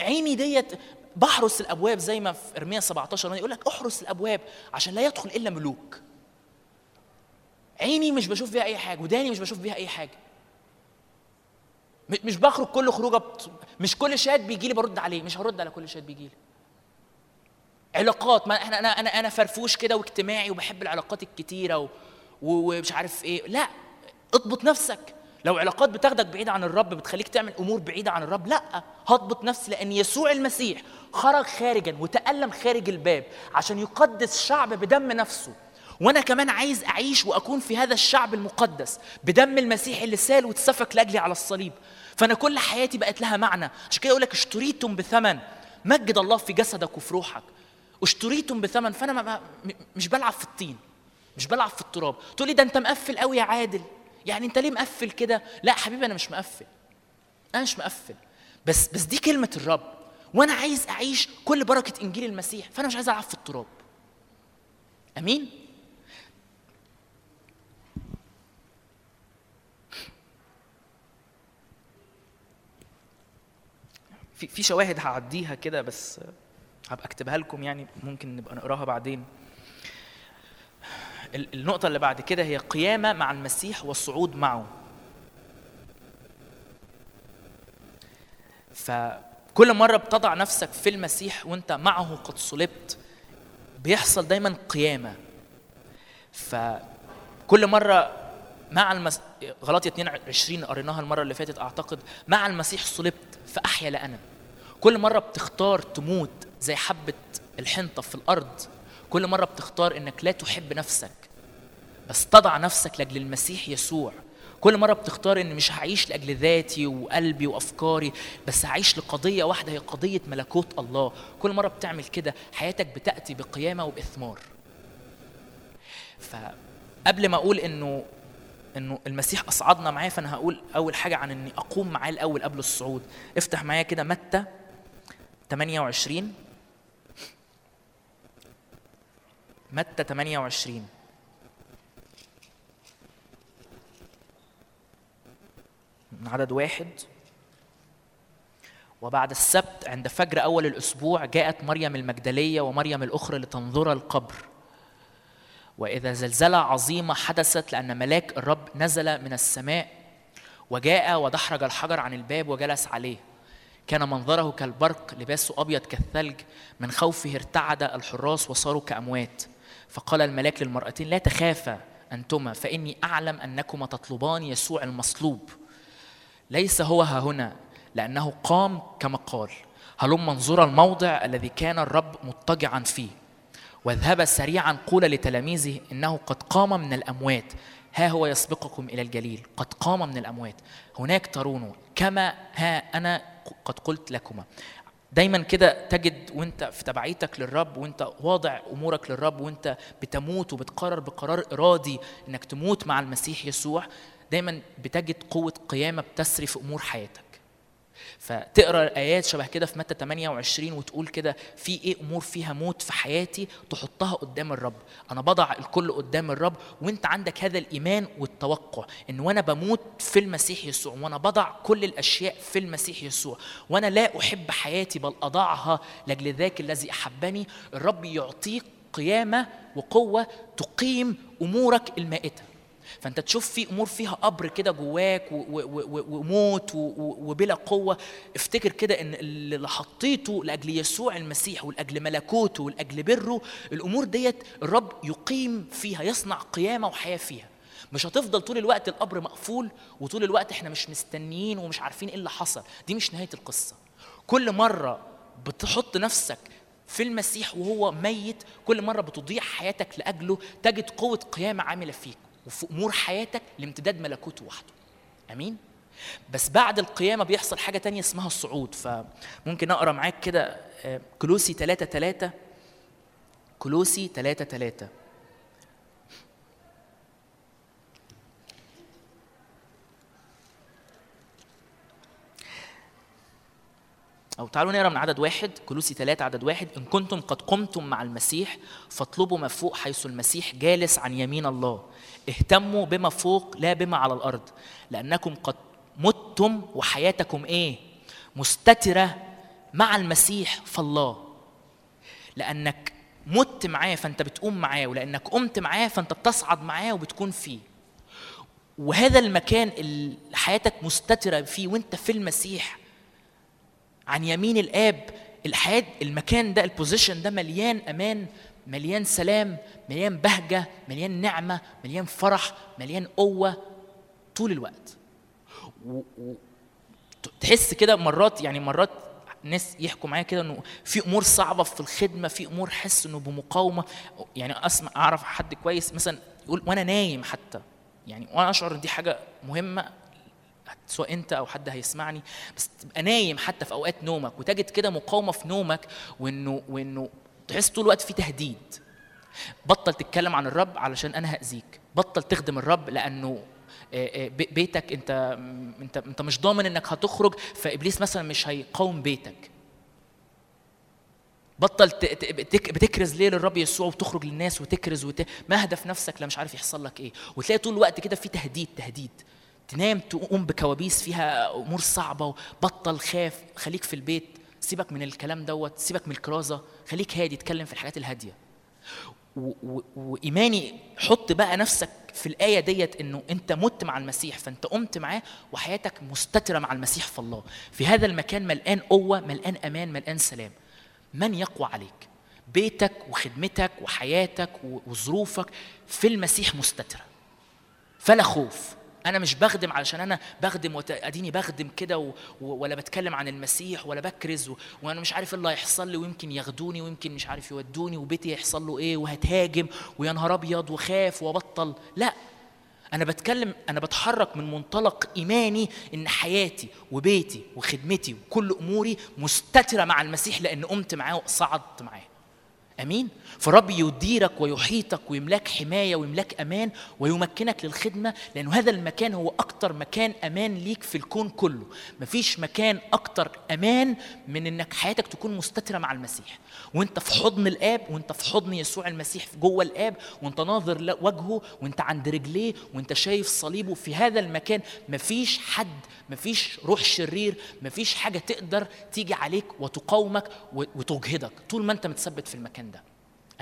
عيني ديت بحرس الأبواب زي ما في إرميا 17 يقول لك احرس الأبواب عشان لا يدخل إلا ملوك. عيني مش بشوف فيها أي حاجة وداني مش بشوف فيها أي حاجة. مش بخرج كل خروجة بت... مش كل شات بيجي لي برد عليه مش هرد على كل شات بيجي لي علاقات ما إحنا أنا أنا أنا فرفوش كده واجتماعي وبحب العلاقات الكتيرة. و- ومش عارف إيه لا اضبط نفسك. لو علاقات بتاخدك بعيد عن الرب بتخليك تعمل أمور بعيدة عن الرب لا هضبط نفسي لأن يسوع المسيح خرج خارجا وتألم خارج الباب عشان يقدس شعب بدم نفسه. وأنا كمان عايز أعيش وأكون في هذا الشعب المقدس بدم المسيح اللي سال واتسفك لأجلي على الصليب. فأنا كل حياتي بقت لها معنى. عشان كده يقول لك اشتريتم بثمن. مجد الله في جسدك وفي روحك. اشتريتم بثمن. فأنا ما مش بلعب في الطين. مش بلعب في التراب. تقول لي ده أنت مقفل قوي يا عادل. يعني انت ليه مقفل كده؟ لا حبيبي أنا مش مقفل. أنا مش مقفل. بس بس دي كلمة الرب. وأنا عايز اعيش كل بركة انجيل المسيح فانا مش عايز العب في التراب. آمين؟ في في شواهد هعديها كده بس هبقى اكتبها لكم يعني ممكن نبقى نقراها بعدين. النقطة اللي بعد كده هي قيامة مع المسيح والصعود معه. فكل مرة بتضع نفسك في المسيح وانت معه قد صلبت بيحصل دايما قيامة. فكل مرة مع المس... غلطية 22 قريناها المرة اللي فاتت أعتقد مع المسيح صلبت فأحيا لا أنا كل مرة بتختار تموت زي حبة الحنطة في الأرض كل مرة بتختار إنك لا تحب نفسك. بس تضع نفسك لأجل المسيح يسوع. كل مرة بتختار إن مش هعيش لأجل ذاتي وقلبي وأفكاري بس هعيش لقضية واحدة هي قضية ملكوت الله. كل مرة بتعمل كده حياتك بتأتي بقيامة وبإثمار. فقبل ما أقول إنه إنه المسيح أصعدنا معاه فأنا هقول أول حاجة عن إني أقوم معاه الأول قبل الصعود. افتح معايا كده متى 28 متى 28 من عدد واحد. وبعد السبت عند فجر أول الأسبوع جاءت مريم المجدلية ومريم الأخرى لتنظر القبر. وإذا زلزلة عظيمة حدثت لأن ملاك الرب نزل من السماء وجاء ودحرج الحجر عن الباب وجلس عليه. كان منظره كالبرق لباسه أبيض كالثلج من خوفه ارتعد الحراس وصاروا كأموات. فقال الملاك للمرأتين لا تخافا أنتما فإني أعلم أنكما تطلبان يسوع المصلوب. ليس هو ها هنا لأنه قام كما قال. هلم انظر الموضع الذي كان الرب مضطجعا فيه. واذهبا سريعا قول لتلاميذه إنه قد قام من الأموات. ها هو يسبقكم إلى الجليل. قد قام من الأموات. هناك ترونه كما ها أنا قد قلت لكما. دايما كده تجد وانت في تبعيتك للرب وانت واضع أمورك للرب وانت بتموت وبتقرر بقرار إرادي إنك تموت مع المسيح يسوع. دايما بتجد قوة قيامة بتسري في أمور حياتك. فتقرأ ايات شبه كده في متى 28 وتقول كده في إيه أمور فيها موت في حياتي تحطها قدام الرب. أنا بضع الكل قدام الرب وأنت عندك هذا الإيمان والتوقع إن وأنا بموت في المسيح يسوع وأنا بضع كل الأشياء في المسيح يسوع وأنا لا أحب حياتي بل أضعها لأجل ذاك الذي أحبني. الرب يعطيك قيامة وقوة تقيم أمورك المائتة. فانت تشوف في امور فيها قبر كده جواك وموت وبلا قوة. افتكر كده ان اللي حطيته لأجل يسوع المسيح ولأجل ملكوته ولأجل بره الأمور ديت الرب يقيم فيها يصنع قيامة وحياة فيها. مش هتفضل طول الوقت القبر مقفول وطول الوقت إحنا مش مستنيين ومش عارفين إيه اللي حصل. دي مش نهاية القصة. كل مرة بتحط نفسك في المسيح وهو ميت كل مرة بتضيع حياتك لأجله تجد قوة قيامة عاملة فيك. وفي أمور حياتك لامتداد ملكوته وحده. آمين؟ بس بعد القيامة بيحصل حاجة تانية اسمها الصعود. فممكن أقرأ معاك كده آه، كلوسي 3 3 كلوسي 3 3 أو تعالوا نقرأ من عدد واحد. كلوسي ثلاثة عدد واحد. إن كنتم قد قمتم مع المسيح فاطلبوا ما فوق حيث المسيح جالس عن يمين الله. اهتموا بما فوق لا بما على الأرض. لأنكم قد متم وحياتكم إيه؟ مستترة مع المسيح فالله. لأنك مت معاه فأنت بتقوم معاه ولأنك قمت معاه فأنت بتصعد معاه وبتكون فيه. وهذا المكان اللي حياتك مستترة فيه وأنت في المسيح عن يمين الآب الحياة المكان ده البوزيشن ده مليان أمان مليان سلام مليان بهجة مليان نعمة مليان فرح مليان قوة طول الوقت. و... و... تحس كده مرات يعني مرات ناس يحكوا معايا كده إنه في أمور صعبة في الخدمة في أمور حس إنه بمقاومة. يعني أسمع أعرف حد كويس مثلا يقول وأنا نايم حتى. يعني وأنا أشعر إن دي حاجة مهمة سواء أنت أو حد هيسمعني. بس تبقى نايم حتى في أوقات نومك وتجد كده مقاومة في نومك وإنه وإنه تحس طول الوقت في تهديد. بطل تتكلم عن الرب علشان أنا هأذيك. بطل تخدم الرب لأنه آه، آه، بي- بيتك أنت أنت أنت مش ضامن إنك هتخرج فإبليس مثلا مش هيقاوم بيتك. بطل بتكرز ليه للرب يسوع وتخرج للناس وتكرز وت... ما هدف نفسك لا مش عارف يحصل لك إيه. وتلاقي طول الوقت كده في تهديد تهديد. تنام تقوم بكوابيس فيها أمور صعبة وبطل خاف خليك في البيت. سيبك من الكلام دوت سيبك من الكرازة خليك هادي اتكلم في الحاجات الهادية. وإيماني حط بقى نفسك في الآية ديت إنه أنت مت مع المسيح فأنت قمت معاه وحياتك مستترة مع المسيح في الله. في هذا المكان ملقان قوة ملقان أمان ملقان سلام. من يقوى عليك؟ بيتك وخدمتك وحياتك وظروفك في المسيح مستترة. فلا خوف. أنا مش بخدم علشان أنا بخدم أديني بخدم كده و... ولا بتكلم عن المسيح ولا بكرز و... وأنا مش عارف إيه اللي هيحصل لي ويمكن ياخدوني ويمكن مش عارف يودوني وبيتي يحصل له إيه وهتهاجم ويا نهار أبيض وخاف وأبطل. لا أنا بتكلم أنا بتحرك من منطلق إيماني إن حياتي وبيتي وخدمتي وكل أموري مستترة مع المسيح لأن قمت معاه وصعدت معاه. آمين. فالرب يديرك ويحيطك ويملاك حماية ويملاك أمان ويمكنك للخدمة لأنه هذا المكان هو أكتر مكان أمان ليك في الكون كله. مفيش مكان أكتر أمان من إنك حياتك تكون مستترة مع المسيح. وأنت في حضن الآب وأنت في حضن يسوع المسيح جوه الآب وأنت ناظر وجهه وأنت عند رجليه وأنت شايف صليبه في هذا المكان. مفيش حد مفيش روح شرير مفيش حاجة تقدر تيجي عليك وتقاومك وتجهدك. طول ما أنت متثبت في المكان ده.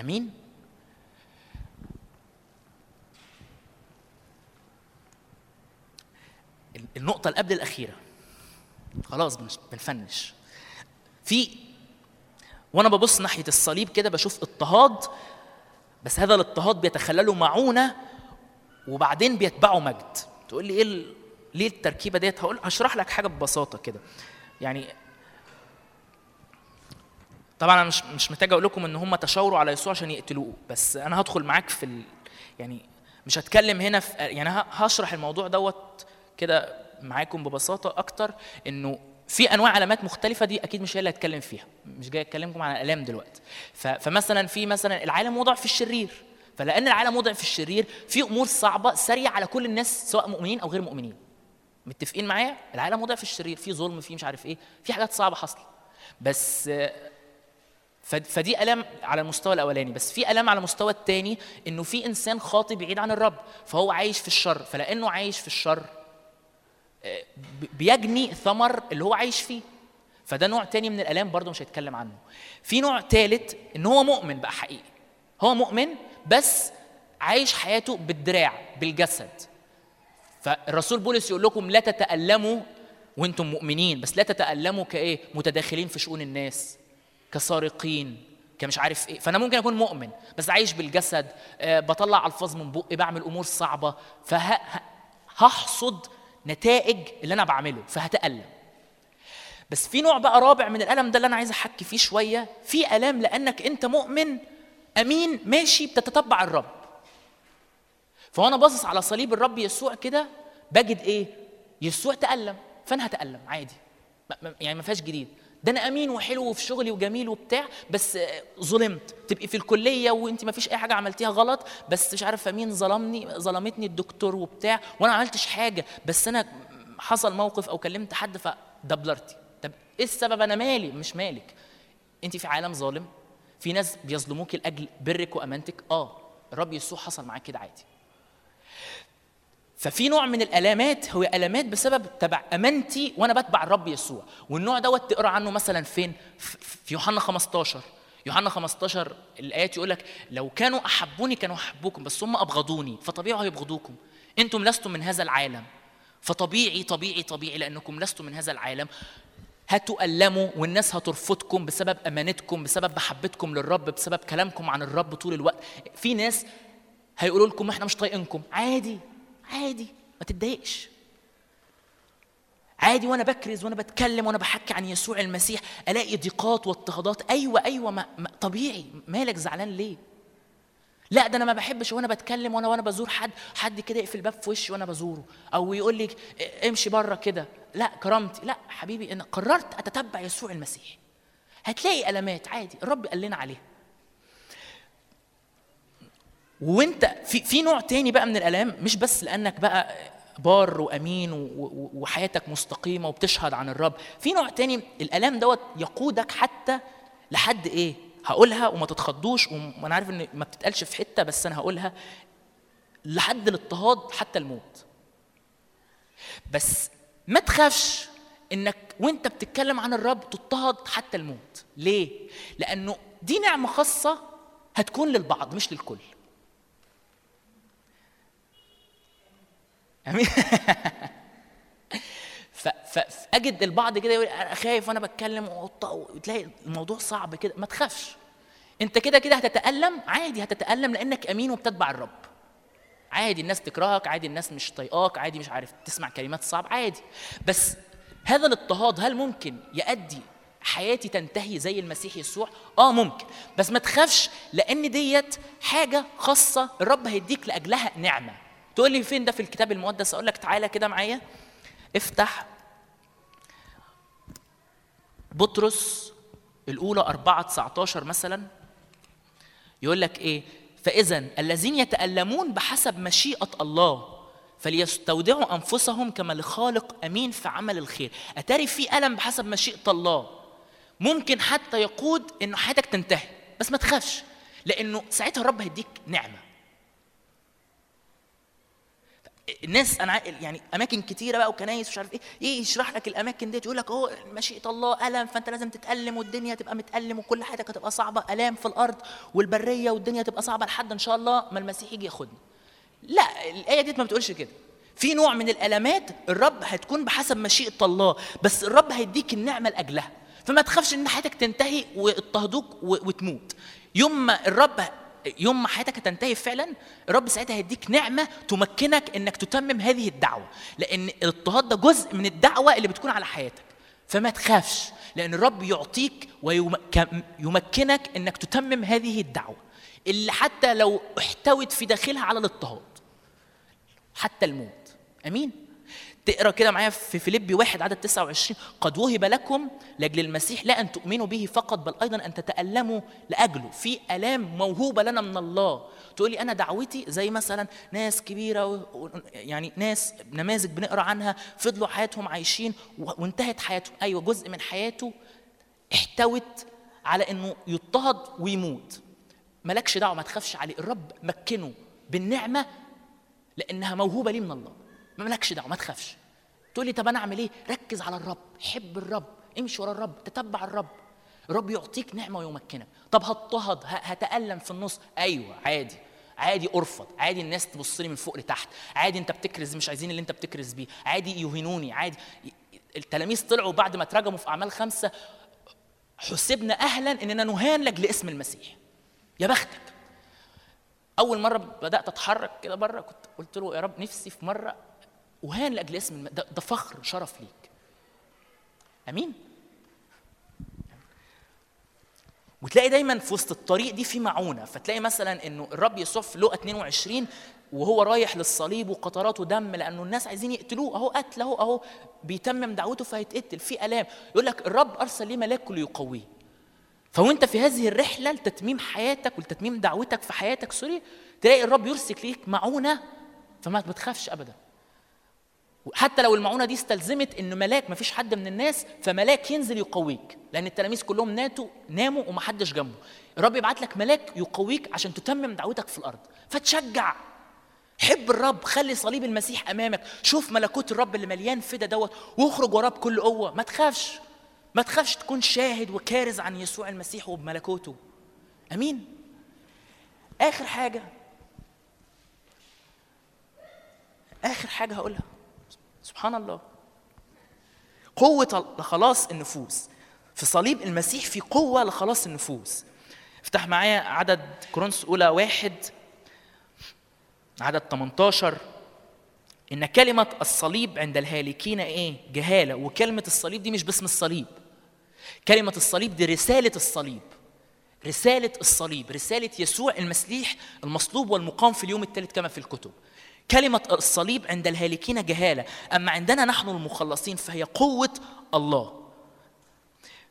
أمين؟ ال- النقطة اللي قبل الأخيرة. خلاص بنفنش. في وأنا ببص ناحية الصليب كده بشوف اضطهاد بس هذا الاضطهاد بيتخلله معونة وبعدين بيتبعه مجد. تقول لي إيه ليه التركيبة ديت؟ هقول هشرح لك حاجة ببساطة كده. يعني طبعا أنا مش مش محتاج أقول لكم إن هم تشاوروا على يسوع عشان يقتلوه بس أنا هدخل معاك في ال... يعني مش هتكلم هنا في يعني هشرح الموضوع دوت كده معاكم ببساطة أكتر إنه في أنواع علامات مختلفة دي أكيد مش هي اللي هتكلم فيها مش جاي أتكلمكم عن الالام دلوقتي. فمثلا في مثلا العالم وضع في الشرير فلأن العالم وضع في الشرير في أمور صعبة سريعة على كل الناس سواء مؤمنين أو غير مؤمنين. متفقين معايا؟ العالم وضع في الشرير في ظلم في مش عارف إيه في حاجات صعبة حصلت. بس فدي الام على المستوى الأولاني بس في الام على المستوى الثاني إنه في إنسان خاطي بعيد عن الرب فهو عايش في الشر فلأنه عايش في الشر آه، بيجني ثمر اللي هو عايش فيه. فده نوع تاني من الألام برضه مش هيتكلم عنه. في نوع ثالث إن هو مؤمن بقى حقيقي. هو مؤمن بس عايش حياته بالدراع بالجسد. فالرسول بولس يقول لكم لا تتألموا وأنتم مؤمنين بس لا تتألموا كإيه؟ متداخلين في شؤون الناس. كسارقين كمش عارف إيه. فأنا ممكن أكون مؤمن بس عايش بالجسد آه بطلع ألفاظ من بقي بعمل أمور صعبة. فهحصد نتائج اللي أنا بعمله فهتألم. بس في نوع بقى رابع من الألم ده اللي أنا عايز أحكي فيه شوية. في الام لأنك أنت مؤمن أمين ماشي بتتتبع الرب. فوانا باصص على صليب الرب يسوع كده بجد إيه؟ يسوع تألم فأنا هتألم عادي. يعني ما فيهاش جديد. ده أنا امين وحلو وفي شغلي وجميل وبتاع بس آه، ظلمت. تبقي في الكلية وانت ما فيش اي حاجة عملتيها غلط بس مش عارفة مين ظلمني ظلمتني الدكتور وبتاع وأنا ما عملتش حاجة. بس أنا حصل موقف أو كلمت حد فدبلرتي. طب إيه السبب؟ أنا مالي مش مالك. انت في عالم ظالم في ناس بيظلموك لأجل برك وأمانتك؟ آه. الرب يسوع حصل معاك كده عادي. ففي نوع من الألامات هو ألامات بسبب تبع أمانتي وأنا بتبع الرب يسوع. والنوع دوت تقرأ عنه مثلا فين؟ في يوحنا 15 يوحنا 15 الآيات يقول لك لو كانوا أحبوني كانوا أحبوكم بس هم أبغضوني فطبيعي هيبغضوكم. أنتم لستم من هذا العالم. فطبيعي طبيعي طبيعي لأنكم لستم من هذا العالم. هتؤلموا والناس هترفضكم بسبب أمانتكم بسبب محبتكم للرب بسبب كلامكم عن الرب طول الوقت. في ناس هيقولوا لكم إحنا مش طايقينكم. عادي. عادي ما تتضايقش. عادي وأنا بكرز وأنا بتكلم وأنا بحكي عن يسوع المسيح ألاقي ضيقات واضطهادات. أيوه أيوه ما ما طبيعي. مالك زعلان ليه؟ لا ده أنا ما بحبش وأنا بتكلم وأنا وأنا بزور حد حد كده يقفل الباب في وشي وأنا بزوره. أو يقول لي امشي بره كده. لا كرامتي. لا حبيبي أنا قررت أتتبع يسوع المسيح. هتلاقي ألمات. عادي الرب قال لنا عليها وانت في في نوع تاني بقى من الألام مش بس لأنك بقى بار وأمين وحياتك مستقيمة وبتشهد عن الرب. في نوع تاني الألام دوت يقودك حتى لحد إيه؟ هقولها وما تتخضوش وأنا عارف إن ما بتتقالش في حتة بس أنا هقولها لحد الاضطهاد حتى الموت. بس ما تخافش إنك وأنت بتتكلم عن الرب تضطهد حتى الموت. ليه؟ لأنه دي نعمة خاصة هتكون للبعض مش للكل. آمين. [laughs] فاجد البعض كده يقول أنا خايف وأنا بتكلم وتلاقي الموضوع صعب كده. ما تخافش. أنت كده كده هتتألم. عادي هتتألم لأنك أمين وبتتبع الرب. عادي الناس تكرهك عادي الناس مش طايقاك عادي مش عارف تسمع كلمات صعب عادي. بس هذا الاضطهاد هل ممكن يؤدي حياتي تنتهي زي المسيح يسوع؟ آه ممكن. بس ما تخافش لأن ديت حاجة خاصة الرب هيديك لأجلها نعمة. تقول لي فين ده في الكتاب المقدس؟ أقول لك تعالى كده معايا. افتح بطرس الأولى 4 19 مثلا. يقول لك إيه؟ فاذا الذين يتألمون بحسب مشيئة الله فليستودعوا أنفسهم كما لخالق أمين في عمل الخير. أتاري في ألم بحسب مشيئة الله؟ ممكن حتى يقود إنه حياتك تنتهي بس ما تخافش لأنه ساعتها الرب هيديك نعمة. الناس أنا يعني أماكن كتيرة بقى وكنايس مش عارف إيه إيه يشرح لك الأماكن ديت يقول لك أهو مشيئه الله ألم فأنت لازم تتألم والدنيا تبقى متألم وكل حياتك هتبقى صعبة ألام في الأرض والبرية والدنيا تبقى صعبة لحد إن شاء الله ما المسيح يجي ياخدنا لا الآية ديت ما بتقولش كده. في نوع من الألمات الرب هتكون بحسب مشيئة الله بس الرب هيديك النعمة لأجلها. فما تخافش إن حياتك تنتهي واضطهدوك وتموت. يوم ما الرب يوم ما حياتك هتنتهي فعلا الرب ساعتها هيديك نعمة تمكنك إنك تتمم هذه الدعوة. لأن الاضطهاد ده جزء من الدعوة اللي بتكون على حياتك. فما تخافش لأن الرب يعطيك ويمكنك إنك تتمم هذه الدعوة. اللي حتى لو احتوت في داخلها على الاضطهاد حتى الموت. أمين؟ تقرا كده معايا في فيليبي واحد عدد 29 قد وهب لكم لأجل المسيح لا أن تؤمنوا به فقط بل أيضا أن تتألموا لأجله في آلام موهوبة لنا من الله تقول لي أنا دعوتي زي مثلا ناس كبيرة و... يعني ناس نماذج بنقرأ عنها فضلوا حياتهم عايشين. وانتهت حياتهم أيوه جزء من حياته احتوت على إنه يضطهد ويموت مالكش دعوة ما تخافش عليه الرب مكنه بالنعمة لأنها موهوبة لي من الله ما مالكش دعوة ما تخافش. تقول لي طب أنا أعمل إيه؟ ركز على الرب حب الرب امشي ورا الرب تتبع الرب. الرب يعطيك نعمة ويمكنك. طب هضطهد هتألم في النص؟ أيوه عادي. عادي أرفض. عادي الناس تبص لي من فوق لتحت. عادي أنت بتكرز مش عايزين اللي أنت بتكرز بيه. عادي يهينوني عادي. التلاميذ طلعوا بعد ما ترجموا في أعمال خمسة حسبنا أهلا إننا نهان لاجل اسم المسيح. يا بختك. أول مرة بدأت أتحرك كده بره كنت قلت له يا رب نفسي في مرة اهان لأجل اسم. ده, ده فخر شرف ليك. أمين؟ وتلاقي دايما في وسط الطريق دي في معونة. فتلاقي مثلا إنه الرب يسوع في لقا 22 وهو رايح للصليب وقطراته دم لأنه الناس عايزين يقتلوه. أهو قتل أهو أهو بيتمم دعوته فهيتقتل في ألام. يقول لك الرب أرسل ليه ملاك ليقويه فوأنت في هذه الرحلة لتتميم حياتك ولتتميم دعوتك في حياتك سوري تلاقي الرب يرسل ليك معونة. فما بتخافش ابدا. حتى لو المعونة دي استلزمت إن ملاك ما فيش حد من الناس فملاك ينزل يقويك. لأن التلاميذ كلهم ناتوا ناموا ومحدش جنبه. الرب يبعت لك ملاك يقويك عشان تتمم دعوتك في الأرض. فتشجع. حب الرب خلي صليب المسيح أمامك. شوف ملكوت الرب اللي مليان فدا دوت واخرج وراه بكل قوة. ما تخافش. ما تخافش تكون شاهد وكارز عن يسوع المسيح وبملكوته. أمين. آخر حاجة. آخر حاجة هقولها. سبحان الله. قوة لخلاص النفوس. في صليب المسيح في قوة لخلاص النفوس. افتح معايا عدد كورنثوس أولى واحد عدد 18 إن كلمة الصليب عند الهالكين إيه؟ جهالة. وكلمة الصليب دي مش باسم الصليب. كلمة الصليب دي رسالة الصليب. رسالة الصليب. رسالة يسوع المسيح المصلوب والمقام في اليوم الثالث كما في الكتب. كلمة الصليب عند الهالكين جهالة. أما عندنا نحن المخلصين فهي قوة الله.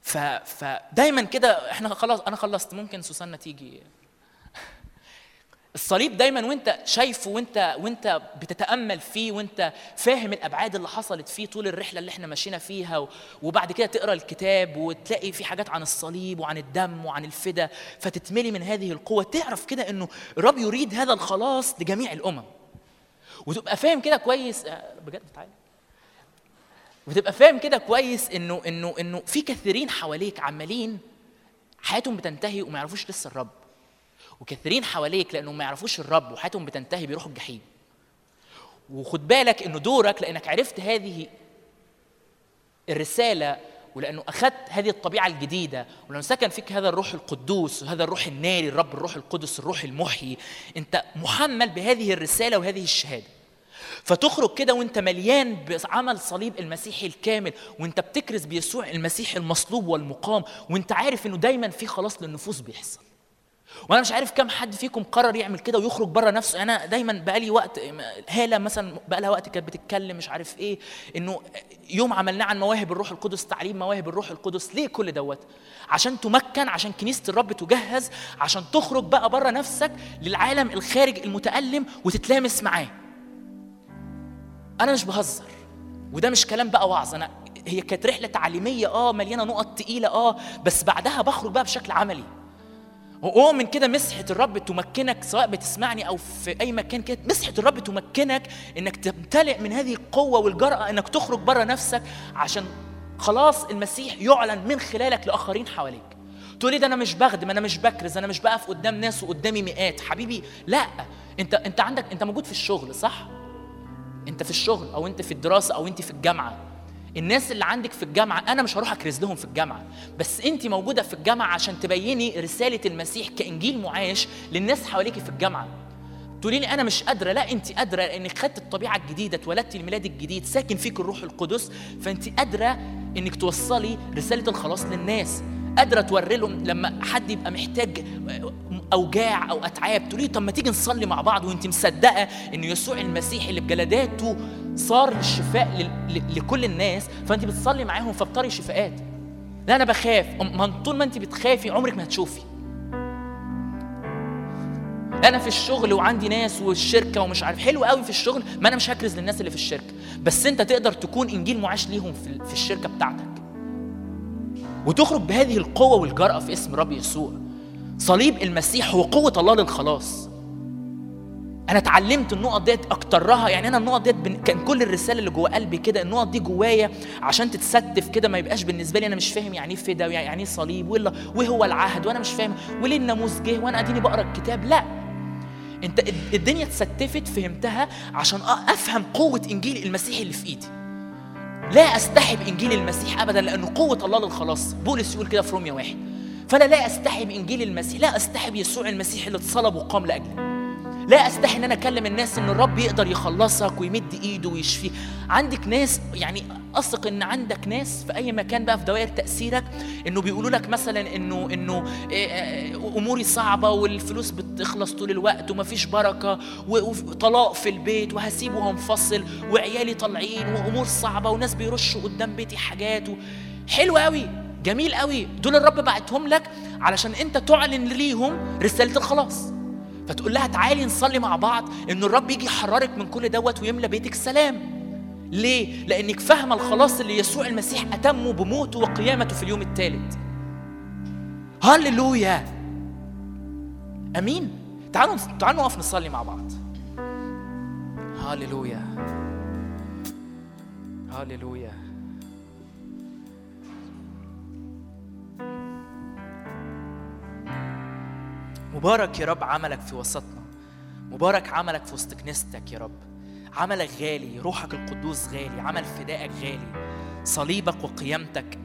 ف... فدايما كده إحنا خلاص أنا خلصت. ممكن سوسنة تيجي؟ [laughs] الصليب دايما وأنت شايفه وانت وأنت بتتأمل فيه وأنت فاهم الأبعاد اللي حصلت فيه طول الرحلة اللي إحنا مشينا فيها وبعد كده تقرأ الكتاب وتلاقي في حاجات عن الصليب وعن الدم وعن الفدا فتتملي من هذه القوة. تعرف كده إنه الرب يريد هذا الخلاص لجميع الأمم. وتبقى فاهم كده كويس آه، بجد تعالى. وتبقى فاهم كده كويس إنه إنه إنه في كثيرين حواليك عمالين حياتهم بتنتهي وما يعرفوش لسه الرب. وكثيرين حواليك لانهم ما يعرفوش الرب وحياتهم بتنتهي بيروحوا الجحيم. وخد بالك إنه دورك لأنك عرفت هذه الرسالة ولأنه أخذت هذه الطبيعة الجديدة ولأنه سكن فيك هذا الروح القدوس وهذا الروح الناري الرب الروح القدس الروح المحيي. أنت محمل بهذه الرسالة وهذه الشهادة. فتخرج كده وأنت مليان بعمل صليب المسيح الكامل وأنت بتكرز بيسوع المسيح المصلوب والمقام وأنت عارف إنه دايما في خلاص للنفوس بيحصل. وأنا مش عارف كم حد فيكم قرر يعمل كده ويخرج بره نفسه. أنا دايما بقالي وقت هالة مثلا بقى لها وقت كانت بتتكلم مش عارف إيه انه يوم عملناه عن مواهب الروح القدس تعليم مواهب الروح القدس ليه كل دوت؟ عشان تمكن عشان كنيسة الرب تجهز عشان تخرج بقى بره نفسك للعالم الخارج المتألم وتتلامس معاه. أنا مش بهزر وده مش كلام بقى وعظ. أنا هي كانت رحلة تعليمية آه مليانة نقط تقيلة آه بس بعدها بخرج بقى بشكل عملي. وأؤمن كده مسحة الرب تمكنك سواء بتسمعني أو في أي مكان كده مسحة الرب تمكنك إنك تمتلئ من هذه القوة والجرأة إنك تخرج بره نفسك عشان خلاص المسيح يعلن من خلالك لآخرين حواليك. تقول لي ده؟ أنا مش بخدم أنا مش بكرز أنا مش بقف قدام ناس وقدامي مئات. حبيبي لا. أنت أنت عندك أنت موجود في الشغل صح؟ أنت في الشغل أو أنت في الدراسة أو أنت في الجامعة. الناس اللي عندك في الجامعة أنا مش هروح أكرز لهم في الجامعة. بس انت موجودة في الجامعة عشان تبيني رسالة المسيح كإنجيل معاش للناس حواليكي في الجامعة. تقولي لي أنا مش قادرة لا انت قادرة لانك خدت الطبيعة الجديدة اتولدتي الميلاد الجديد ساكن فيك الروح القدس فانت قادرة إنك توصلي رسالة الخلاص للناس. قادرة توري لهم لما حد يبقى محتاج أوجاع أو أتعاب تقولي طب ما تيجي نصلي مع بعض وأنت مصدقة إن يسوع المسيح اللي بجلداته صار ل- لكل الناس فأنت بتصلي معاهم فبطري شفاءات. لا أنا بخاف. ما طول ما أنت بتخافي عمرك ما هتشوفي. أنا في الشغل وعندي ناس والشركة ومش عارف حلو قوي في الشغل ما أنا مش هكرز للناس اللي في الشركة. بس أنت تقدر تكون إنجيل معاش ليهم في في الشركة بتاعتك. وتخرج بهذه القوة والجرأة في اسم رب يسوع. صليب المسيح هو قوه الله للخلاص. أنا اتعلمت النقط ديت أكترها. يعني أنا النقط ديت بن- كان كل الرسالة اللي جوه قلبي كده النقط دي جوايا عشان تتستف كده ما يبقاش بالنسبة لي أنا مش فاهم يعني إيه فدا يعني إيه صليب ولا وإيه هو العهد وأنا مش فاهم وليه الناموس جه وأنا أديني بقرأ الكتاب. لا. أنت الد- الدنيا اتستفت فهمتها عشان أ- أفهم قوة إنجيل المسيح اللي في إيدي. لا أستحي بإنجيل المسيح ابدا لأنه قوة الله للخلاص. بولس يقول كده في روميا واحد. فأنا لا أستحي بإنجيل المسيح لا أستحي بيسوع المسيح اللي اتصلب وقام لأجلي لا أستحي إن أنا أكلم الناس إن الرب يقدر يخلصك ويمد إيده ويشفيه عندك ناس يعني أثق إن عندك ناس في أي مكان بقى في دوائر تأثيرك إنه بيقولوا لك مثلا إنه إنه إيه، إيه، أموري صعبة والفلوس بتخلص طول الوقت ومفيش بركة و- وطلاق في البيت وهسيب وهنفصل وعيالي طالعين وأمور صعبة وناس بيرشوا قدام بيتي حاجات. حلو قوي جميل قوي دول الرب بعتهم لك علشان انت تعلن ليهم رسالة الخلاص فتقول لها تعالي نصلي مع بعض إن الرب يجي يحررك من كل دوت ويملى بيتك سلام ليه؟ لأنك فاهمة الخلاص اللي يسوع المسيح أتمه بموته وقيامته في اليوم الثالث. هللويا. أمين. تعالوا تعالوا نقف نصلي مع بعض. هللويا. هللويا. مبارك يا رب عملك في وسطنا. مبارك عملك في وسط كنيستك يا رب. عملك غالي روحك القدوس غالي عمل فدائك غالي. صليبك وقيامتك.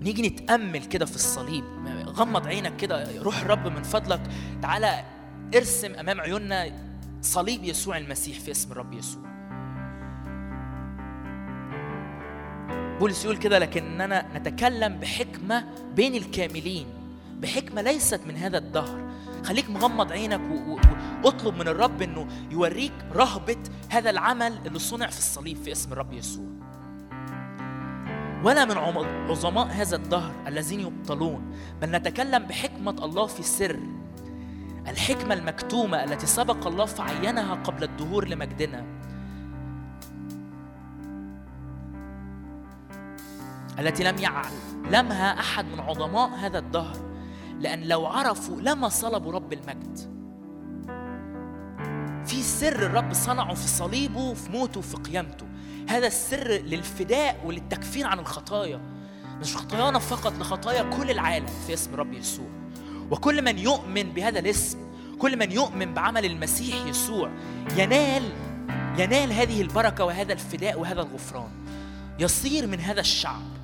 نيجي نتأمل كده في الصليب. غمض عينك كده روح الرب من فضلك. تعالى ارسم أمام عيوننا صليب يسوع المسيح في اسم الرب يسوع. بولس يقول كده لكننا نتكلم بحكمة بين الكاملين بحكمة ليست من هذا الدهر. خليك مغمض عينك واطلب من الرب إنه يوريك رهبة هذا العمل اللي صنع في الصليب في اسم الرب يسوع. ولا من عظماء هذا الدهر الذين يبطلون بل نتكلم بحكمة الله في سر الحكمة المكتومة التي سبق الله فعينها قبل الدهور لمجدنا. التي لم يعلمها أحد من عظماء هذا الدهر. لأن لو عرفوا لما صلبوا رب المجد. في سر الرب صنعه في صليبه في موته في قيامته. هذا السر للفداء وللتكفير عن الخطايا. مش خطايانا فقط لخطايا كل العالم في اسم رب يسوع. وكل من يؤمن بهذا الاسم كل من يؤمن بعمل المسيح يسوع ينال ينال هذه البركة وهذا الفداء وهذا الغفران. يصير من هذا الشعب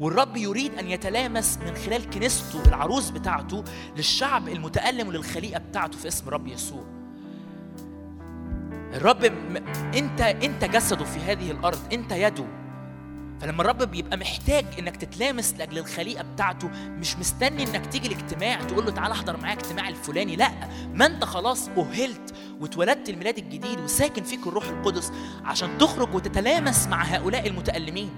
والرب يريد أن يتلامس من خلال كنيسته العروس بتاعته للشعب المتألم وللخليقة بتاعته في اسم رب يسوع. الرب م... أنت أنت جسده في هذه الأرض أنت يده. فلما الرب بيبقى محتاج إنك تتلامس لأجل الخليقة بتاعته مش مستني إنك تيجي الاجتماع تقول له تعالى أحضر معايا اجتماع الفلاني لأ. ما أنت خلاص أهلت واتولدت الميلاد الجديد وساكن فيك الروح القدس عشان تخرج وتتلامس مع هؤلاء المتألمين.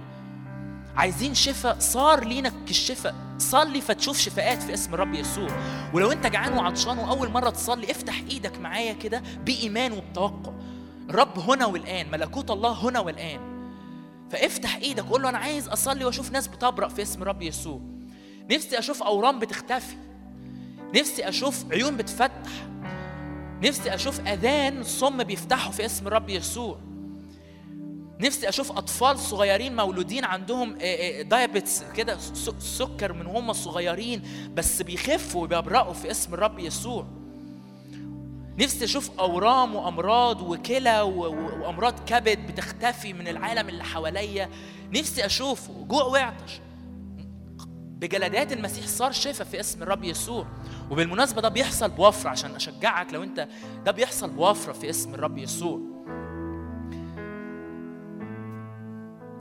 عايزين شفاء صار لينا الشفاء. صلي فتشوف شفاءات في اسم الرب يسوع. ولو انت جعان وعطشان وأول مرة تصلي افتح إيدك معايا كده بإيمان وبتوقع. الرب هنا والآن ملكوت الله هنا والآن. فافتح إيدك قول له أنا عايز أصلي وأشوف ناس بتبرأ في اسم الرب يسوع. نفسي أشوف أورام بتختفي. نفسي أشوف عيون بتفتح. نفسي أشوف أذان صم بيفتحوا في اسم الرب يسوع. نفسي أشوف أطفال صغيرين مولودين عندهم دايابيتس كده س- سكر من هم صغيرين بس بيخفوا وبيبرأوا في اسم الرب يسوع. نفسي أشوف أورام وأمراض وكلى وأمراض كبد بتختفي من العالم اللي حواليا. نفسي أشوف جوع وعطش. بجلدات المسيح صار شفاء في اسم الرب يسوع. وبالمناسبة ده بيحصل بوفرة عشان أشجعك لو أنت ده بيحصل بوفرة في اسم الرب يسوع.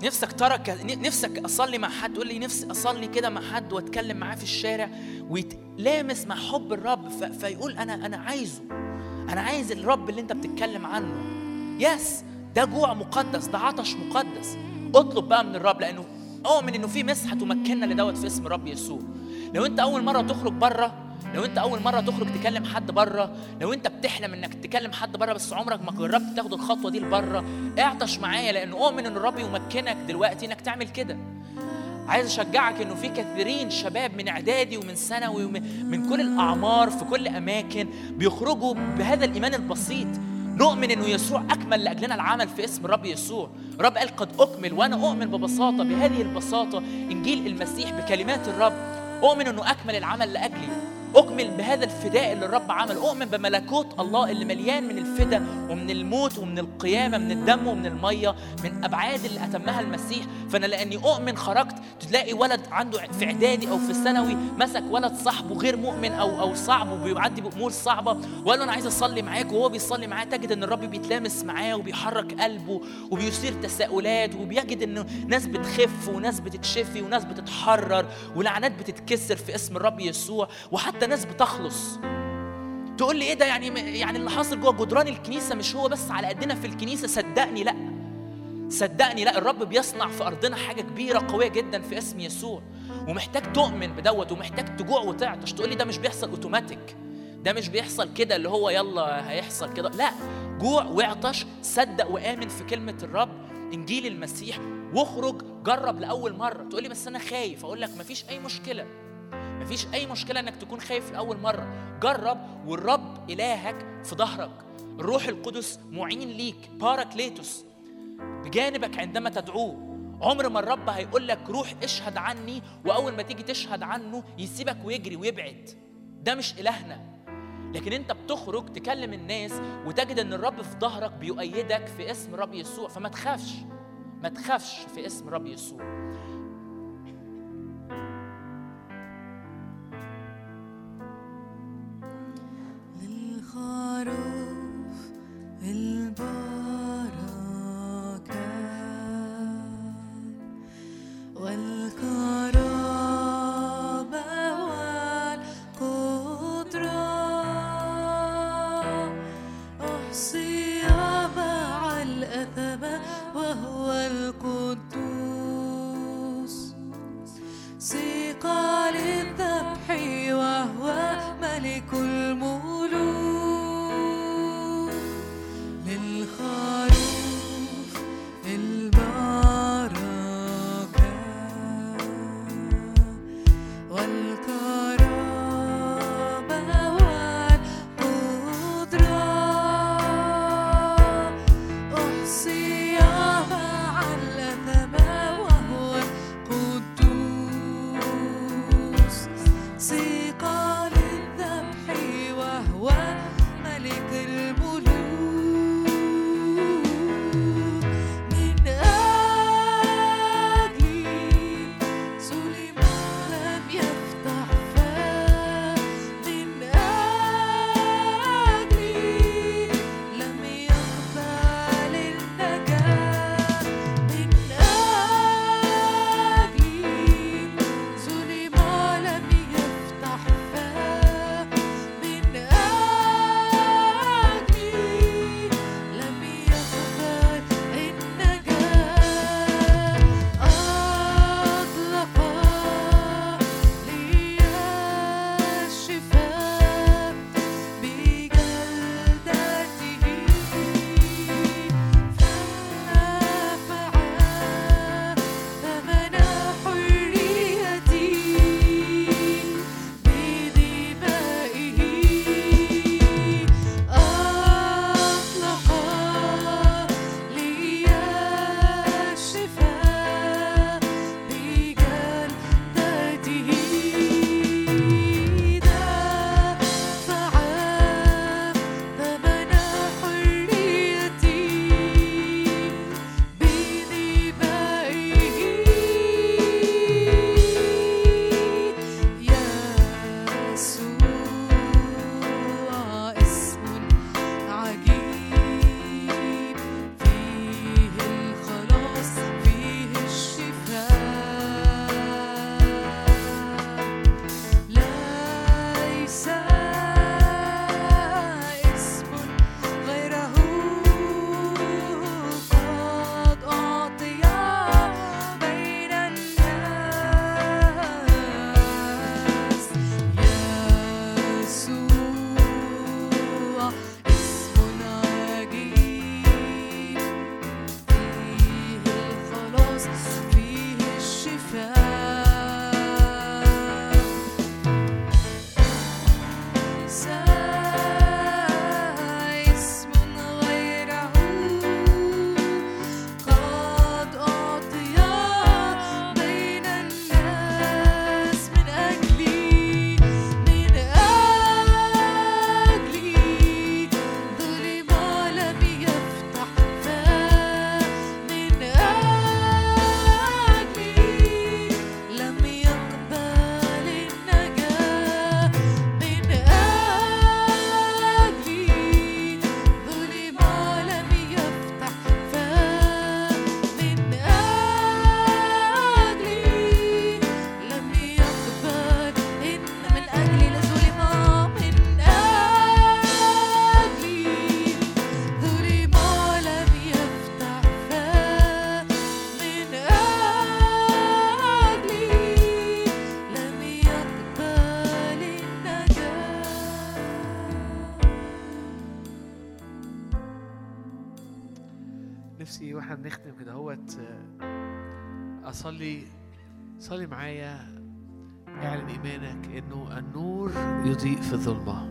نفسك ترى نفسك أصلي مع حد تقول لي نفسي أصلي كده مع حد وأتكلم معاه في الشارع ويتلامس مع حب الرب. فيقول أنا أنا عايزه. أنا عايز الرب اللي أنت بتتكلم عنه. يس ده جوع مقدس ده عطش مقدس. اطلب بقى من الرب لأنه اؤمن إنه في مسحة تمكننا لدوت في اسم الرب يسوع. لو أنت أول مرة تخرج بره لو انت اول مرة تخرج تكلم حد بره لو انت بتحلم انك تكلم حد بره بس عمرك ما جربت تاخد الخطوة دي لبره اعطش معايا لأنه اؤمن ان الرب يمكنك دلوقتي انك تعمل كده. عايز اشجعك انه في كثيرين شباب من اعدادي ومن ثانوي ومن من كل الاعمار في كل اماكن بيخرجوا بهذا الإيمان البسيط. نؤمن إنه يسوع أكمل لأجلنا العمل في اسم الرب يسوع. الرب قال قد أكمل وأنا أؤمن ببساطة بهذه البساطة. إنجيل المسيح بكلمات الرب أؤمن إنه أكمل العمل لأجلي. أؤمن بهذا الفداء اللي الرب عمل. أؤمن بملكوت الله اللي مليان من الفداء ومن الموت ومن القيامة من الدم ومن المية من أبعاد اللي أتمها المسيح. فأنا لأني أؤمن خرجت تلاقي ولد عنده في إعدادي أو في ثانوي مسك ولد صاحبه غير مؤمن أو أو صعب وبيعدي بأمور صعبة. وقال له أنا عايز أصلي معاك وهو بيصلي معاه. تجد إن الرب بيتلامس معاه وبيحرك قلبه وبيثير تساؤلات وبيجد إنه ناس بتخف وناس بتتشفي وناس بتتحرر ولعنات بتتكسر في اسم الرب يسوع. وحتى ناس بتخلص. تقول لي إيه ده يعني يعني اللي حاصل جوه جدران الكنيسة مش هو بس على قدنا في الكنيسة؟ صدقني لأ. صدقني لأ. الرب بيصنع في أرضنا حاجة كبيرة قوية جدا في اسم يسوع. ومحتاج تؤمن بدوت ومحتاج تجوع وتعطش. تقول لي ده مش بيحصل أوتوماتيك. ده مش بيحصل كده اللي هو يلا هيحصل كده. لأ. جوع وعطش صدق وآمن في كلمة الرب. إنجيل المسيح. واخرج جرب لأول مرة. تقول لي بس أنا خايف. أقول لك مفيش أي مشكلة. مفيش أي مشكلة إنك تكون خايف لأول مرة. جرب والرب إلهك في ظهرك. الروح القدس معين ليك باراكليتوس بجانبك عندما تدعوه. عمر ما الرب هيقول لك روح اشهد عني وأول ما تيجي تشهد عنه يسيبك ويجري ويبعد. ده مش إلهنا. لكن أنت بتخرج تكلم الناس وتجد إن الرب في ظهرك بيؤيدك في اسم الرب يسوع. فما تخافش. ما تخافش في اسم الرب يسوع. للخروف البركة والقدرة أحصي وهو القدوس. للذبح وهو ملك الملوك صلي معايا اعلن إيمانك إنه النور يضيء في الظلمة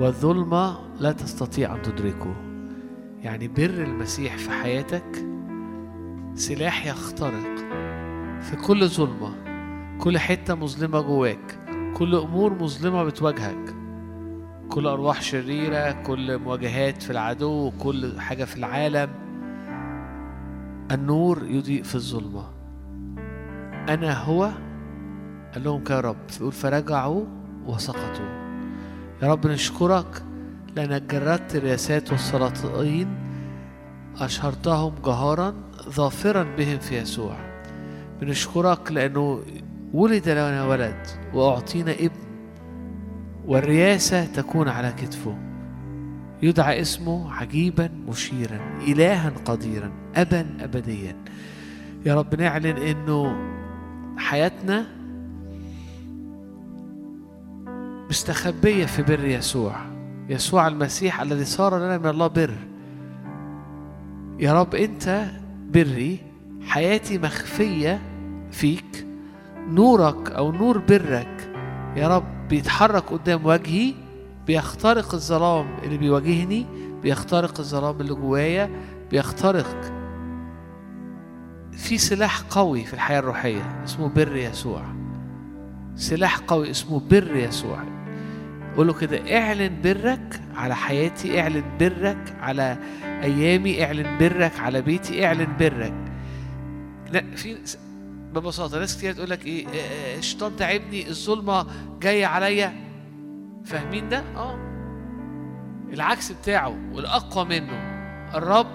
والظلمة لا تستطيع أن تدركه. يعني بر المسيح في حياتك سلاح يخترق في كل ظلمة. كل حتة مظلمة جواك كل أمور مظلمة بتواجهك. كل أرواح شريرة كل مواجهات في العدو كل حاجة في العالم. النور يضيء في الظلمة. أنا هو. قال لهم يا رب. يقول فرجعوا وسقطوا. يا رب نشكرك لأنك جردت الرياسات والسلاطين أشهرتهم جهارا ظافرا بهم في يسوع. بنشكرك لأنه ولد لنا ولد وأعطينا ابن والرياسه تكون على كتفه. يدعى اسمه عجيبا مشيرا الها قديرا ابا ابديا. يا رب نعلن إنه حياتنا مستخبية في بر يسوع. يسوع المسيح الذي صار لنا من الله بر. يا رب أنت بري حياتي مخفية فيك نورك أو نور برك. يا رب بيتحرك قدام وجهي بيخترق الظلام اللي بيواجهني بيخترق الظلام اللي جوايا بيخترق في سلاح قوي في الحياة الروحية اسمه بر يسوع. سلاح قوي اسمه بر يسوع. قول كده اعلن برك على حياتي اعلن برك على أيامي اعلن برك على بيتي اعلن برك. لا في ببساطة ناس كتير تقول لك إيه آه، الشيطان تعبني الظلمة جاية عليا. فاهمين ده؟ آه. العكس بتاعه والأقوى منه. الرب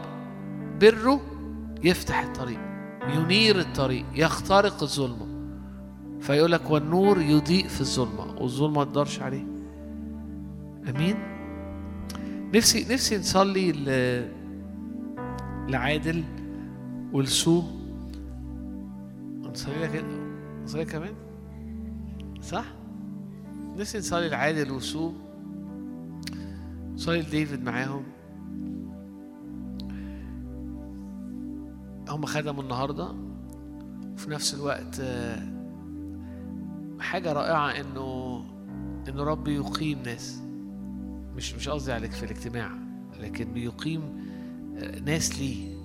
بره يفتح الطريق. ينير الطريق يخترق الظلمة. فيقول لك والنور يضيء في الظلمة والظلمة ما تقدرش عليه. أمين؟ نفسي نفسي نصلي ل... لعادل ولسو. نصلي لك نصلي كمان؟ صح؟ نفسي نصلي لعادل وسو نصلي لديفيد معاهم. هم خدموا النهارده. وفي نفس الوقت آه، حاجة رائعة إنه انه رب يقيم ناس. مش مش قصدي عليك في الاجتماع لكن بيقيم آه، ناس ليه.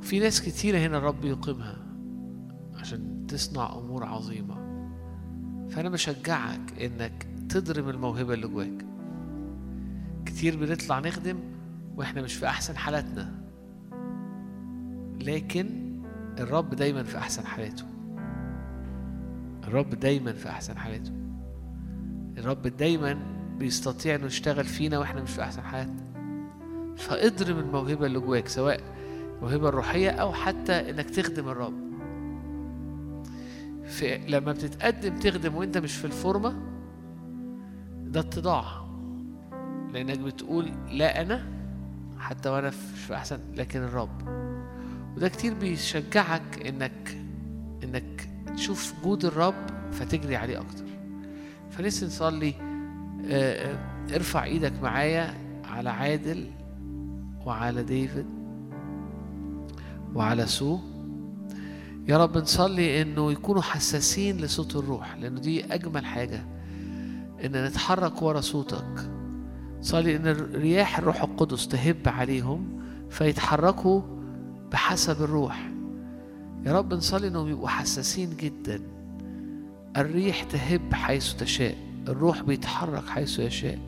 في ناس كتيرة هنا الرب يقيمها عشان تصنع أمور عظيمة. فأنا بشجعك إنك تضرم الموهبة اللي جواك. كتير بنطلع نخدم وإحنا مش في أحسن حالاتنا. لكن الرب دايما في أحسن حالاته. الرب دايما في أحسن حالاته. الرب دايما بيستطيع إنه يشتغل فينا وإحنا مش في أحسن حالاتنا فاضرم الموهبة اللي جواك سواء الموهبة الروحية أو حتى إنك تخدم الرب. في لما بتتقدم تخدم وأنت مش في الفورمة ده اتضاع. لأنك بتقول لا أنا حتى وأنا مش في أحسن لكن الرب. وده كتير بيشجعك إنك إنك تشوف جود الرب فتجري عليه أكتر. فلسه نصلي آه، آه، ارفع إيدك معايا على عادل وعلى ديفيد وعلى سو. يا رب نصلي إنه يكونوا حساسين لصوت الروح لأنه دي أجمل حاجة إن نتحرك ورا صوتك. صلي إن رياح الروح القدس تهب عليهم فيتحركوا بحسب الروح. يا رب نصلي إنهم يبقوا حساسين جدا. الريح تهب حيث تشاء. الروح بيتحرك حيث يشاء.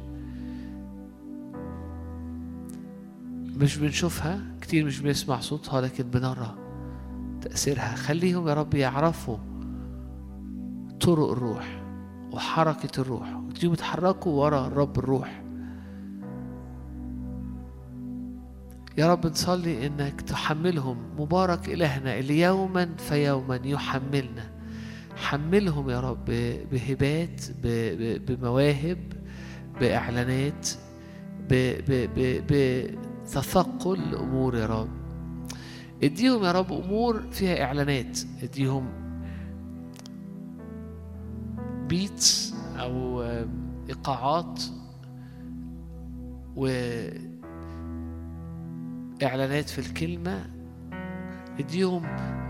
مش بنشوفها كتير مش بنسمع صوتها لكن بنرى تأثيرها. خليهم يا رب يعرفوا طرق الروح وحركة الروح. وتيجوا يتحركوا ورا الرب الروح. يا رب نصلي إنك تحملهم. مبارك إلهنا اللي يوما فيوما يحملنا. حملهم يا رب بهبات بمواهب بإعلانات بتثقل امور يا رب. اديهم يا رب أمور فيها إعلانات. اديهم بيتس أو إيقاعات و إعلانات في الكلمة اديهم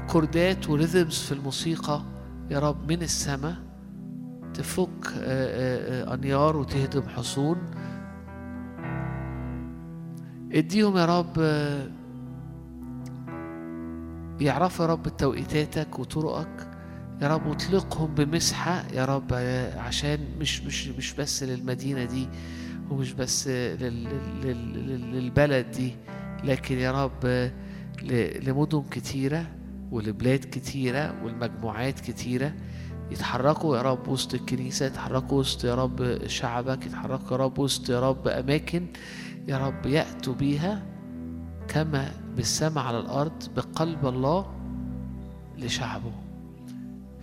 كوردات وريذمز في الموسيقى. يا رب من السماء تفك آه، آه، آه، أنيار وتهدم حصون. اديهم يا رب يعرفوا يا رب توقيتاتك وطرقك. يا رب واطلقهم بمسحة يا رب عشان مش مش مش بس للمدينة دي ومش بس لل لل لل للبلد دي. لكن يا رب لمدن كتيرة ولبلاد كتيرة والمجموعات كتيرة يتحركوا يا رب وسط الكنيسة يتحركوا وسط يا رب شعبك يتحركوا يا رب وسط يا رب أماكن يا رب يأتوا بيها كما بالسماء على الأرض بقلب الله لشعبه.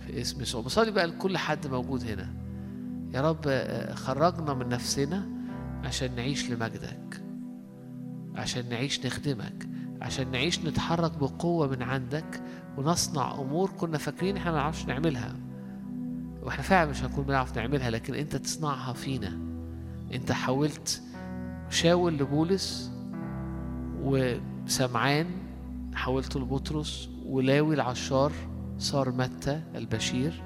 في اسم يسوع بصلي بقى لكل حد موجود هنا. يا رب آه، خرجنا من نفسنا عشان نعيش لمجدك. عشان نعيش نخدمك عشان نعيش نتحرك بقوة من عندك ونصنع أمور كنا فاكرين إحنا ما نعرفش نعملها. وإحنا فعلا مش هنكون بنعرف نعملها لكن أنت تصنعها فينا. أنت حولت شاول لبولس وسمعان حولته لبطرس ولاوي العشار صار متى البشير.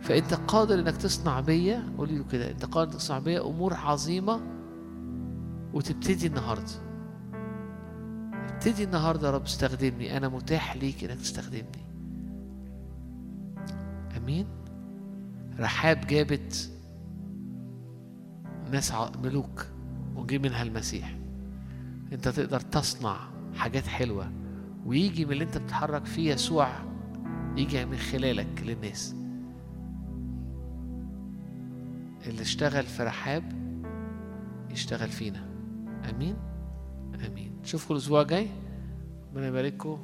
فأنت قادر إنك تصنع بيا قولي له كده أنت قادر تصنع بيا أمور عظيمة وتبتدي النهارده. ابتدي النهارده يا رب استخدمني. أنا متاح ليك إنك تستخدمني. أمين؟ رحاب جابت ناس ملوك وجي منها المسيح. أنت تقدر تصنع حاجات حلوة ويجي من اللي أنت بتتحرك فيه يسوع يجي من خلالك للناس. اللي اشتغل في رحاب يشتغل فينا. آمين. آمين. نشوفكم الأسبوع الجاي. ربنا يبارككم.